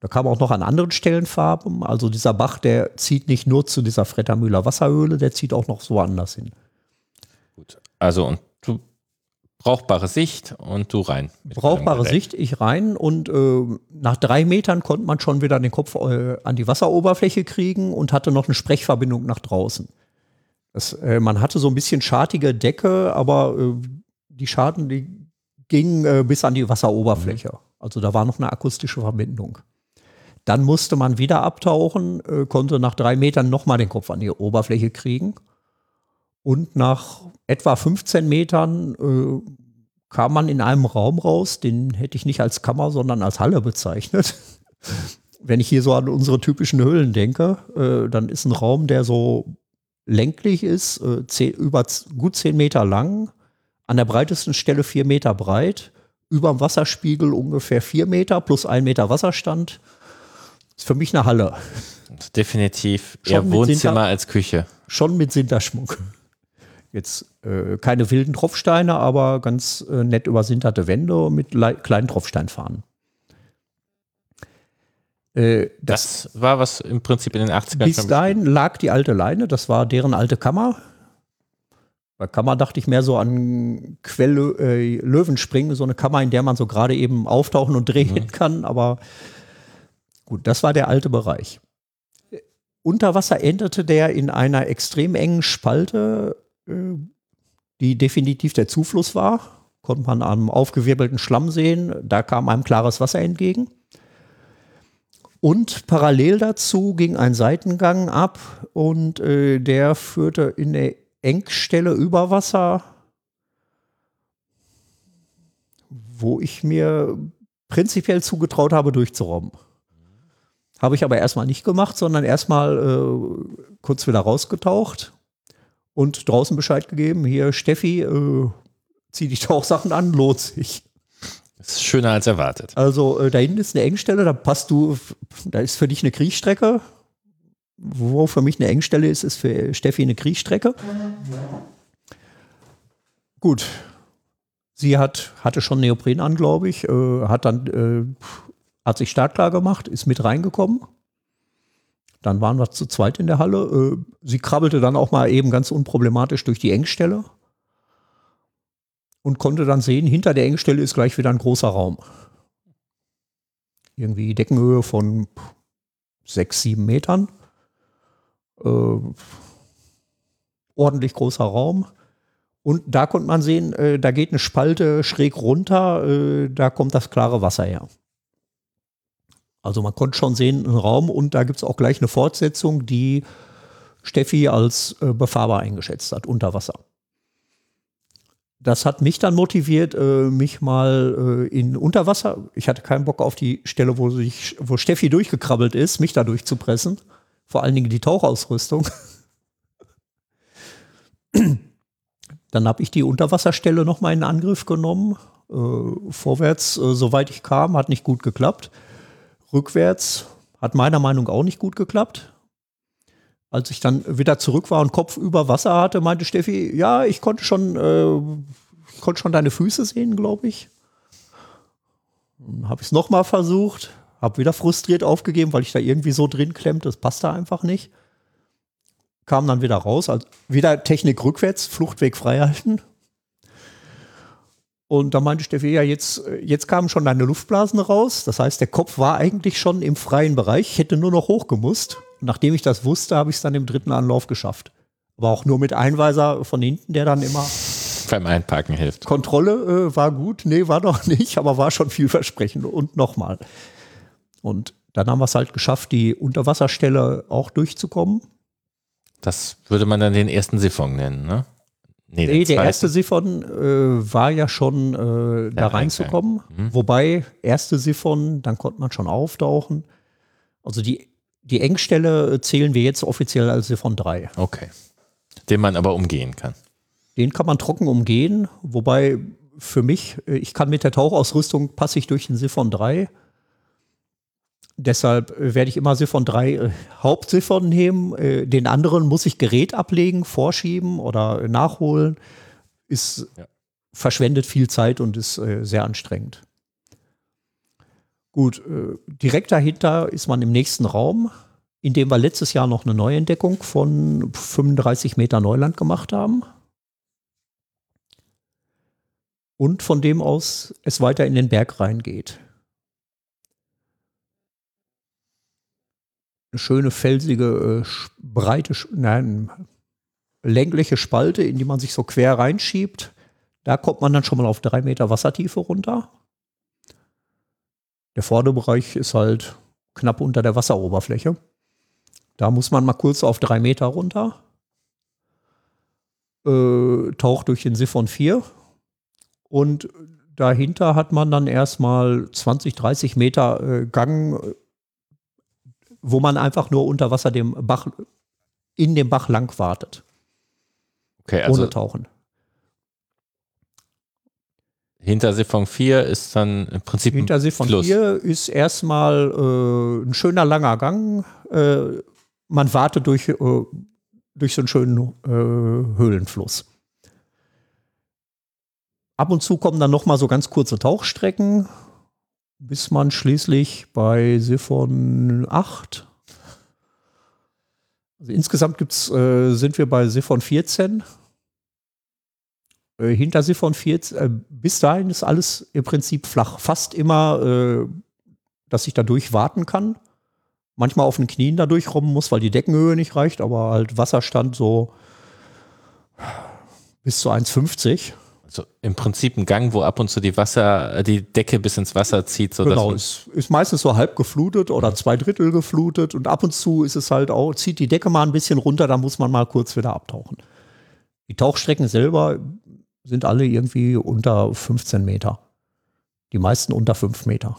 Da kam auch noch an anderen Stellen Farben. Also dieser Bach, der zieht nicht nur zu dieser Frettermühler Wasserhöhle, der zieht auch noch so anders hin. Gut. Also und brauchbare Sicht und du rein. Brauchbare Sicht, ich rein und äh, nach drei Metern konnte man schon wieder den Kopf äh, an die Wasseroberfläche kriegen und hatte noch eine Sprechverbindung nach draußen. Das, äh, man hatte so ein bisschen schartige Decke, aber äh, die Schaden, die gingen äh, bis an die Wasseroberfläche. Mhm. Also da war noch eine akustische Verbindung. Dann musste man wieder abtauchen, äh, konnte nach drei Metern nochmal den Kopf an die Oberfläche kriegen. Und nach etwa 15 Metern äh, kam man in einem Raum raus, den hätte ich nicht als Kammer, sondern als Halle bezeichnet. Wenn ich hier so an unsere typischen Höhlen denke, äh, dann ist ein Raum, der so länglich ist, äh, zehn, über gut 10 Meter lang, an der breitesten Stelle 4 Meter breit, über dem Wasserspiegel ungefähr 4 Meter plus 1 Meter Wasserstand. Ist für mich eine Halle. Definitiv eher Wohnzimmer Sinter, als Küche. Schon mit Sinterschmuck. Jetzt äh, keine wilden Tropfsteine, aber ganz äh, nett übersinterte Wände mit kleinen Tropfsteinfahnen. Äh, das, das, war was im Prinzip in den 80ern. Bis dahin lag die alte Leine, das war deren alte Kammer. Bei Kammer dachte ich mehr so an Quelle äh, Löwenspringen, so eine Kammer, in der man so gerade eben auftauchen und drehen mhm. kann, aber gut, das war der alte Bereich. unter Wasser endete der in einer extrem engen Spalte, äh, die definitiv der Zufluss war. Konnte man am aufgewirbelten Schlamm sehen. Da kam einem klares Wasser entgegen. Und parallel dazu ging ein Seitengang ab und äh, der führte in der Engstelle über Wasser, wo ich mir prinzipiell zugetraut habe, durchzurobben. Habe ich aber erstmal nicht gemacht, sondern erstmal äh, kurz wieder rausgetaucht und draußen Bescheid gegeben. Hier, Steffi, äh, zieh die Tauchsachen an, lohnt sich. Das ist schöner als erwartet. Also äh, da hinten ist eine Engstelle, da passt du, da ist für dich eine Kriechstrecke. Wo für mich eine Engstelle ist, ist für Steffi eine Kriechstrecke. Gut. Sie hat, hatte schon Neopren an, glaube ich, äh, hat dann, äh, hat sich startklar gemacht, ist mit reingekommen. Dann waren wir zu zweit in der Halle. Äh, sie krabbelte dann auch mal eben ganz unproblematisch durch die Engstelle und konnte dann sehen, hinter der Engstelle ist gleich wieder ein großer Raum. Irgendwie Deckenhöhe von sechs, sieben Metern. Äh, ordentlich großer Raum. Und da konnte man sehen, äh, da geht eine Spalte schräg runter, äh, da kommt das klare Wasser her. Also man konnte schon sehen, einen Raum und da gibt es auch gleich eine Fortsetzung, die Steffi als äh, befahrbar eingeschätzt hat, unter Wasser das hat mich dann motiviert, äh, mich mal äh, in Unterwasser. Ich hatte keinen Bock auf die Stelle, wo, sich, wo Steffi durchgekrabbelt ist, mich da durchzupressen. Vor allen Dingen die Tauchausrüstung. dann habe ich die Unterwasserstelle nochmal in Angriff genommen. Äh, vorwärts, äh, soweit ich kam, hat nicht gut geklappt. Rückwärts hat meiner Meinung auch nicht gut geklappt. Als ich dann wieder zurück war und Kopf über Wasser hatte, meinte Steffi, ja, ich konnte schon, äh, konnte schon deine Füße sehen, glaube ich. Dann habe ich es nochmal versucht, habe wieder frustriert aufgegeben, weil ich da irgendwie so drin klemmt, das passte einfach nicht. Kam dann wieder raus, also wieder Technik rückwärts, Fluchtweg freihalten. Und da meinte Steffi, ja, jetzt, jetzt kamen schon deine Luftblasen raus. Das heißt, der Kopf war eigentlich schon im freien Bereich. Ich hätte nur noch hochgemusst nachdem ich das wusste, habe ich es dann im dritten Anlauf geschafft. Aber auch nur mit Einweiser von hinten, der dann immer beim Einparken hilft. Kontrolle äh, war gut, nee, war doch nicht, aber war schon vielversprechend. Und nochmal. Und dann haben wir es halt geschafft, die Unterwasserstelle auch durchzukommen. Das würde man dann den ersten Siphon nennen, ne? Nee, nee der erste Siphon äh, war ja schon äh, da reinzukommen. Mhm. Wobei, erste Siphon, dann konnte man schon auftauchen. Also die die Engstelle zählen wir jetzt offiziell als Siphon 3. Okay. Den man aber umgehen kann. Den kann man trocken umgehen, wobei für mich, äh, ich kann mit der Tauchausrüstung passe ich durch den Siphon 3. Deshalb äh, werde ich immer Siphon 3 äh, Hauptsiphon nehmen. Äh, den anderen muss ich Gerät ablegen, vorschieben oder nachholen. Ist ja. verschwendet viel Zeit und ist äh, sehr anstrengend. Gut, äh, direkt dahinter ist man im nächsten Raum, in dem wir letztes Jahr noch eine Neuentdeckung von 35 Meter Neuland gemacht haben. Und von dem aus es weiter in den Berg reingeht. Eine schöne felsige, äh, breite, nein, längliche Spalte, in die man sich so quer reinschiebt. Da kommt man dann schon mal auf drei Meter Wassertiefe runter. Der Vorderbereich ist halt knapp unter der Wasseroberfläche. Da muss man mal kurz auf drei Meter runter. Äh, taucht durch den Siphon 4. Und dahinter hat man dann erstmal 20, 30 Meter äh, Gang, wo man einfach nur unter Wasser dem Bach, in dem Bach lang wartet. Okay, also ohne Tauchen. Hinter Siphon 4 ist dann im Prinzip Hinter Siphon 4 ist erstmal äh, ein schöner langer Gang. Äh, man wartet durch, äh, durch so einen schönen äh, Höhlenfluss. Ab und zu kommen dann noch mal so ganz kurze Tauchstrecken, bis man schließlich bei Siphon 8 also insgesamt gibt's, äh, sind wir bei Siphon 14 äh, hinter Siphon 4, äh, bis dahin ist alles im Prinzip flach. Fast immer, äh, dass ich da durchwarten kann. manchmal auf den Knien da durchrobben muss, weil die Deckenhöhe nicht reicht, aber halt Wasserstand so bis zu 1,50. Also im Prinzip ein Gang, wo ab und zu die Wasser, die Decke bis ins Wasser zieht. So genau, es ist meistens so halb geflutet oder zwei Drittel geflutet und ab und zu ist es halt auch, zieht die Decke mal ein bisschen runter, da muss man mal kurz wieder abtauchen. Die Tauchstrecken selber sind alle irgendwie unter 15 Meter. Die meisten unter 5 Meter.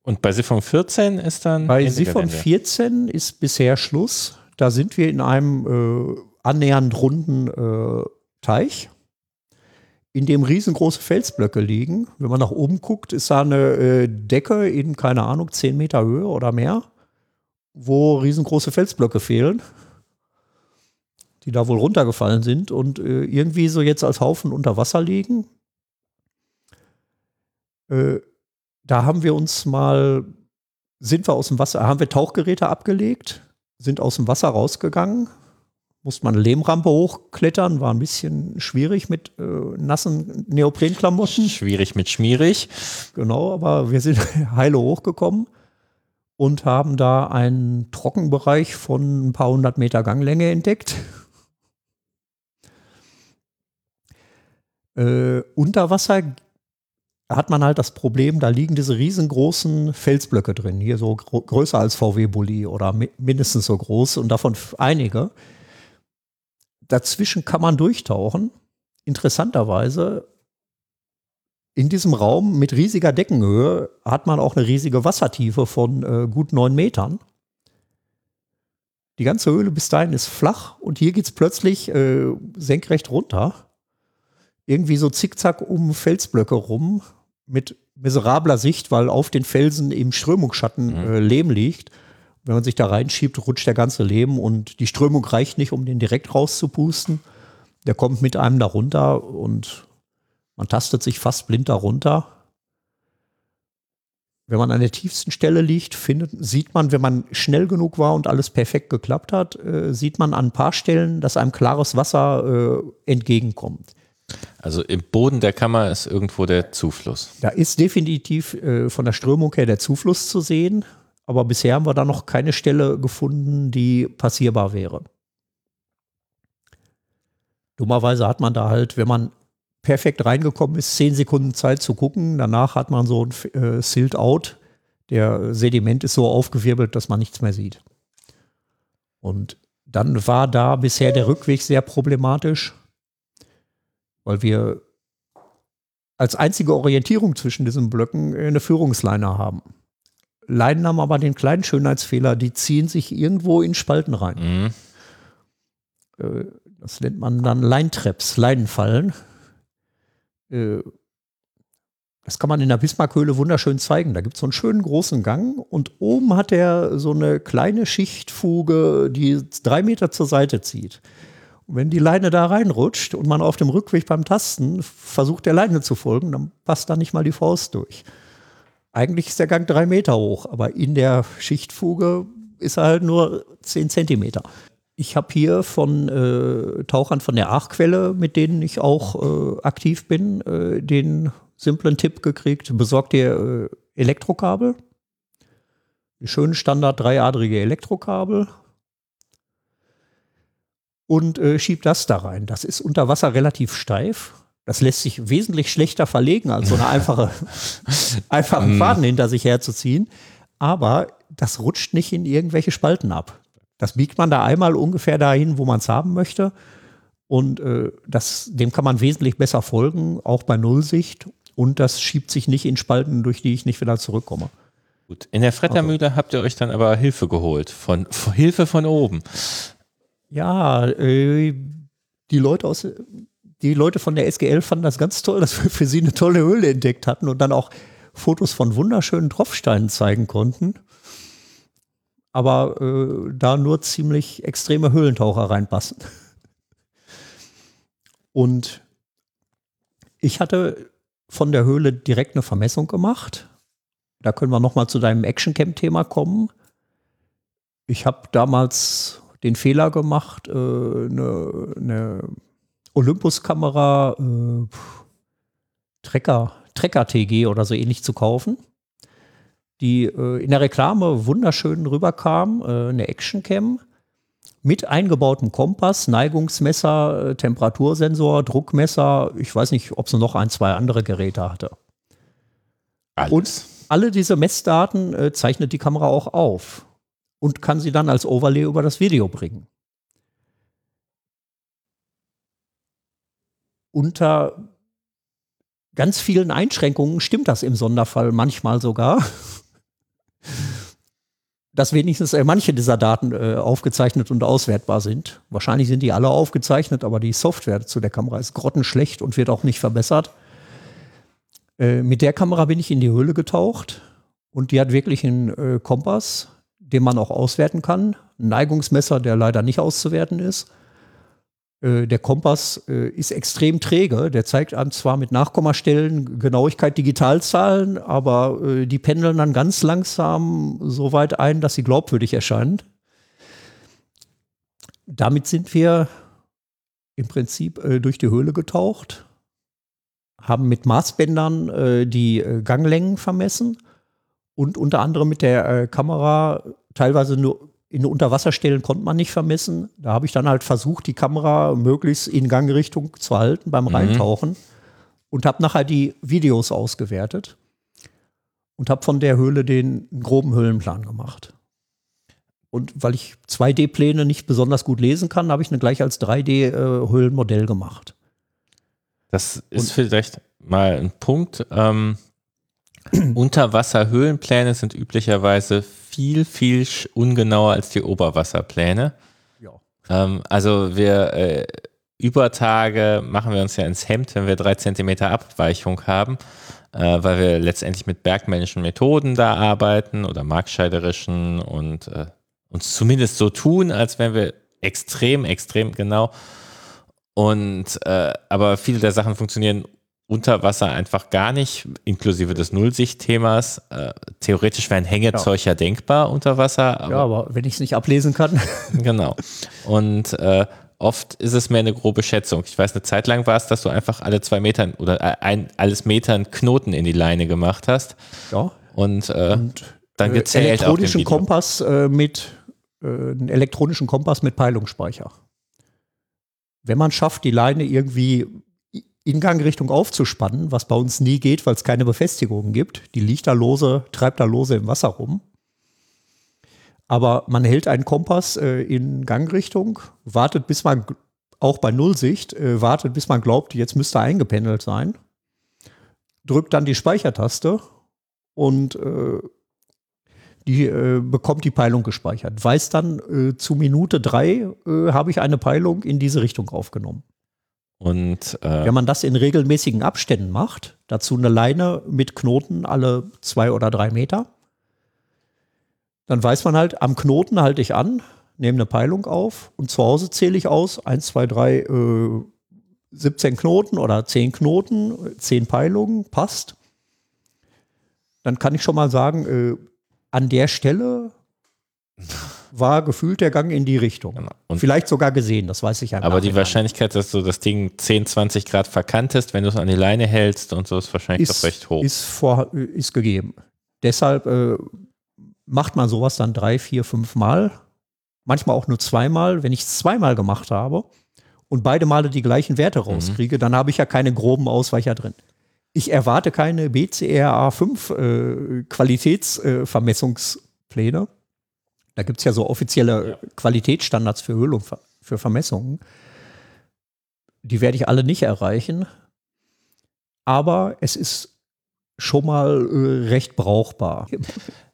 Und bei Siphon 14 ist dann. Bei Siphon 14 ist bisher Schluss. Da sind wir in einem äh, annähernd runden äh, Teich, in dem riesengroße Felsblöcke liegen. Wenn man nach oben guckt, ist da eine äh, Decke in, keine Ahnung, 10 Meter Höhe oder mehr, wo riesengroße Felsblöcke fehlen, die da wohl runtergefallen sind und äh, irgendwie so jetzt als Haufen unter Wasser liegen. Äh, da haben wir uns mal, sind wir aus dem Wasser, haben wir Tauchgeräte abgelegt, sind aus dem Wasser rausgegangen, musste man eine Lehmrampe hochklettern, war ein bisschen schwierig mit äh, nassen Neoprenklamotten. Schwierig mit schmierig. Genau, aber wir sind heile hochgekommen und haben da einen Trockenbereich von ein paar hundert Meter Ganglänge entdeckt. Äh, unter Wasser hat man halt das Problem, da liegen diese riesengroßen Felsblöcke drin, hier so größer als VW-Bully oder mi mindestens so groß und davon einige. Dazwischen kann man durchtauchen. Interessanterweise, in diesem Raum mit riesiger Deckenhöhe hat man auch eine riesige Wassertiefe von äh, gut neun Metern. Die ganze Höhle bis dahin ist flach und hier geht es plötzlich äh, senkrecht runter. Irgendwie so zickzack um Felsblöcke rum mit miserabler Sicht, weil auf den Felsen im Strömungsschatten mhm. äh, Lehm liegt. Wenn man sich da reinschiebt, rutscht der ganze Lehm und die Strömung reicht nicht, um den direkt rauszupusten. Der kommt mit einem da runter und man tastet sich fast blind darunter. Wenn man an der tiefsten Stelle liegt, findet, sieht man, wenn man schnell genug war und alles perfekt geklappt hat, äh, sieht man an ein paar Stellen, dass einem klares Wasser äh, entgegenkommt. Also im Boden der Kammer ist irgendwo der Zufluss. Da ist definitiv äh, von der Strömung her der Zufluss zu sehen, aber bisher haben wir da noch keine Stelle gefunden, die passierbar wäre. Dummerweise hat man da halt, wenn man perfekt reingekommen ist, zehn Sekunden Zeit zu gucken. Danach hat man so ein äh, Silt-Out. Der Sediment ist so aufgewirbelt, dass man nichts mehr sieht. Und dann war da bisher der Rückweg sehr problematisch weil wir als einzige Orientierung zwischen diesen Blöcken eine Führungsleine haben. Leinen haben aber den kleinen Schönheitsfehler, die ziehen sich irgendwo in Spalten rein. Mhm. Äh, das nennt man dann Leintraps, Leinenfallen. Äh, das kann man in der Bismarckhöhle wunderschön zeigen. Da gibt es so einen schönen großen Gang und oben hat er so eine kleine Schichtfuge, die drei Meter zur Seite zieht. Wenn die Leine da reinrutscht und man auf dem Rückweg beim Tasten versucht, der Leine zu folgen, dann passt da nicht mal die Faust durch. Eigentlich ist der Gang drei Meter hoch, aber in der Schichtfuge ist er halt nur zehn Zentimeter. Ich habe hier von äh, Tauchern von der Aachquelle, mit denen ich auch äh, aktiv bin, äh, den simplen Tipp gekriegt, besorgt dir äh, Elektrokabel. Die schönen Standard dreiadrige Elektrokabel, und äh, schiebt das da rein. Das ist unter Wasser relativ steif. Das lässt sich wesentlich schlechter verlegen, als so eine einfache, einfachen mhm. Faden hinter sich herzuziehen. Aber das rutscht nicht in irgendwelche Spalten ab. Das biegt man da einmal ungefähr dahin, wo man es haben möchte. Und äh, das, dem kann man wesentlich besser folgen, auch bei Nullsicht. Und das schiebt sich nicht in Spalten, durch die ich nicht wieder zurückkomme. Gut. In der Frettermühle also. habt ihr euch dann aber Hilfe geholt. Von, Hilfe von oben. Ja, äh, die Leute aus, die Leute von der SGL fanden das ganz toll, dass wir für sie eine tolle Höhle entdeckt hatten und dann auch Fotos von wunderschönen Tropfsteinen zeigen konnten. Aber äh, da nur ziemlich extreme Höhlentaucher reinpassen. Und ich hatte von der Höhle direkt eine Vermessung gemacht. Da können wir nochmal zu deinem Actioncamp-Thema kommen. Ich habe damals den Fehler gemacht, äh, eine, eine Olympus-Kamera äh, Trecker, Trecker TG oder so ähnlich zu kaufen. die äh, in der Reklame wunderschön rüberkam, äh, eine Actioncam mit eingebautem Kompass, Neigungsmesser, äh, Temperatursensor, Druckmesser. Ich weiß nicht, ob sie noch ein, zwei andere Geräte hatte. Alles. Und alle diese Messdaten äh, zeichnet die Kamera auch auf und kann sie dann als Overlay über das Video bringen. Unter ganz vielen Einschränkungen stimmt das im Sonderfall manchmal sogar. dass wenigstens äh, manche dieser Daten äh, aufgezeichnet und auswertbar sind. Wahrscheinlich sind die alle aufgezeichnet, aber die Software zu der Kamera ist grottenschlecht und wird auch nicht verbessert. Äh, mit der Kamera bin ich in die Höhle getaucht und die hat wirklich einen äh, Kompass, den man auch auswerten kann. Ein Neigungsmesser, der leider nicht auszuwerten ist. Äh, der Kompass äh, ist extrem träge. Der zeigt einem zwar mit Nachkommastellen Genauigkeit Digitalzahlen, aber äh, die pendeln dann ganz langsam so weit ein, dass sie glaubwürdig erscheinen. Damit sind wir im Prinzip durch die Höhle getaucht, haben mit Maßbändern die Ganglängen vermessen und unter anderem mit der Kamera teilweise nur in Unterwasserstellen konnte man nicht vermessen. Da habe ich dann halt versucht, die Kamera möglichst in Gangrichtung zu halten beim mhm. Reintauchen mhm. und habe nachher die Videos ausgewertet und habe von der Höhle den groben Höhlenplan gemacht. Und weil ich 2D-Pläne nicht besonders gut lesen kann, habe ich eine gleich als 3D-Höhlenmodell äh, gemacht. Das ist und, vielleicht mal ein Punkt. Ähm, Unterwasserhöhlenpläne sind üblicherweise viel, viel ungenauer als die Oberwasserpläne. Ja. Ähm, also wir äh, über Tage machen wir uns ja ins Hemd, wenn wir drei Zentimeter Abweichung haben, äh, weil wir letztendlich mit bergmännischen Methoden da arbeiten oder marktscheiderischen und äh, uns zumindest so tun, als wären wir extrem, extrem genau. Und äh, aber viele der Sachen funktionieren unter Wasser einfach gar nicht, inklusive des Nullsichtthemas. Äh, theoretisch wäre ein Hängezeug ja. ja denkbar unter Wasser. Aber ja, aber wenn ich es nicht ablesen kann. genau. Und äh, oft ist es mehr eine grobe Schätzung. Ich weiß, eine Zeit lang war es, dass du einfach alle zwei Metern oder äh, ein, alles Metern Knoten in die Leine gemacht hast. Ja. Und, äh, und dann äh, gezählt elektronischen Kompass äh, mit einen elektronischen Kompass mit Peilungsspeicher. Wenn man schafft, die Leine irgendwie in Gangrichtung aufzuspannen, was bei uns nie geht, weil es keine Befestigungen gibt. Die liegt da lose, treibt da lose im Wasser rum. Aber man hält einen Kompass äh, in Gangrichtung, wartet, bis man auch bei Nullsicht, äh, wartet, bis man glaubt, jetzt müsste eingependelt sein, drückt dann die Speichertaste und äh, die äh, bekommt die Peilung gespeichert. Weiß dann, äh, zu Minute drei äh, habe ich eine Peilung in diese Richtung aufgenommen. Und äh, wenn man das in regelmäßigen Abständen macht, dazu eine Leine mit Knoten alle zwei oder drei Meter, dann weiß man halt, am Knoten halte ich an, nehme eine Peilung auf und zu Hause zähle ich aus, 1, 2, 3, äh, 17 Knoten oder 10 Knoten, 10 Peilungen, passt. Dann kann ich schon mal sagen, äh, an der Stelle war gefühlt der Gang in die Richtung. Genau. Und Vielleicht sogar gesehen, das weiß ich ja Aber die Wahrscheinlichkeit, dass du das Ding 10, 20 Grad verkantest, wenn du es an die Leine hältst und so, ist wahrscheinlich ist, doch recht hoch. Ist, vor, ist gegeben. Deshalb äh, macht man sowas dann drei, vier, fünf Mal. Manchmal auch nur zweimal. Wenn ich es zweimal gemacht habe und beide Male die gleichen Werte mhm. rauskriege, mhm. dann habe ich ja keine groben Ausweicher drin. Ich erwarte keine BCRA 5 äh, Qualitätsvermessungspläne. Äh, da gibt es ja so offizielle ja. Qualitätsstandards für Höhlung, für Vermessungen. Die werde ich alle nicht erreichen. Aber es ist schon mal äh, recht brauchbar.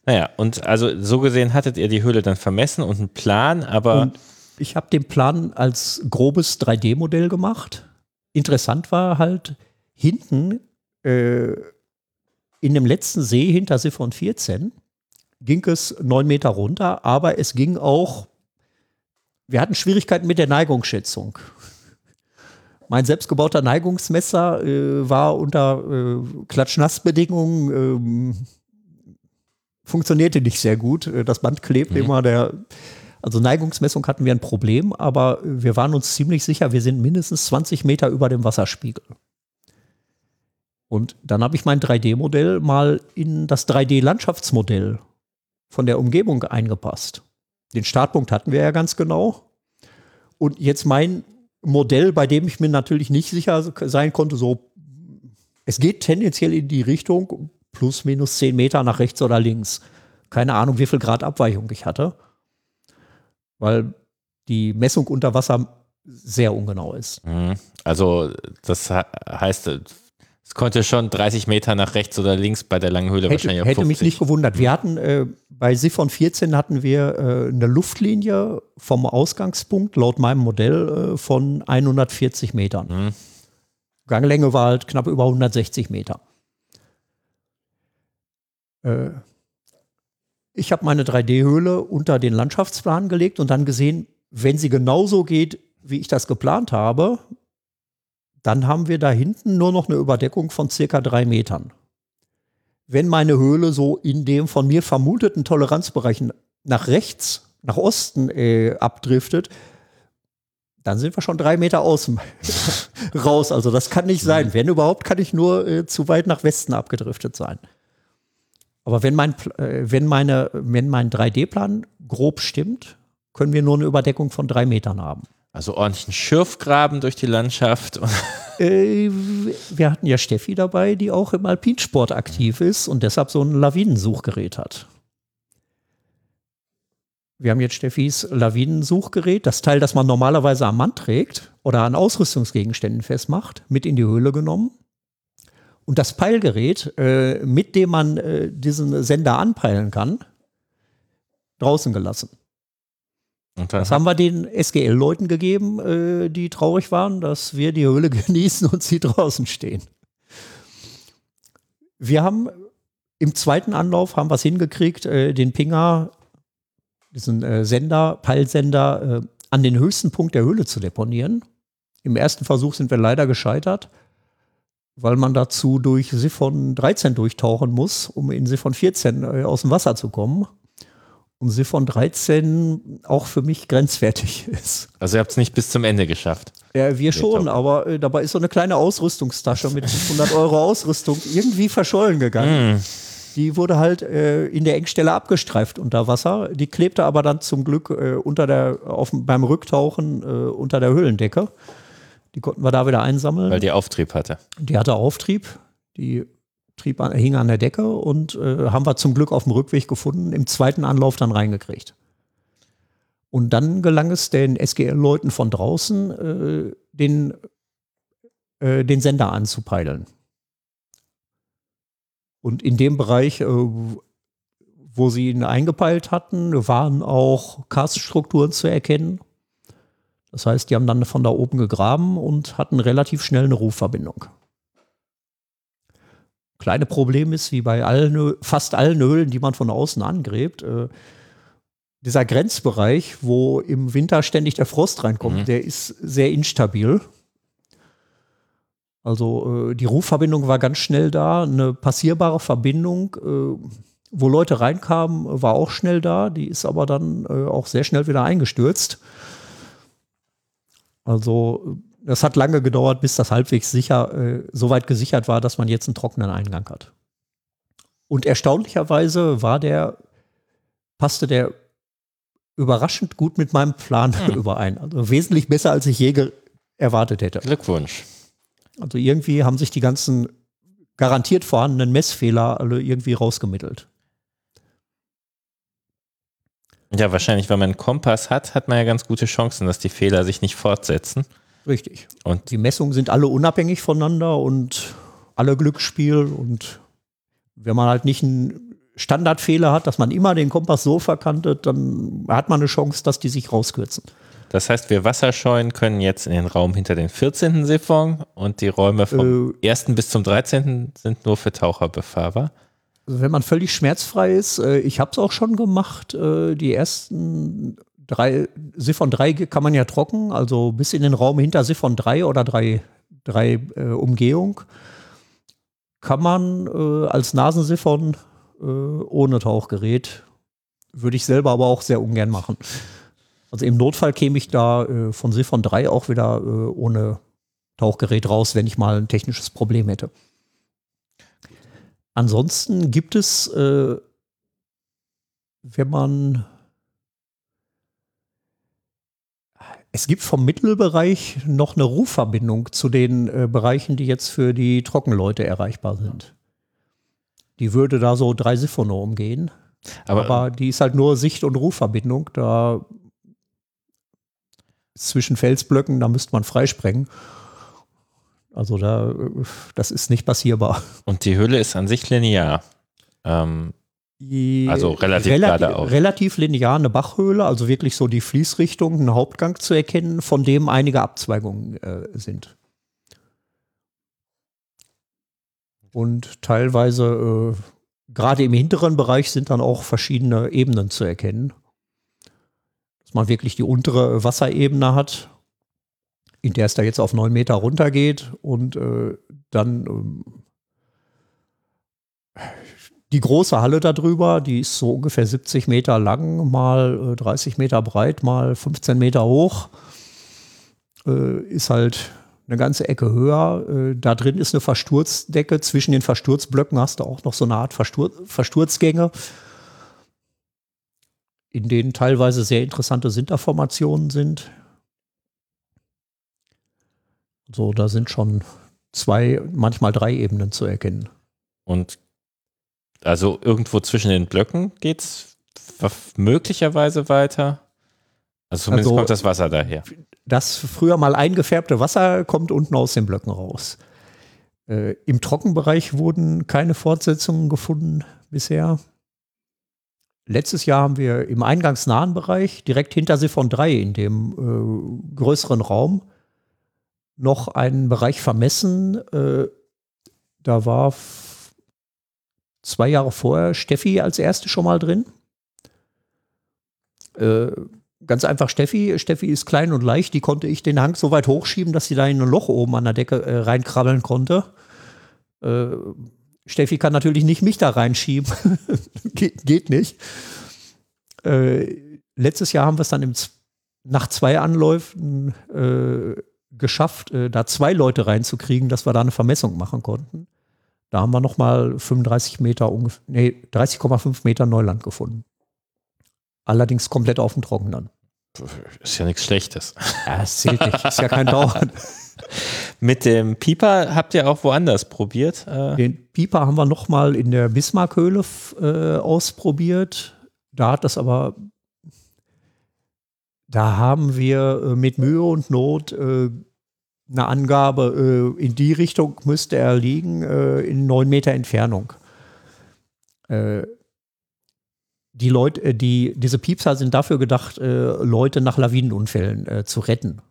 Naja, und also so gesehen hattet ihr die Höhle dann vermessen und einen Plan, aber. Und ich habe den Plan als grobes 3D-Modell gemacht. Interessant war halt hinten äh, in dem letzten See hinter Siphon 14 ging es neun Meter runter, aber es ging auch, wir hatten Schwierigkeiten mit der Neigungsschätzung. Mein selbstgebauter Neigungsmesser äh, war unter äh, Klatschnassbedingungen, äh, funktionierte nicht sehr gut. Das Band klebte mhm. immer, der, also Neigungsmessung hatten wir ein Problem, aber wir waren uns ziemlich sicher, wir sind mindestens 20 Meter über dem Wasserspiegel. Und dann habe ich mein 3D-Modell mal in das 3D-Landschaftsmodell von der Umgebung eingepasst. Den Startpunkt hatten wir ja ganz genau. Und jetzt mein Modell, bei dem ich mir natürlich nicht sicher sein konnte, so, es geht tendenziell in die Richtung plus minus 10 Meter nach rechts oder links. Keine Ahnung, wie viel Grad Abweichung ich hatte. Weil die Messung unter Wasser sehr ungenau ist. Mhm. Also das heißt, konnte schon 30 Meter nach rechts oder links bei der langen Höhle hätte, wahrscheinlich auch Hätte mich nicht gewundert. Wir hatten äh, bei Siphon 14 hatten wir äh, eine Luftlinie vom Ausgangspunkt laut meinem Modell äh, von 140 Metern. Mhm. Ganglänge war halt knapp über 160 Meter. Äh, ich habe meine 3D-Höhle unter den Landschaftsplan gelegt und dann gesehen, wenn sie genauso geht, wie ich das geplant habe, dann haben wir da hinten nur noch eine Überdeckung von circa drei Metern. Wenn meine Höhle so in dem von mir vermuteten Toleranzbereich nach rechts, nach Osten äh, abdriftet, dann sind wir schon drei Meter außen raus. Also das kann nicht sein. Wenn überhaupt, kann ich nur äh, zu weit nach Westen abgedriftet sein. Aber wenn mein, äh, wenn meine, wenn mein 3D-Plan grob stimmt, können wir nur eine Überdeckung von drei Metern haben. Also ordentlichen Schürfgraben durch die Landschaft. Äh, wir hatten ja Steffi dabei, die auch im Alpinsport aktiv ist und deshalb so ein Lawinensuchgerät hat. Wir haben jetzt Steffis Lawinensuchgerät, das Teil, das man normalerweise am Mann trägt oder an Ausrüstungsgegenständen festmacht, mit in die Höhle genommen. Und das Peilgerät, äh, mit dem man äh, diesen Sender anpeilen kann, draußen gelassen. Das haben wir den SGL-Leuten gegeben, äh, die traurig waren, dass wir die Höhle genießen und sie draußen stehen. Wir haben im zweiten Anlauf haben wir es hingekriegt, äh, den Pinger, diesen äh, Sender, Peilsender, äh, an den höchsten Punkt der Höhle zu deponieren. Im ersten Versuch sind wir leider gescheitert weil man dazu durch Siphon 13 durchtauchen muss, um in Siphon 14 äh, aus dem Wasser zu kommen. Und Siphon 13 auch für mich grenzwertig ist. Also ihr habt es nicht bis zum Ende geschafft. Ja, wir schon, aber äh, dabei ist so eine kleine Ausrüstungstasche mit 500 Euro Ausrüstung irgendwie verschollen gegangen. Mm. Die wurde halt äh, in der Engstelle abgestreift unter Wasser. Die klebte aber dann zum Glück äh, unter der, auf, beim Rücktauchen äh, unter der Höhlendecke. Die konnten wir da wieder einsammeln. Weil die Auftrieb hatte. Die hatte Auftrieb. Die trieb an, hing an der Decke und äh, haben wir zum Glück auf dem Rückweg gefunden, im zweiten Anlauf dann reingekriegt. Und dann gelang es den SGL-Leuten von draußen, äh, den, äh, den Sender anzupeilen. Und in dem Bereich, äh, wo sie ihn eingepeilt hatten, waren auch Karststrukturen zu erkennen. Das heißt, die haben dann von da oben gegraben und hatten relativ schnell eine Rufverbindung. Kleine Problem ist, wie bei allen, fast allen Höhlen, die man von außen angräbt, äh, dieser Grenzbereich, wo im Winter ständig der Frost reinkommt, mhm. der ist sehr instabil. Also äh, die Rufverbindung war ganz schnell da, eine passierbare Verbindung, äh, wo Leute reinkamen, war auch schnell da, die ist aber dann äh, auch sehr schnell wieder eingestürzt. Also es hat lange gedauert, bis das halbwegs sicher, äh, so weit gesichert war, dass man jetzt einen trockenen Eingang hat. Und erstaunlicherweise war der, passte der überraschend gut mit meinem Plan hm. überein. Also wesentlich besser, als ich je erwartet hätte. Glückwunsch. Also irgendwie haben sich die ganzen garantiert vorhandenen Messfehler alle irgendwie rausgemittelt. Ja, wahrscheinlich, wenn man einen Kompass hat, hat man ja ganz gute Chancen, dass die Fehler sich nicht fortsetzen. Richtig. Und die Messungen sind alle unabhängig voneinander und alle Glücksspiel. Und wenn man halt nicht einen Standardfehler hat, dass man immer den Kompass so verkantet, dann hat man eine Chance, dass die sich rauskürzen. Das heißt, wir Wasserscheuen können jetzt in den Raum hinter den 14. Siphon und die Räume vom äh, 1. bis zum 13. sind nur für Taucher befahrbar. Also wenn man völlig schmerzfrei ist, äh, ich habe es auch schon gemacht, äh, die ersten drei, Siphon 3 kann man ja trocken, also bis in den Raum hinter Siphon 3 oder 3, 3 äh, Umgehung, kann man äh, als Nasensiphon äh, ohne Tauchgerät, würde ich selber aber auch sehr ungern machen. Also im Notfall käme ich da äh, von Siphon 3 auch wieder ohne Tauchgerät raus, wenn ich mal ein technisches Problem hätte. ansonsten gibt es, äh, wenn man Es gibt vom Mittelbereich noch eine Rufverbindung zu den äh, Bereichen, die jetzt für die Trockenleute erreichbar sind. Die würde da so drei Siphono umgehen. Aber, aber, die ist halt nur Sicht- und Rufverbindung. Da zwischen Felsblöcken, da müsste man freisprengen. Also da, das ist nicht passierbar. Und die Höhle ist an sich linear. Ähm, also relativ, relativ, relativ linear eine Bachhöhle, also wirklich so die Fließrichtung, einen Hauptgang zu erkennen, von dem einige Abzweigungen äh, sind. Und teilweise, äh, gerade im hinteren Bereich, sind dann auch verschiedene Ebenen zu erkennen. Dass man wirklich die untere Wasserebene hat, in der es da jetzt auf neun Meter runtergeht und äh, dann ähm, die große Halle darüber, die ist so ungefähr 70 Meter lang, mal 30 äh, Meter breit, mal 15 Meter hoch. Äh, ist halt eine ganze Ecke höher. Äh, da drin ist eine Versturzdecke. Zwischen den Versturzblöcken hast du auch noch so eine Art Verstur Versturzgänge, in denen teilweise sehr interessante Sinterformationen sind. So, da sind schon zwei, manchmal drei Ebenen zu erkennen. Und also irgendwo zwischen den Blöcken geht es möglicherweise weiter. Also zumindest also, kommt das Wasser daher. Das früher mal eingefärbte Wasser kommt unten aus den Blöcken raus. Äh, Im Trockenbereich wurden keine Fortsetzungen gefunden bisher. Letztes Jahr haben wir im eingangsnahen Bereich, direkt hinter Siphon 3, in dem äh, größeren Raum, noch einen Bereich vermessen. Äh, da war zwei Jahre vorher Steffi als erste schon mal drin. Äh, ganz einfach Steffi. Steffi ist klein und leicht. Die konnte ich den Hang so weit hochschieben, dass sie da in ein Loch oben an der Decke äh, reinkrabbeln konnte. Äh, Steffi kann natürlich nicht mich da reinschieben. Ge geht nicht. Äh, letztes Jahr haben wir es dann nach zwei Anläufen äh, geschafft, äh, da zwei Leute reinzukriegen, dass wir da eine Vermessung machen konnten. Da haben wir nochmal 35 Meter, nee, 30,5 Meter Neuland gefunden. Allerdings komplett auf dem Trockenen. Ist ja nichts Schlechtes. Ja, es zählt nicht. Ist ja kein Dauern. Mit dem Pieper habt ihr auch woanders probiert? Äh? Den Pieper haben wir nochmal in der Bismarckhöhle äh, ausprobiert. Da hat das aber, da haben wir äh, mit Mühe und Not äh, eine Angabe, äh, in die Richtung müsste er liegen, äh, in neun Meter Entfernung. Äh, die Leute, die, diese Piepser sind dafür gedacht, Leute nach Lawinenunfällen zu retten.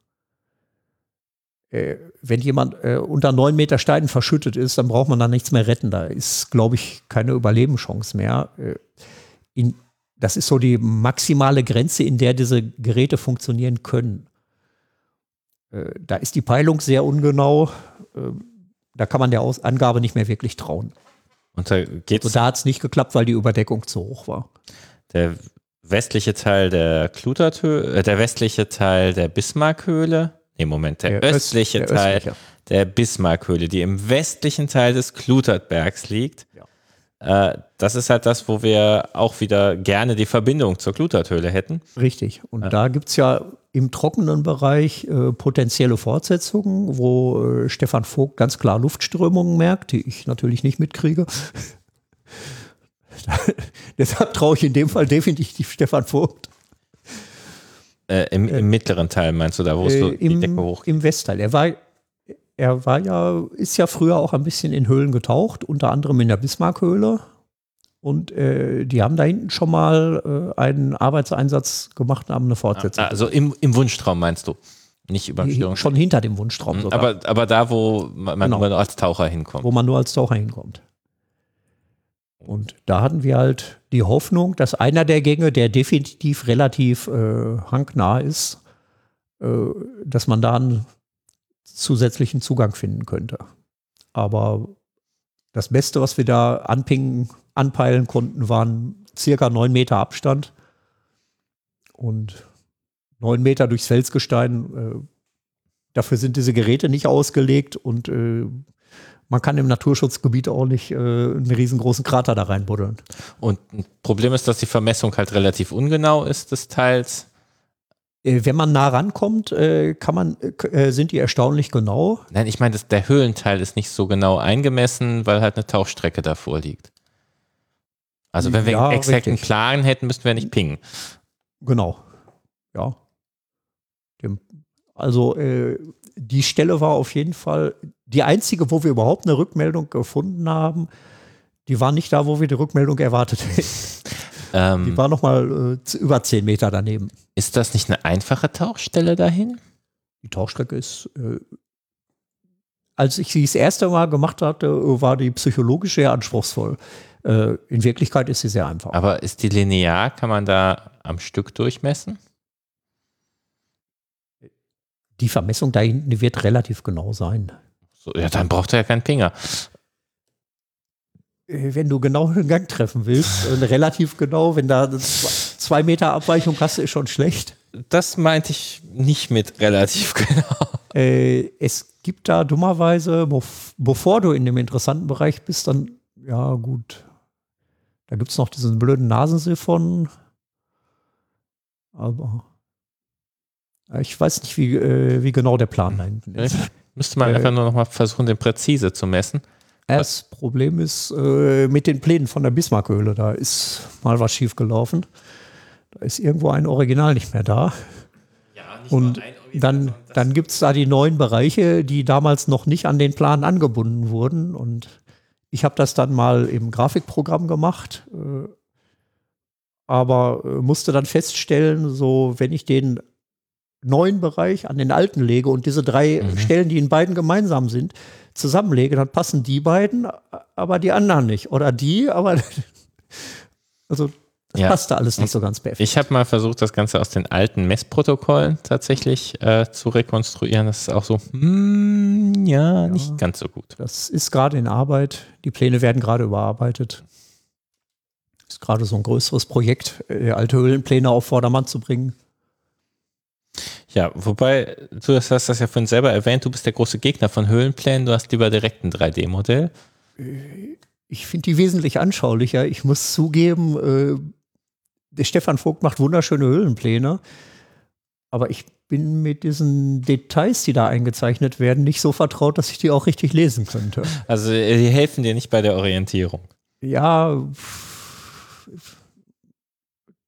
wenn jemand unter neun Meter Steinen verschüttet ist, dann braucht man da nichts mehr retten. Da ist, glaube ich, keine Überlebenschance mehr. In, das ist so die maximale Grenze, in der diese Geräte funktionieren können. Äh, da ist die Peilung sehr ungenau. Äh, da kann man der Aus Angabe nicht mehr wirklich trauen. Und da geht's. Also da hat es nicht geklappt, weil die Überdeckung zu hoch war. Der westliche Teil der Kluterthöhle, äh, der westliche Teil der Bismarckhöhle, nee, Moment, der, der östliche der Teil östliche. der Bismarckhöhle, die im westlichen Teil des Klutertbergs liegt. Ja. Äh, das ist halt das, wo wir auch wieder gerne die Verbindung zur Kluterthöhle hätten. Richtig. Und äh. da gibt es ja im trockenen Bereich äh, potenzielle Fortsetzungen, wo äh, Stefan Vogt ganz klar Luftströmungen merkt, die ich natürlich nicht mitkriege. Deshalb traue ich in dem Fall definitiv Stefan Vogt. Äh, im, im, mittleren Teil meinst du da, wo es so die Decke hoch? Im Westteil. Er war, er war ja, ist ja früher auch ein bisschen in Höhlen getaucht, unter anderem in der Bismarckhöhle und äh, die haben da hinten schon mal äh, einen Arbeitseinsatz gemacht und haben eine Fortsetzung. Also im, im Wunschtraum meinst du? Nicht über Schon hinter dem Wunschtraum mhm, sogar. Aber, aber da, wo man genau. nur als Taucher hinkommt. Wo man nur als Taucher hinkommt. Und da hatten wir halt die Hoffnung, dass einer der Gänge, der definitiv relativ äh, hangnah ist, äh, dass man da einen zusätzlichen Zugang finden könnte. Aber das Beste, was wir da anpingen anpeilen konnten, waren circa neun Meter Abstand. Und neun Meter durchs Felsgestein, äh, dafür sind diese Geräte nicht ausgelegt und äh, man kann im Naturschutzgebiet auch nicht äh, einen riesengroßen Krater da reinbuddeln. Und ein Problem ist, dass die Vermessung halt relativ ungenau ist des Teils. Äh, wenn man nah rankommt, äh, kann man, äh, sind die erstaunlich genau. Nein, ich meine, der Höhlenteil ist nicht so genau eingemessen, weil halt eine Tauchstrecke davor liegt. Also wenn wir Ja, einen exakten richtig. Plan hätten, müssten wir nicht pingen. Genau. Ja. Also äh, die Stelle war auf jeden Fall die einzige, wo wir überhaupt eine Rückmeldung gefunden haben. Die war nicht da, wo wir die Rückmeldung erwartet hätten. Die Ähm, war noch mal äh, über 10 Meter daneben. ist das nicht eine einfache Tauchstelle dahin? Die Tauchstrecke ist, äh, als ich sie das erste Mal gemacht hatte, war die psychologisch sehr anspruchsvoll. Äh, in Wirklichkeit ist sie sehr einfach. Aber ist die linear? Kann man da am Stück durchmessen? Die Vermessung da hinten, wird relativ genau sein. So, ja, dann braucht er ja keinen Pinger. Äh, Wenn du genau den Gang treffen willst, äh, relativ genau, wenn da zwei, Meter Abweichung hast, ist schon schlecht. Das meinte ich nicht mit relativ genau. Äh, es gibt da dummerweise, bev- bevor du in dem interessanten Bereich bist, dann, ja gut, da gibt es noch diesen blöden Nasensiphon. Aber äh, ich weiß nicht, wie, äh, wie genau der Plan da hinten ist. Müsste man Äh, einfach nur noch mal versuchen, den präzise zu messen. Das Problem ist äh, mit den Plänen von der Bismarckhöhle, da ist mal was schiefgelaufen. Da ist irgendwo ein Original nicht mehr da. Und dann, dann gibt es da die neuen Bereiche, die damals noch nicht an den Plan angebunden wurden. Und ich habe das dann mal im Grafikprogramm gemacht, äh, aber äh, musste dann feststellen, so wenn ich den neuen Bereich an den alten lege und diese drei Mhm. Stellen, die in beiden gemeinsam sind, zusammenlege, dann passen die beiden, aber die anderen nicht. Oder die, aber also das Ja. passte alles nicht so ganz perfekt. Ich habe mal versucht, das Ganze aus den alten Messprotokollen tatsächlich äh, zu rekonstruieren. Das ist auch so, hm, ja, nicht ganz so gut. Das ist gerade in Arbeit. Die Pläne werden gerade überarbeitet. Ist gerade so ein größeres Projekt, äh, alte Höhlenpläne auf Vordermann zu bringen. Ja, wobei, du hast das ja vorhin selber erwähnt, du bist der große Gegner von Höhlenplänen, du hast lieber direkt ein 3D-Modell. Ich finde die wesentlich anschaulicher. Ich muss zugeben, äh, der Stefan Vogt macht wunderschöne Höhlenpläne. Aber ich bin mit diesen Details, die da eingezeichnet werden, nicht so vertraut, dass ich die auch richtig lesen könnte. Also die helfen dir nicht bei der Orientierung. Ja,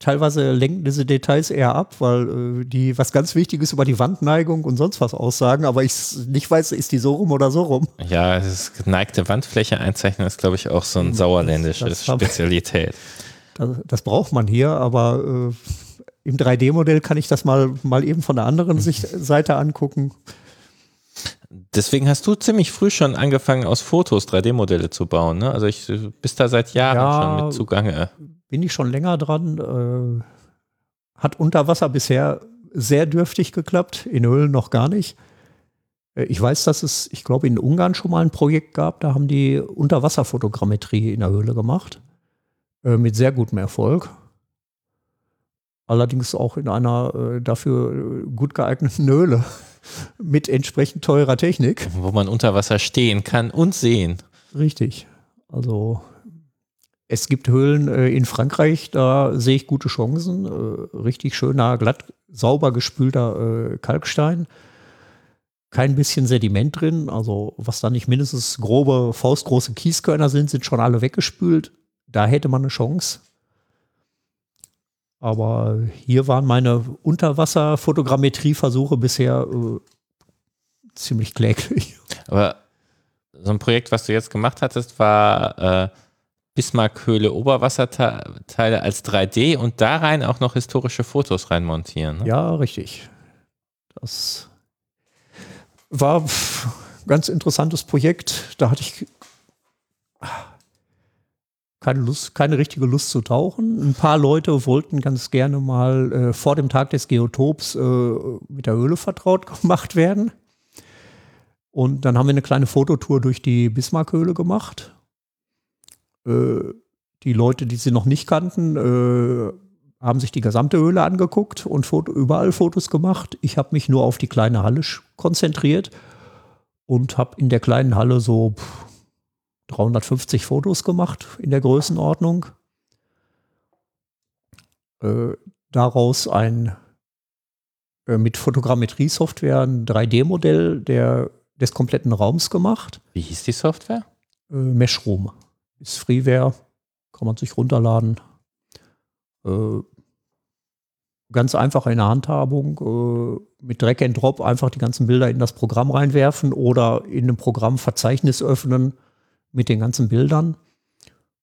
teilweise lenken diese Details eher ab, weil äh, die was ganz Wichtiges über die Wandneigung und sonst was aussagen, aber ich nicht weiß, ist die so rum oder so rum. Ja, das geneigte Wandfläche einzeichnen ist, glaube ich, auch so ein sauerländisches das Spezialität. Das, das braucht man hier, aber äh, im 3D-Modell kann ich das mal, mal eben von der anderen Sicht, Seite angucken. Deswegen hast du ziemlich früh schon angefangen, aus Fotos 3D-Modelle zu bauen. Ne? Also ich du bist da seit Jahren Ja. schon mit zugange. Bin ich schon länger dran. Äh, hat unter Wasser bisher sehr dürftig geklappt, in Höhlen noch gar nicht. Äh, Ich weiß, dass es, ich glaube, in Ungarn schon mal ein Projekt gab, da haben die Unterwasserfotogrammetrie in der Höhle gemacht. Äh, mit sehr gutem Erfolg. Allerdings auch in einer äh, dafür äh, gut geeigneten Höhle mit entsprechend teurer Technik. wo man unter Wasser stehen kann und sehen. Richtig. Also es gibt Höhlen äh, in Frankreich, da sehe ich gute Chancen. Richtig schöner, glatt, sauber gespülter Kalkstein. Kein bisschen Sediment drin. Also was da nicht mindestens grobe, faustgroße Kieskörner sind, sind schon alle weggespült. Da hätte man eine Chance. Aber hier waren meine Unterwasserfotogrammetrieversuche bisher äh, ziemlich kläglich. Aber so ein Projekt, was du jetzt gemacht hattest, war äh, Bismarckhöhle Oberwasserteile als 3D und da rein auch noch historische Fotos reinmontieren. Ne? Ja, richtig. Das war pff, ganz interessantes Projekt. Da hatte ich keine Lust, keine richtige Lust zu tauchen. Ein paar Leute wollten ganz gerne mal äh, vor dem Tag des Geotops äh, mit der Höhle vertraut gemacht werden. Und dann haben wir eine kleine Fototour durch die Bismarckhöhle gemacht. Äh, die Leute, die sie noch nicht kannten, äh, haben sich die gesamte Höhle angeguckt und Foto, überall Fotos gemacht. Ich habe mich nur auf die kleine Halle konzentriert und habe in der kleinen Halle so pff, 350 Fotos gemacht in der Größenordnung. Äh, daraus ein äh, mit Fotogrammetrie-Software ein 3D-Modell des kompletten Raums gemacht. Wie hieß die Software? Äh, Meshroom. Ist Freeware, kann man sich runterladen. Äh, ganz einfach in der Handhabung, äh, mit Drag and Drop einfach die ganzen Bilder in das Programm reinwerfen oder in einem Programm Verzeichnis öffnen mit den ganzen Bildern.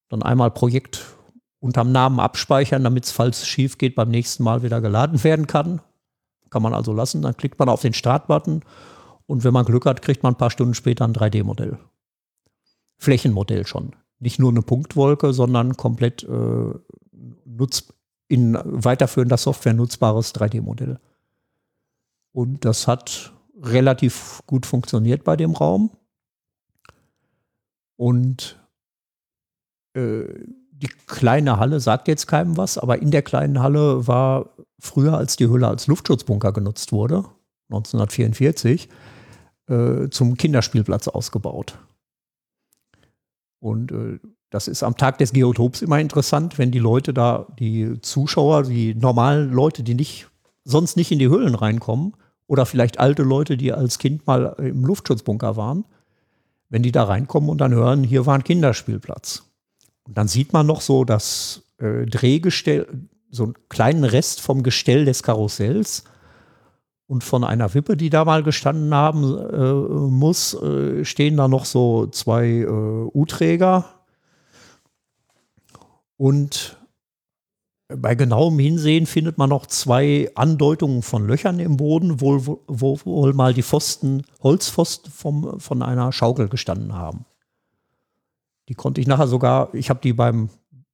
Dann einmal Projekt unterm Namen abspeichern, damit es, falls es schief geht, beim nächsten Mal wieder geladen werden kann. Kann man also lassen. Dann klickt man auf den Start-Button und wenn man Glück hat, kriegt man ein paar Stunden später ein 3D-Modell. Flächenmodell schon. Nicht nur eine Punktwolke, sondern komplett äh, nutz in weiterführender Software nutzbares 3D-Modell. Und das hat relativ gut funktioniert bei dem Raum. Und äh, die kleine Halle sagt jetzt keinem was, aber in der kleinen Halle war früher, als die Hülle als Luftschutzbunker genutzt wurde, 1944, äh, zum Kinderspielplatz ausgebaut. Und äh, das ist am Tag des Geotops immer interessant, wenn die Leute da, die Zuschauer, die normalen Leute, die nicht, sonst nicht in die Höhlen reinkommen, oder vielleicht alte Leute, die als Kind mal im Luftschutzbunker waren, wenn die da reinkommen und dann hören, hier war ein Kinderspielplatz. Und dann sieht man noch so das äh, Drehgestell, so einen kleinen Rest vom Gestell des Karussells und von einer Wippe, die da mal gestanden haben äh, muss, äh, stehen da noch so zwei äh, U-Träger. Und bei genauem Hinsehen findet man noch zwei Andeutungen von Löchern im Boden, wo, wo, wo wohl mal die Pfosten, Holzpfosten vom, von einer Schaukel gestanden haben. Die konnte ich nachher sogar, ich habe die beim,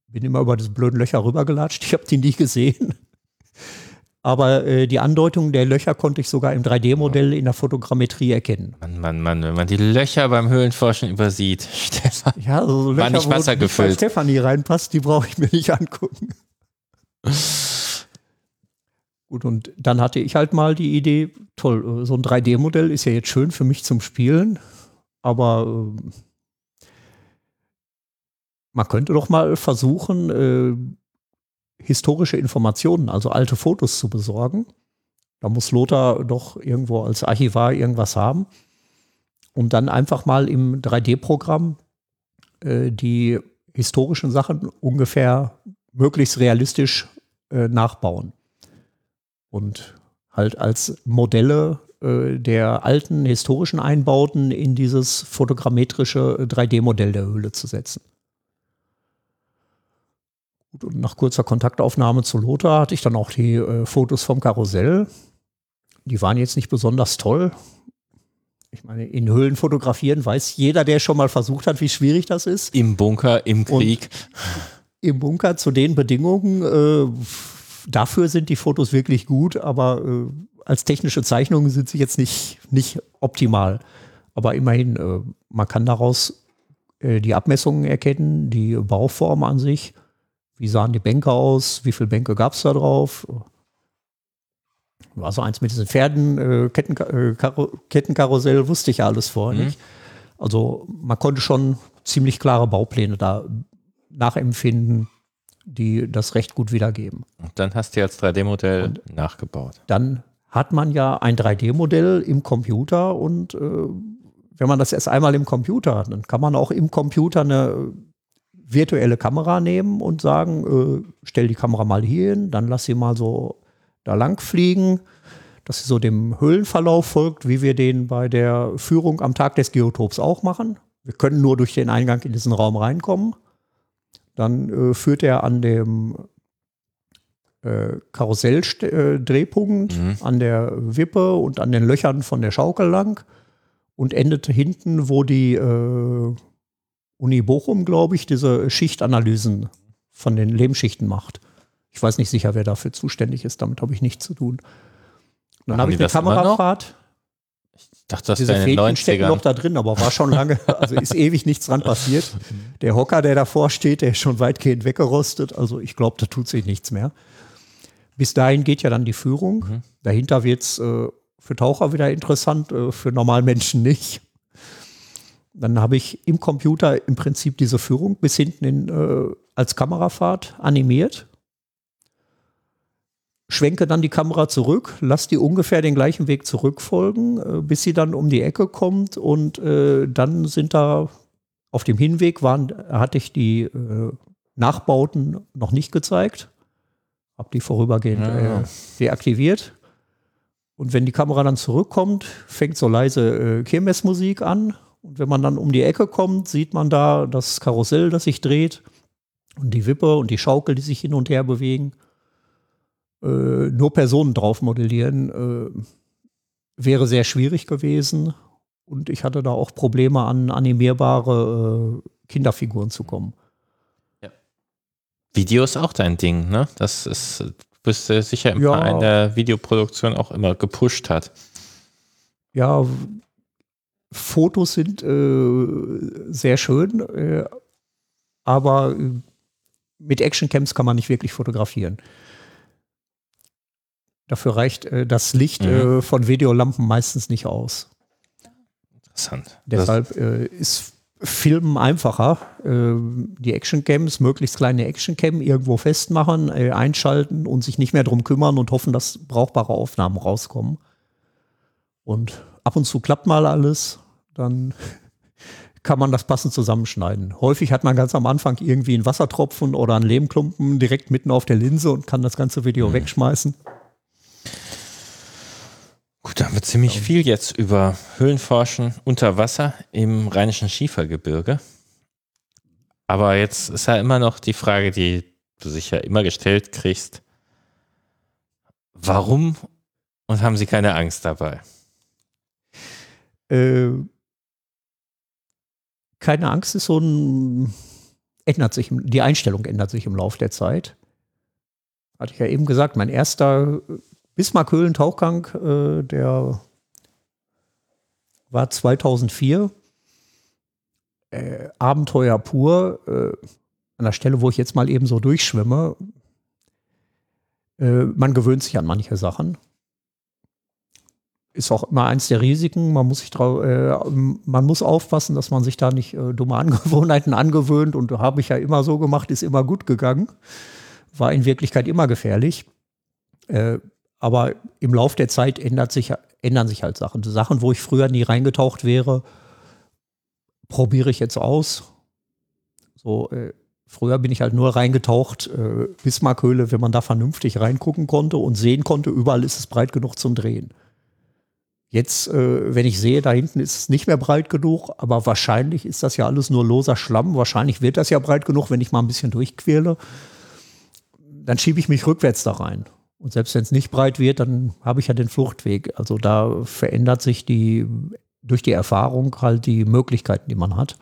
bin immer über diese blöden Löcher rübergelatscht, ich habe die nie gesehen. Aber äh, die Andeutung der Löcher konnte ich sogar im 3D-Modell in der Fotogrammetrie erkennen. Mann, Mann, Mann, wenn man die Löcher beim Höhlenforschen übersieht, Stefan. Ja, also so Löcher, war nicht Wasser gefüllt. Wo Stefanie reinpasst, die brauche ich mir nicht angucken. Gut, und dann hatte ich halt mal die Idee, toll, äh, so ein 3D-Modell ist ja jetzt schön für mich zum Spielen, aber äh, man könnte doch mal versuchen, äh, historische Informationen, also alte Fotos zu besorgen. Da muss Lothar doch irgendwo als Archivar irgendwas haben. Und dann einfach mal im 3D-Programm äh, die historischen Sachen ungefähr möglichst realistisch äh, nachbauen. Und halt als Modelle äh, der alten historischen Einbauten in dieses fotogrammetrische 3D-Modell der Höhle zu setzen. Und nach kurzer Kontaktaufnahme zu Lothar hatte ich dann auch die äh, Fotos vom Karussell. Die waren jetzt nicht besonders toll. Ich meine, in Höhlen fotografieren weiß jeder, der schon mal versucht hat, wie schwierig das ist. Im Bunker, im Krieg. Und Im Bunker zu den Bedingungen. Äh, dafür sind die Fotos wirklich gut, aber äh, als technische Zeichnungen sind sie jetzt nicht, nicht optimal. Aber immerhin, äh, man kann daraus äh, die Abmessungen erkennen, die Bauform an sich wie sahen die Bänke aus? Wie viele Bänke gab es da drauf? War so eins mit diesen Pferden, äh, Ketten, äh, Kettenkarussell, wusste ich ja alles vorher mhm. nicht. Also man konnte schon ziemlich klare Baupläne da nachempfinden, die das recht gut wiedergeben. Und dann hast du als 3D-Modell nachgebaut. Dann hat man ja ein 3D-Modell im Computer und äh, wenn man das erst einmal im Computer hat, dann kann man auch im Computer eine virtuelle Kamera nehmen und sagen, äh, stell die Kamera mal hier hin, dann lass sie mal so da lang fliegen, dass sie so dem Höhlenverlauf folgt, wie wir den bei der Führung am Tag des Geotops auch machen. Wir können nur durch den Eingang in diesen Raum reinkommen. Dann äh, führt er an dem äh, Karusselldrehpunkt, mhm. an der Wippe und an den Löchern von der Schaukel lang und endet hinten, wo die äh, Uni Bochum, glaube ich, diese Schichtanalysen von den Lehmschichten macht. Ich weiß nicht sicher, wer dafür zuständig ist. Damit habe ich nichts zu tun. Dann habe ich eine Kamerafahrt. Ich dachte, das Diese Fäden stecken noch da drin, aber war schon lange, also ist ewig nichts dran passiert. Der Hocker, der davor steht, der ist schon weitgehend weggerostet. Also ich glaube, da tut sich nichts mehr. Bis dahin geht ja dann die Führung. Mhm. Dahinter wird es äh, für Taucher wieder interessant, äh, für Normalmenschen nicht. Dann habe ich im Computer im Prinzip diese Führung bis hinten in, äh, als Kamerafahrt animiert. Schwenke dann die Kamera zurück, lasse die ungefähr den gleichen Weg zurückfolgen, äh, bis sie dann um die Ecke kommt und äh, dann sind da auf dem Hinweg waren, hatte ich die äh, Nachbauten noch nicht gezeigt, habe die vorübergehend Ja. äh, deaktiviert. Und wenn die Kamera dann zurückkommt, fängt so leise äh, Kirmesmusik an. Und wenn man dann um die Ecke kommt, sieht man da das Karussell, das sich dreht und die Wippe und die Schaukel, die sich hin und her bewegen. Äh, nur Personen drauf modellieren äh, wäre sehr schwierig gewesen. Und ich hatte da auch Probleme, an animierbare äh, Kinderfiguren zu kommen. Video ist auch dein Ding, ne? Das ist, du bist sicher im Ja. Verein der Videoproduktion auch immer gepusht hat. Ja, Fotos sind äh, sehr schön, äh, aber mit Actioncams kann man nicht wirklich fotografieren. Dafür reicht äh, das Licht Mhm. äh, von Videolampen meistens nicht aus. Interessant. Deshalb äh, ist Filmen einfacher. Äh, die Actioncams, möglichst kleine Actioncam irgendwo festmachen, äh, einschalten und sich nicht mehr drum kümmern und hoffen, dass brauchbare Aufnahmen rauskommen. Und ab und zu klappt mal alles, dann kann man das passend zusammenschneiden. Häufig hat man ganz am Anfang irgendwie einen Wassertropfen oder einen Lehmklumpen direkt mitten auf der Linse und kann das ganze Video wegschmeißen. Gut, da haben wir ziemlich viel jetzt über Höhlenforschen unter Wasser im rheinischen Schiefergebirge. Aber jetzt ist ja immer noch die Frage, die du sicher immer gestellt kriegst. Warum und haben sie keine Angst dabei? Äh, keine Angst ist so ein, ändert sich, die Einstellung ändert sich im Laufe der Zeit. Hatte ich ja eben gesagt, mein erster Bismarck-Höhlen-Tauchgang, äh, der war 2004. Äh, Abenteuer pur. Äh, an der Stelle, wo ich jetzt mal eben so durchschwimme. Äh, man gewöhnt sich an manche Sachen ist auch immer eins der Risiken. Man muss sich trau äh, man muss aufpassen, dass man sich da nicht äh, dumme Angewohnheiten angewöhnt. Und habe ich ja immer so gemacht, ist immer gut gegangen. War in Wirklichkeit immer gefährlich. Aber im Lauf der Zeit ändert sich, ändern sich halt Sachen. Sachen, wo ich früher nie reingetaucht wäre, probiere ich jetzt aus. So, äh, früher bin ich halt nur reingetaucht, äh, Bismarckhöhle, wenn man da vernünftig reingucken konnte und sehen konnte, überall ist es breit genug zum Drehen. Jetzt, äh, wenn ich sehe, da hinten ist es nicht mehr breit genug, aber wahrscheinlich ist das ja alles nur loser Schlamm. Wahrscheinlich wird das ja breit genug, wenn ich mal ein bisschen durchquäle. Dann schiebe ich mich rückwärts da rein. Und selbst wenn es nicht breit wird, dann habe ich ja den Fluchtweg. Also da verändert sich die durch die Erfahrung halt die Möglichkeiten, die man hat.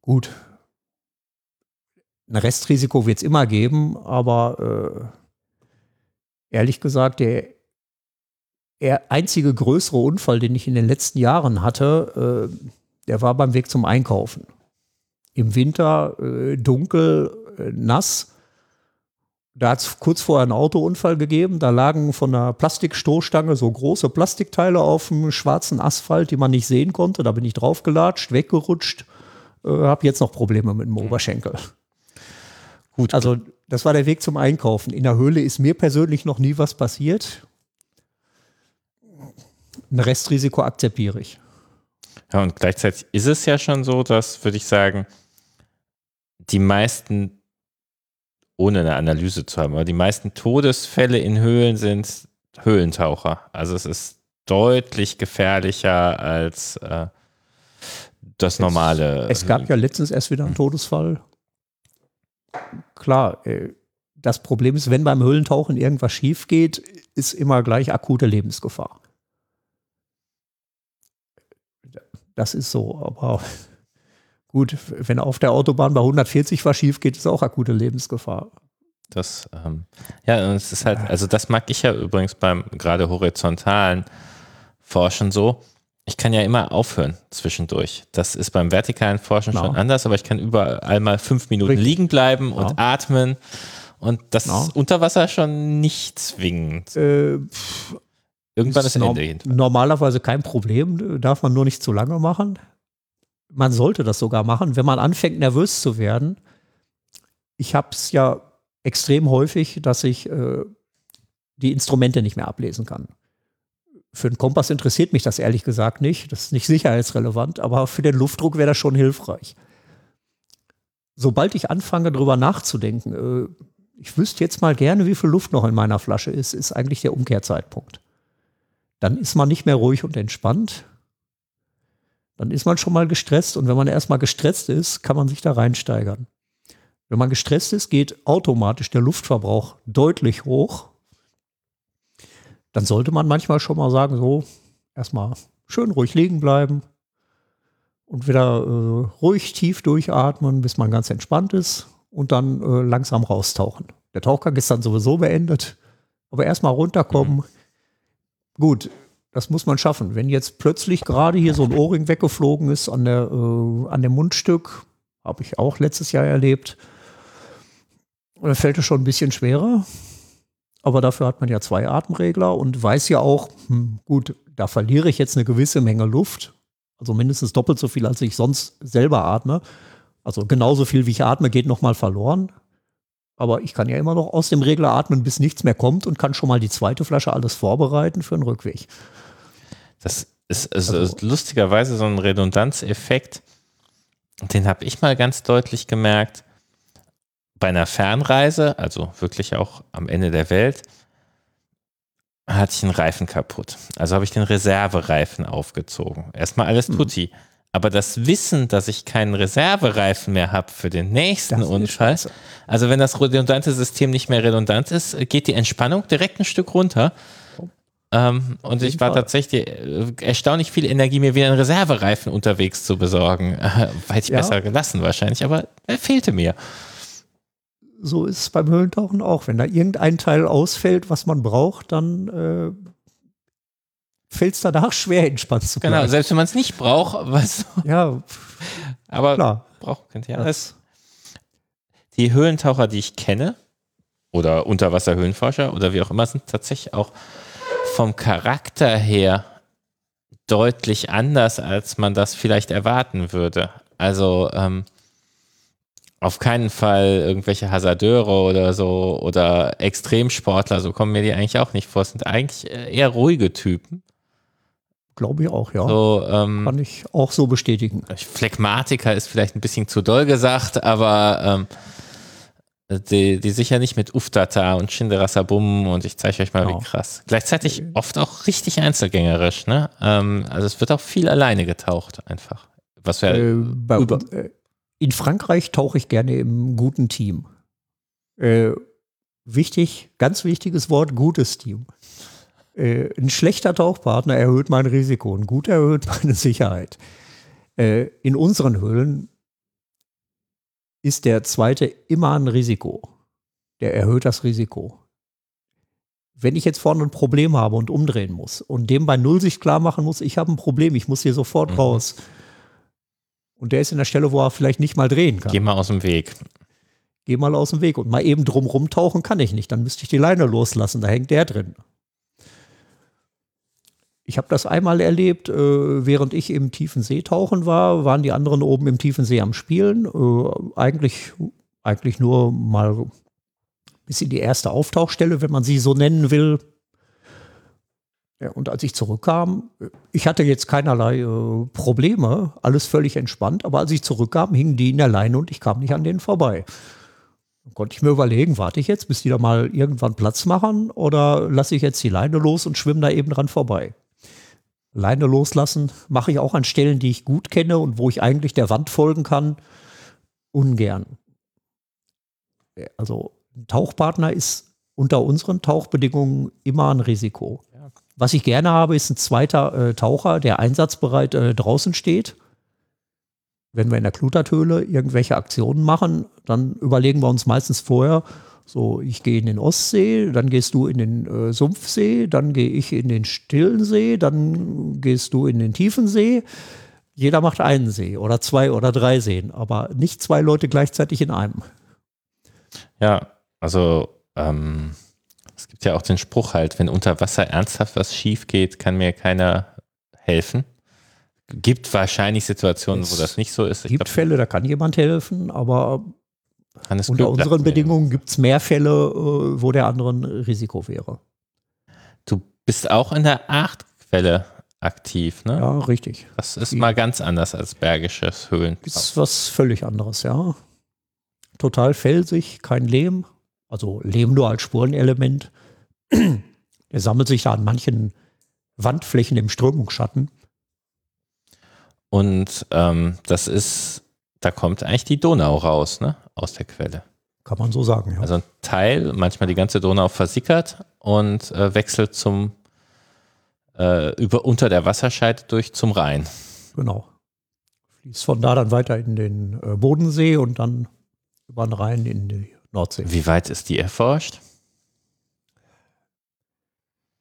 Gut. Ein Restrisiko wird es immer geben, aber äh, ehrlich gesagt, der einzige größere Unfall, den ich in den letzten Jahren hatte, äh, der war beim Weg zum Einkaufen. Im Winter äh, dunkel, äh, nass. Da hat es kurz vorher einen Autounfall gegeben. Da lagen von einer Plastikstoßstange so große Plastikteile auf dem schwarzen Asphalt, die man nicht sehen konnte. Da bin ich draufgelatscht, weggerutscht. Äh, habe jetzt noch Probleme mit dem Oberschenkel. Gut, Also, das war der Weg zum Einkaufen. In der Höhle ist mir persönlich noch nie was passiert. Ein Restrisiko akzeptiere ich. Ja, und gleichzeitig ist es ja schon so, dass, würde ich sagen, die meisten, ohne eine Analyse zu haben, aber die meisten Todesfälle in Höhlen sind Höhlentaucher. Also es ist deutlich gefährlicher als äh, das normale. Es gab ja letztens erst wieder einen Todesfall. Klar, äh, das Problem ist, wenn beim Höhlentauchen irgendwas schief geht, ist immer gleich akute Lebensgefahr. Das ist so, aber gut, wenn auf der Autobahn bei 140 was schief geht, ist auch akute Lebensgefahr. Das, ähm, ja, und es ist halt, also das mag ich ja übrigens beim gerade horizontalen Forschen so. Ich kann ja immer aufhören zwischendurch. Das ist beim vertikalen Forschen Ja. schon anders, aber ich kann überall mal fünf Minuten Richtig. liegen bleiben und Ja. atmen. Und das Ja. ist unter Wasser schon nicht zwingend. Äh, Irgendwann ist, ist Ende jedenfalls. Normalerweise kein Problem, darf man nur nicht zu lange machen. Man sollte das sogar machen, wenn man anfängt nervös zu werden. Ich habe es ja extrem häufig, dass ich äh, die Instrumente nicht mehr ablesen kann. Für den Kompass interessiert mich das ehrlich gesagt nicht. Das ist nicht sicherheitsrelevant, aber für den Luftdruck wäre das schon hilfreich. Sobald ich anfange, darüber nachzudenken, äh, ich wüsste jetzt mal gerne, wie viel Luft noch in meiner Flasche ist, ist eigentlich der Umkehrzeitpunkt. Dann ist man nicht mehr ruhig und entspannt. Dann ist man schon mal gestresst und wenn man erstmal gestresst ist, kann man sich da reinsteigern. Wenn man gestresst ist, geht automatisch der Luftverbrauch deutlich hoch. Dann sollte man manchmal schon mal sagen, so, erstmal schön ruhig liegen bleiben und wieder äh, ruhig tief durchatmen, bis man ganz entspannt ist und dann äh, langsam raustauchen. Der Tauchgang ist dann sowieso beendet, aber erstmal runterkommen. Mhm. Gut, das muss man schaffen. Wenn jetzt plötzlich gerade hier so ein Ohrring weggeflogen ist an, der, äh, an dem Mundstück, habe ich auch letztes Jahr erlebt, dann fällt es schon ein bisschen schwerer. Aber dafür hat man ja zwei Atemregler und weiß ja auch, hm, gut, da verliere ich jetzt eine gewisse Menge Luft. Also mindestens doppelt so viel, als ich sonst selber atme. Also genauso viel, wie ich atme, geht nochmal verloren. Aber ich kann ja immer noch aus dem Regler atmen, bis nichts mehr kommt und kann schon mal die zweite Flasche alles vorbereiten für den Rückweg. Das ist, ist, also, ist lustigerweise so ein Redundanzeffekt. Den habe ich mal ganz deutlich gemerkt bei einer Fernreise, also wirklich auch am Ende der Welt, hatte ich einen Reifen kaputt. Also habe ich den Reservereifen aufgezogen. Erstmal alles hm. tutti. Hm. Aber das Wissen, dass ich keinen Reservereifen mehr habe für den nächsten das Unfall, also wenn das redundante System nicht mehr redundant ist, geht die Entspannung direkt ein Stück runter. Ähm, und ich war Fall. tatsächlich äh, erstaunlich viel Energie, mir wieder einen Reservereifen unterwegs zu besorgen. Äh, hätte ich ja. besser gelassen wahrscheinlich, aber er fehlte mir so ist es beim Höhlentauchen auch. Wenn da irgendein Teil ausfällt, was man braucht, dann äh, fällt es danach schwer, entspannt zu genau, bleiben. Genau, selbst wenn man es nicht braucht, was. Ja, aber klar. braucht könnt ihr alles. Die Höhlentaucher, die ich kenne, oder Unterwasserhöhlenforscher oder wie auch immer, sind tatsächlich auch vom Charakter her deutlich anders, als man das vielleicht erwarten würde. Also ähm, auf keinen Fall irgendwelche Hasardeure oder so oder Extremsportler, so kommen mir die eigentlich auch nicht vor. Es sind eigentlich eher ruhige Typen. Glaube ich auch, ja. So, ähm, Kann ich auch so bestätigen. Phlegmatiker ist vielleicht ein bisschen zu doll gesagt, aber ähm, die, die sicher nicht mit Uftata und Shinderasabum und ich zeige euch mal, genau. wie krass. Gleichzeitig oft auch richtig einzelgängerisch, ne? Ähm, also es wird auch viel alleine getaucht, einfach. Was wir äh, bei, über, äh, in Frankreich tauche ich gerne im guten Team. Äh, wichtig, ganz wichtiges Wort, gutes Team. Äh, ein schlechter Tauchpartner erhöht mein Risiko, ein guter erhöht meine Sicherheit. Äh, in unseren Höhlen ist der zweite immer ein Risiko. Der erhöht das Risiko. Wenn ich jetzt vorne ein Problem habe und umdrehen muss und dem bei Nullsicht klar machen muss, ich habe ein Problem, ich muss hier sofort mhm. raus, und der ist in der Stelle, wo er vielleicht nicht mal drehen kann. Geh mal aus dem Weg. Geh mal aus dem Weg. Und mal eben drum rumtauchen kann ich nicht. Dann müsste ich die Leine loslassen. Da hängt der drin. Ich habe das einmal erlebt, äh, während ich im tiefen See tauchen war, waren die anderen oben im tiefen See am Spielen. Äh, eigentlich, eigentlich nur mal bis in die erste Auftauchstelle, wenn man sie so nennen will, ja, und als ich zurückkam, ich hatte jetzt keinerlei äh, Probleme, alles völlig entspannt, aber als ich zurückkam, hingen die in der Leine und ich kam nicht an denen vorbei. Dann konnte ich mir überlegen, warte ich jetzt, bis die da mal irgendwann Platz machen oder lasse ich jetzt die Leine los und schwimme da eben dran vorbei. Leine loslassen mache ich auch an Stellen, die ich gut kenne und wo ich eigentlich der Wand folgen kann, ungern. Also ein Tauchpartner ist unter unseren Tauchbedingungen immer ein Risiko. Was ich gerne habe, ist ein zweiter äh, Taucher, der einsatzbereit äh, draußen steht. Wenn wir in der Klutathöhle irgendwelche Aktionen machen, dann überlegen wir uns meistens vorher, so, ich gehe in den Ostsee, dann gehst du in den äh, Sumpfsee, dann gehe ich in den stillen See, dann gehst du in den tiefen See. Jeder macht einen See oder zwei oder drei Seen, aber nicht zwei Leute gleichzeitig in einem. Ja, also ähm, Es gibt ja auch den Spruch halt, wenn unter Wasser ernsthaft was schief geht, kann mir keiner helfen. Gibt wahrscheinlich Situationen, Es wo das nicht so ist. Es gibt glaub, Fälle, da kann jemand helfen, aber Hannes unter sagt unseren. Bedingungen gibt es mehr Fälle, äh, wo der andere ein Risiko wäre. Du bist auch in der Achtquelle aktiv, ne? Ja, richtig. Das ist mal ganz anders als bergisches Höhlen. Ist was völlig anderes, ja. Total felsig, kein Lehm. Also Lehm nur als Spurenelement. Der sammelt sich da an manchen Wandflächen im Strömungsschatten. Und ähm, das ist, da kommt eigentlich die Donau raus, ne? Aus der Quelle. Kann man so sagen, ja. Also ein Teil, manchmal die ganze Donau versickert und äh, wechselt zum äh, über unter der Wasserscheide durch zum Rhein. Genau. Fließt von da dann weiter in den äh, Bodensee und dann über den Rhein in die Nordsee. Wie weit ist die erforscht?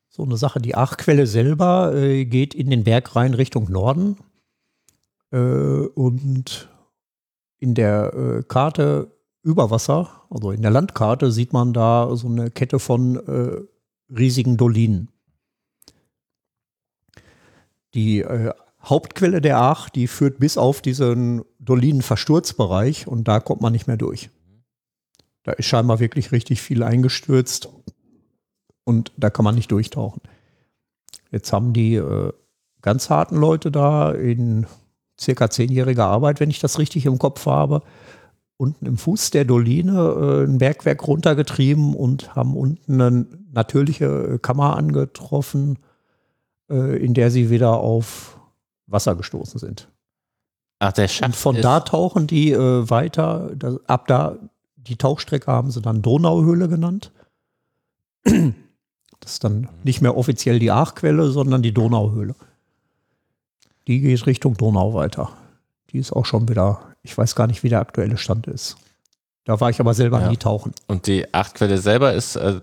So eine Sache. Die Achquelle selber äh, geht in den Bergrhein Richtung Norden. Äh, und in der äh, Karte über Wasser, also in der Landkarte, sieht man da so eine Kette von äh, riesigen Dolinen. Die äh, Hauptquelle der Ach, die führt bis auf diesen Dolinenversturzbereich und da kommt man nicht mehr durch. Da ist scheinbar wirklich richtig viel eingestürzt und da kann man nicht durchtauchen. Jetzt haben die äh, ganz harten Leute da in circa zehnjähriger Arbeit, wenn ich das richtig im Kopf habe, unten im Fuß der Doline äh, ein Bergwerk runtergetrieben und haben unten eine natürliche Kammer angetroffen, äh, in der sie wieder auf Wasser gestoßen sind. Ach, der Schacht Und von da tauchen die äh, weiter, da, ab da, die Tauchstrecke haben sie dann Donauhöhle genannt. Das ist dann nicht mehr offiziell die Aachquelle, sondern die Donauhöhle. Die geht Richtung Donau weiter. Die ist auch schon wieder, ich weiß gar nicht, wie der aktuelle Stand ist. Da war ich aber selber Ja. nie tauchen. Und die Achtquelle selber ist äh,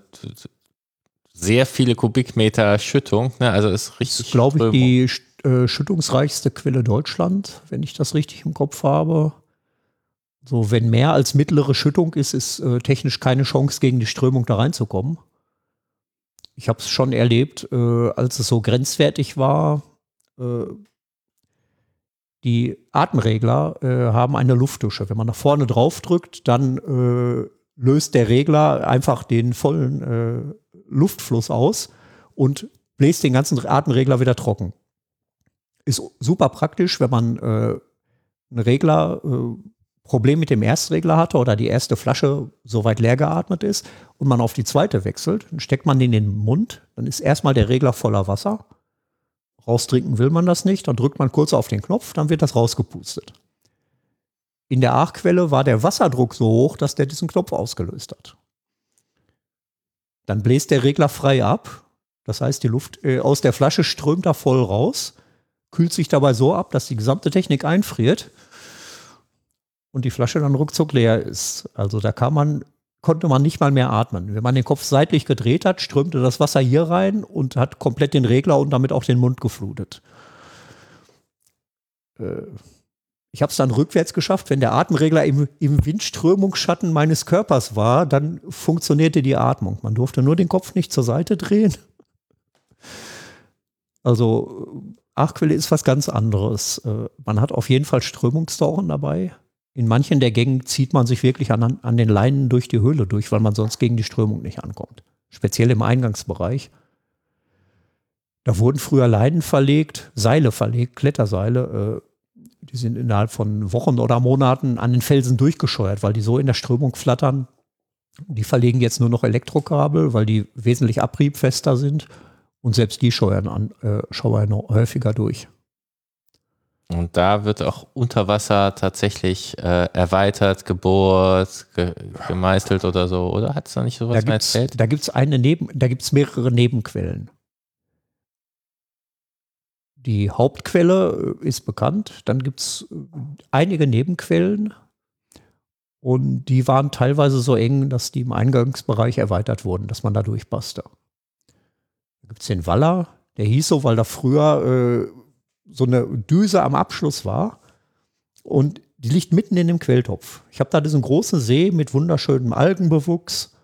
sehr viele Kubikmeter Schüttung, ne? Also ist Das richtig. ist, glaube ich, die äh, schüttungsreichste Quelle Deutschland, wenn ich das richtig im Kopf habe. So, wenn mehr als mittlere Schüttung ist, ist äh, technisch keine Chance, gegen die Strömung da reinzukommen. Ich habe es schon erlebt, äh, als es so grenzwertig war. Äh, die Atemregler äh, haben eine Luftdusche. Wenn man nach vorne drauf drückt, dann äh, löst der Regler einfach den vollen äh, Luftfluss aus und bläst den ganzen Atemregler wieder trocken. Ist super praktisch, wenn man äh, einen Regler äh, Problem mit dem Erstregler hatte oder die erste Flasche soweit leer geatmet ist und man auf die zweite wechselt, dann steckt man den in den Mund, dann ist erstmal der Regler voller Wasser. Raustrinken will man das nicht, dann drückt man kurz auf den Knopf, dann wird das rausgepustet. In der Aachquelle war der Wasserdruck so hoch, dass der diesen Knopf ausgelöst hat. Dann bläst der Regler frei ab. Das heißt, die Luft äh, aus der Flasche strömt da voll raus, kühlt sich dabei so ab, dass die gesamte Technik einfriert und die Flasche dann ruckzuck leer ist. Also da kann man, konnte man nicht mal mehr atmen. Wenn man den Kopf seitlich gedreht hat, strömte das Wasser hier rein und hat komplett den Regler und damit auch den Mund geflutet. Äh, ich habe es dann rückwärts geschafft. Wenn der Atemregler im, im Windströmungsschatten meines Körpers war, dann funktionierte die Atmung. Man durfte nur den Kopf nicht zur Seite drehen. Also Achquelle ist was ganz anderes. Äh, Man hat auf jeden Fall Strömungstauchen dabei. In manchen der Gängen zieht man sich wirklich an, an den Leinen durch die Höhle durch, weil man sonst gegen die Strömung nicht ankommt. Speziell im Eingangsbereich. Da wurden früher Leinen verlegt, Seile verlegt, Kletterseile. Äh, die sind innerhalb von Wochen oder Monaten an den Felsen durchgescheuert, weil die so in der Strömung flattern. Die verlegen jetzt nur noch Elektrokabel, weil die wesentlich abriebfester sind. Und selbst die scheuern, an, äh, scheuern häufiger durch. Und da wird auch unter Wasser tatsächlich äh, erweitert, gebohrt, ge gemeißelt oder so, oder? Hat es da nicht sowas Da erzählt? da gibt's eine Neben, da gibt's mehrere Nebenquellen. Die Hauptquelle äh, ist bekannt, dann gibt's äh, einige Nebenquellen und die waren teilweise so eng, dass die im Eingangsbereich erweitert wurden, dass man da durchpasste. Da gibt's den Waller, der hieß so, weil da früher äh, so eine Düse am Abschluss war und die liegt mitten in dem Quelltopf. Ich habe da diesen großen See mit wunderschönem Algenbewuchs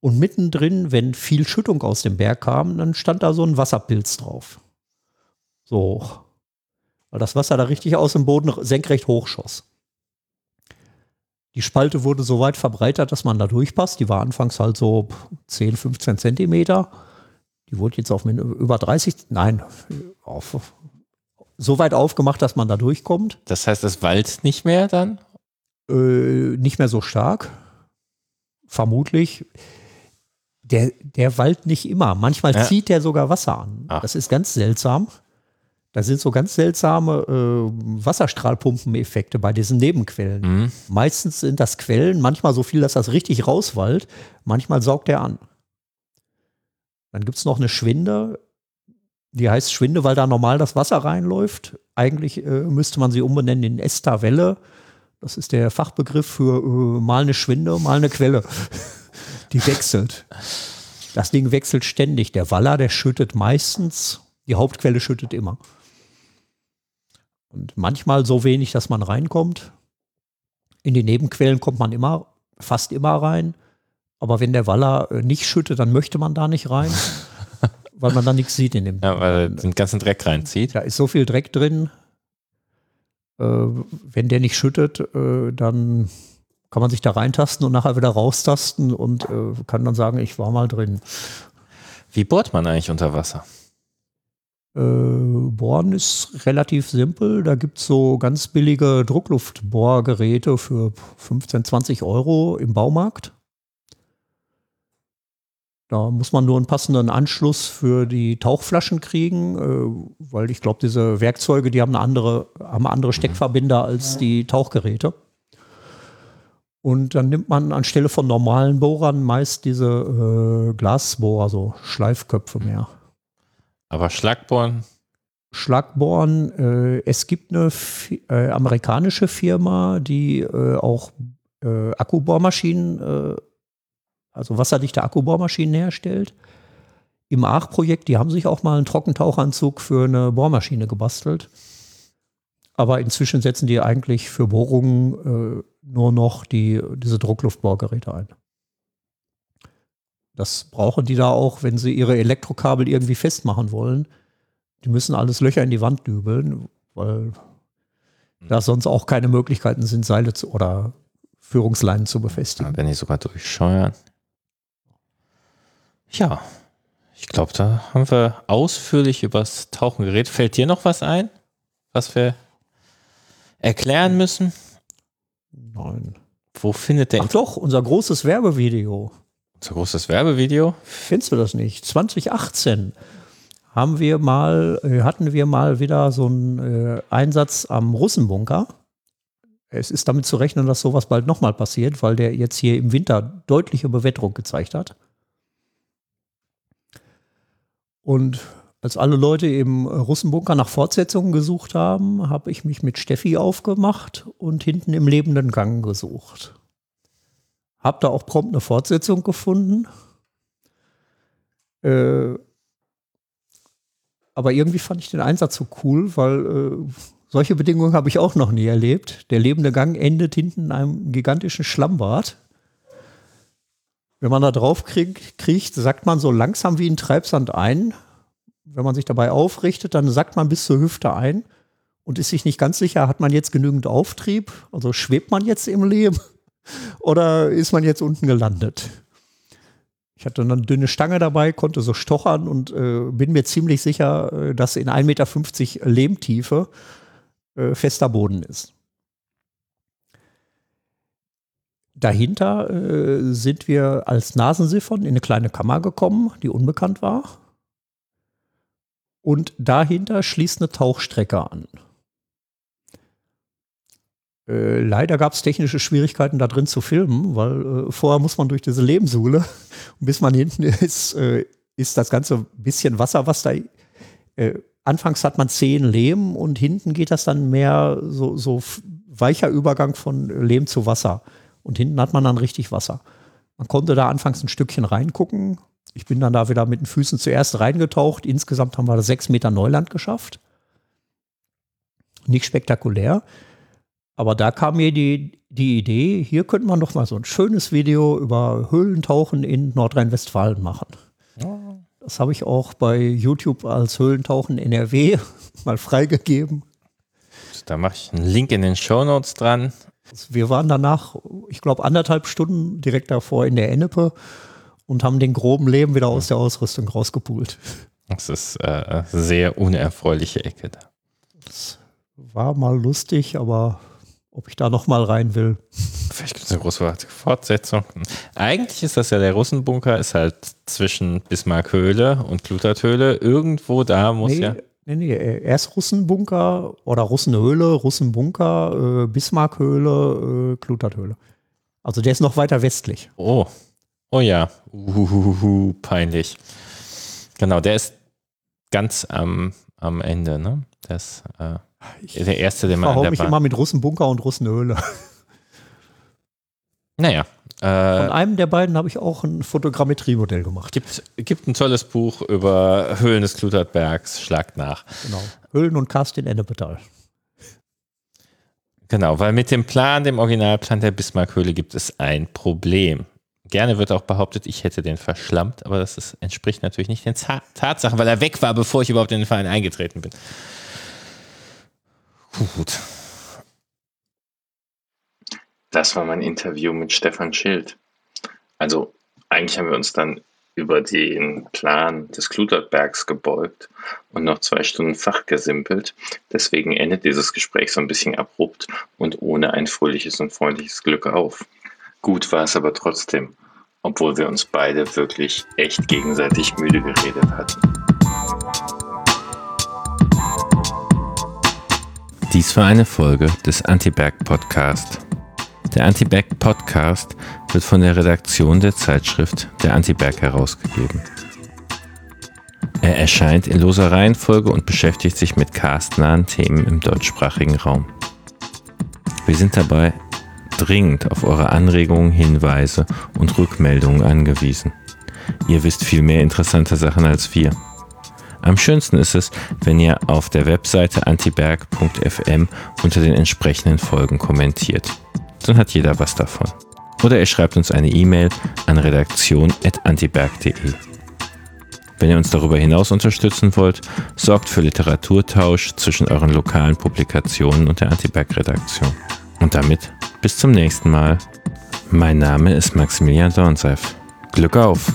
Und mittendrin, wenn viel Schüttung aus dem Berg kam, dann stand da so ein Wasserpilz drauf. So. Weil das Wasser da richtig aus dem Boden senkrecht hochschoss. Die Spalte wurde so weit verbreitert, dass man da durchpasst. Die war anfangs halt so 10, 15 Zentimeter. Die wurde jetzt auf über 30, nein, auf, so weit aufgemacht, dass man da durchkommt. Das heißt, es walzt nicht mehr dann? Äh, nicht mehr so stark. Vermutlich. Der, der wallt nicht immer. Manchmal ja. zieht der sogar Wasser an. Ach. Das ist ganz seltsam. Da sind so ganz seltsame äh, Wasserstrahlpumpeneffekte bei diesen Nebenquellen. Mhm. Meistens sind das Quellen, manchmal so viel, dass das richtig rauswallt. Manchmal saugt er an. Dann gibt es noch eine Schwinde. Die heißt Schwinde, weil da normal das Wasser reinläuft. Eigentlich äh, müsste man sie umbenennen in Esterwelle. Das ist der Fachbegriff für äh, mal eine Schwinde, mal eine Quelle. die wechselt. Das Ding wechselt ständig. Der Waller, der schüttet meistens, die Hauptquelle schüttet immer. Und manchmal so wenig, dass man reinkommt. In die Nebenquellen kommt man immer, fast immer rein. Aber wenn der Waller äh, nicht schüttet, dann möchte man da nicht rein, weil man da nichts sieht in dem. Ja, weil er den ganzen Dreck reinzieht. Da ist so viel Dreck drin. Äh, wenn der nicht schüttet, äh, dann kann man sich da reintasten und nachher wieder raustasten und äh, kann dann sagen, ich war mal drin. Wie bohrt man eigentlich unter Wasser? Äh, bohren ist relativ simpel. Da gibt es so ganz billige Druckluftbohrgeräte für 15, 20 Euro im Baumarkt. Da muss man nur einen passenden Anschluss für die Tauchflaschen kriegen, äh, weil ich glaube, diese Werkzeuge, die haben eine andere, haben andere Steckverbinder als die Tauchgeräte. Und dann nimmt man anstelle von normalen Bohrern meist diese äh, Glasbohrer, so Schleifköpfe mehr. Aber Schlagbohren? Schlagbohren, äh, es gibt eine äh, amerikanische Firma, die äh, auch äh, Akkubohrmaschinen also wasserdichte Akkubohrmaschinen herstellt. Im ARC-Projekt, die haben sich auch mal einen Trockentauchanzug für eine Bohrmaschine gebastelt. Aber inzwischen setzen die eigentlich für Bohrungen äh, nur noch die, diese Druckluftbohrgeräte ein. Das brauchen die da auch, wenn sie ihre Elektrokabel irgendwie festmachen wollen. Die müssen alles Löcher in die Wand dübeln, weil da sonst auch keine Möglichkeiten sind, Seile zu, oder Führungsleinen zu befestigen. Wenn die sogar durchscheuern. Ja, ich glaube, da haben wir ausführlich über das Tauchen geredet. Fällt dir noch was ein, was wir erklären müssen? Nein. Wo findet der? Ach doch, unser großes Werbevideo. Unser großes Werbevideo? Findest du das nicht? 2018 haben wir mal, äh, hatten wir mal wieder so einen äh, Einsatz am Russenbunker. Es ist damit zu rechnen, dass sowas bald nochmal passiert, weil der jetzt hier im Winter deutliche Bewetterung gezeigt hat. Und als alle Leute im Russenbunker nach Fortsetzungen gesucht haben, habe ich mich mit Steffi aufgemacht und hinten im lebenden Gang gesucht. Hab da auch prompt eine Fortsetzung gefunden. Äh, aber irgendwie fand ich den Einsatz so cool, weil äh, solche Bedingungen habe ich auch noch nie erlebt. Der lebende Gang endet hinten in einem gigantischen Schlammbad. Wenn man da drauf krieg, kriegt, sagt man so langsam wie ein Treibsand ein. Wenn man sich dabei aufrichtet, dann sackt man bis zur Hüfte ein und ist sich nicht ganz sicher, hat man jetzt genügend Auftrieb? Also schwebt man jetzt im Leben oder ist man jetzt unten gelandet? Ich hatte eine dünne Stange dabei, konnte so stochern und äh, bin mir ziemlich sicher, äh, dass in 1,50 Meter Lehmtiefe äh, fester Boden ist. Dahinter äh, sind wir als Nasensiphon in eine kleine Kammer gekommen, die unbekannt war. Und dahinter schließt eine Tauchstrecke an. Äh, leider gab es technische Schwierigkeiten, da drin zu filmen, weil äh, vorher muss man durch diese Lehmsuhle. Und bis man hinten ist, äh, ist das ganze bisschen Wasser, was da. Äh, anfangs hat man zehn Lehm und hinten geht das dann mehr so, so weicher Übergang von Lehm zu Wasser. Und hinten hat man dann richtig Wasser. Man konnte da anfangs ein Stückchen reingucken. Ich bin dann da wieder mit den Füßen zuerst reingetaucht. Insgesamt haben wir sechs Meter Neuland geschafft. Nicht spektakulär. Aber da kam mir die, die Idee, hier könnte man doch mal so ein schönes Video über Höhlentauchen in Nordrhein-Westfalen machen. Das habe ich auch bei YouTube als Höhlentauchen NRW mal freigegeben. Da mache ich einen Link in den Show Notes dran. Wir waren danach, ich glaube, anderthalb Stunden direkt davor in der Ennepe und haben den groben Leben wieder aus der Ausrüstung rausgepult. Das ist äh, eine sehr unerfreuliche Ecke da. Das war mal lustig, aber ob ich da noch mal rein will. Vielleicht gibt es eine großartige Fortsetzung. Eigentlich ist das ja der Russenbunker, ist halt zwischen Bismarckhöhle und Klutathöhle. Irgendwo da muss nee, ja. Nee, nee, erst Russenbunker oder Russenhöhle, Russenbunker, äh, Bismarckhöhle, äh, Klutathöhle. Also der ist noch weiter westlich. Oh. Oh ja. Uhuhuhu, peinlich. Genau, der ist ganz am, am Ende, ne? Der ist äh, der erste, den man an der mich immer mit Russenbunker und Russenhöhle. Naja. Äh, Von einem der beiden habe ich auch ein Fotogrammetriemodell gemacht. Gibt, gibt ein tolles Buch über Höhlen des Klutertbergs, schlagt nach. Genau. Höhlen und Kast in Ennepetal. Genau, weil mit dem Plan, dem Originalplan der Bismarckhöhle gibt es ein Problem. Gerne wird auch behauptet, ich hätte den verschlammt, aber das ist, entspricht natürlich nicht den Tatsachen, weil er weg war, bevor ich überhaupt in den Verein eingetreten bin. Gut. Das war mein Interview mit Stefan Schild. Also eigentlich haben wir uns dann über den Plan des Klutertbergs gebeugt und noch zwei Stunden fachgesimpelt. Deswegen endet dieses Gespräch so ein bisschen abrupt und ohne ein fröhliches und freundliches Glück auf. Gut war es aber trotzdem, obwohl wir uns beide wirklich echt gegenseitig müde geredet hatten. Dies war eine Folge des Antiberg Podcast. Der Antiberg Podcast wird von der Redaktion der Zeitschrift Der Antiberg herausgegeben. Er erscheint in loser Reihenfolge und beschäftigt sich mit castnahen Themen im deutschsprachigen Raum. Wir sind dabei dringend auf eure Anregungen, Hinweise und Rückmeldungen angewiesen. Ihr wisst viel mehr interessante Sachen als wir. Am schönsten ist es, wenn ihr auf der Webseite antiberg.fm unter den entsprechenden Folgen kommentiert. Dann hat jeder was davon. Oder ihr schreibt uns eine E-Mail an redaktion.antiberg.de. Wenn ihr uns darüber hinaus unterstützen wollt, sorgt für Literaturtausch zwischen euren lokalen Publikationen und der Antiberg-Redaktion. Und damit bis zum nächsten Mal. Mein Name ist Maximilian Dornseif. Glück auf!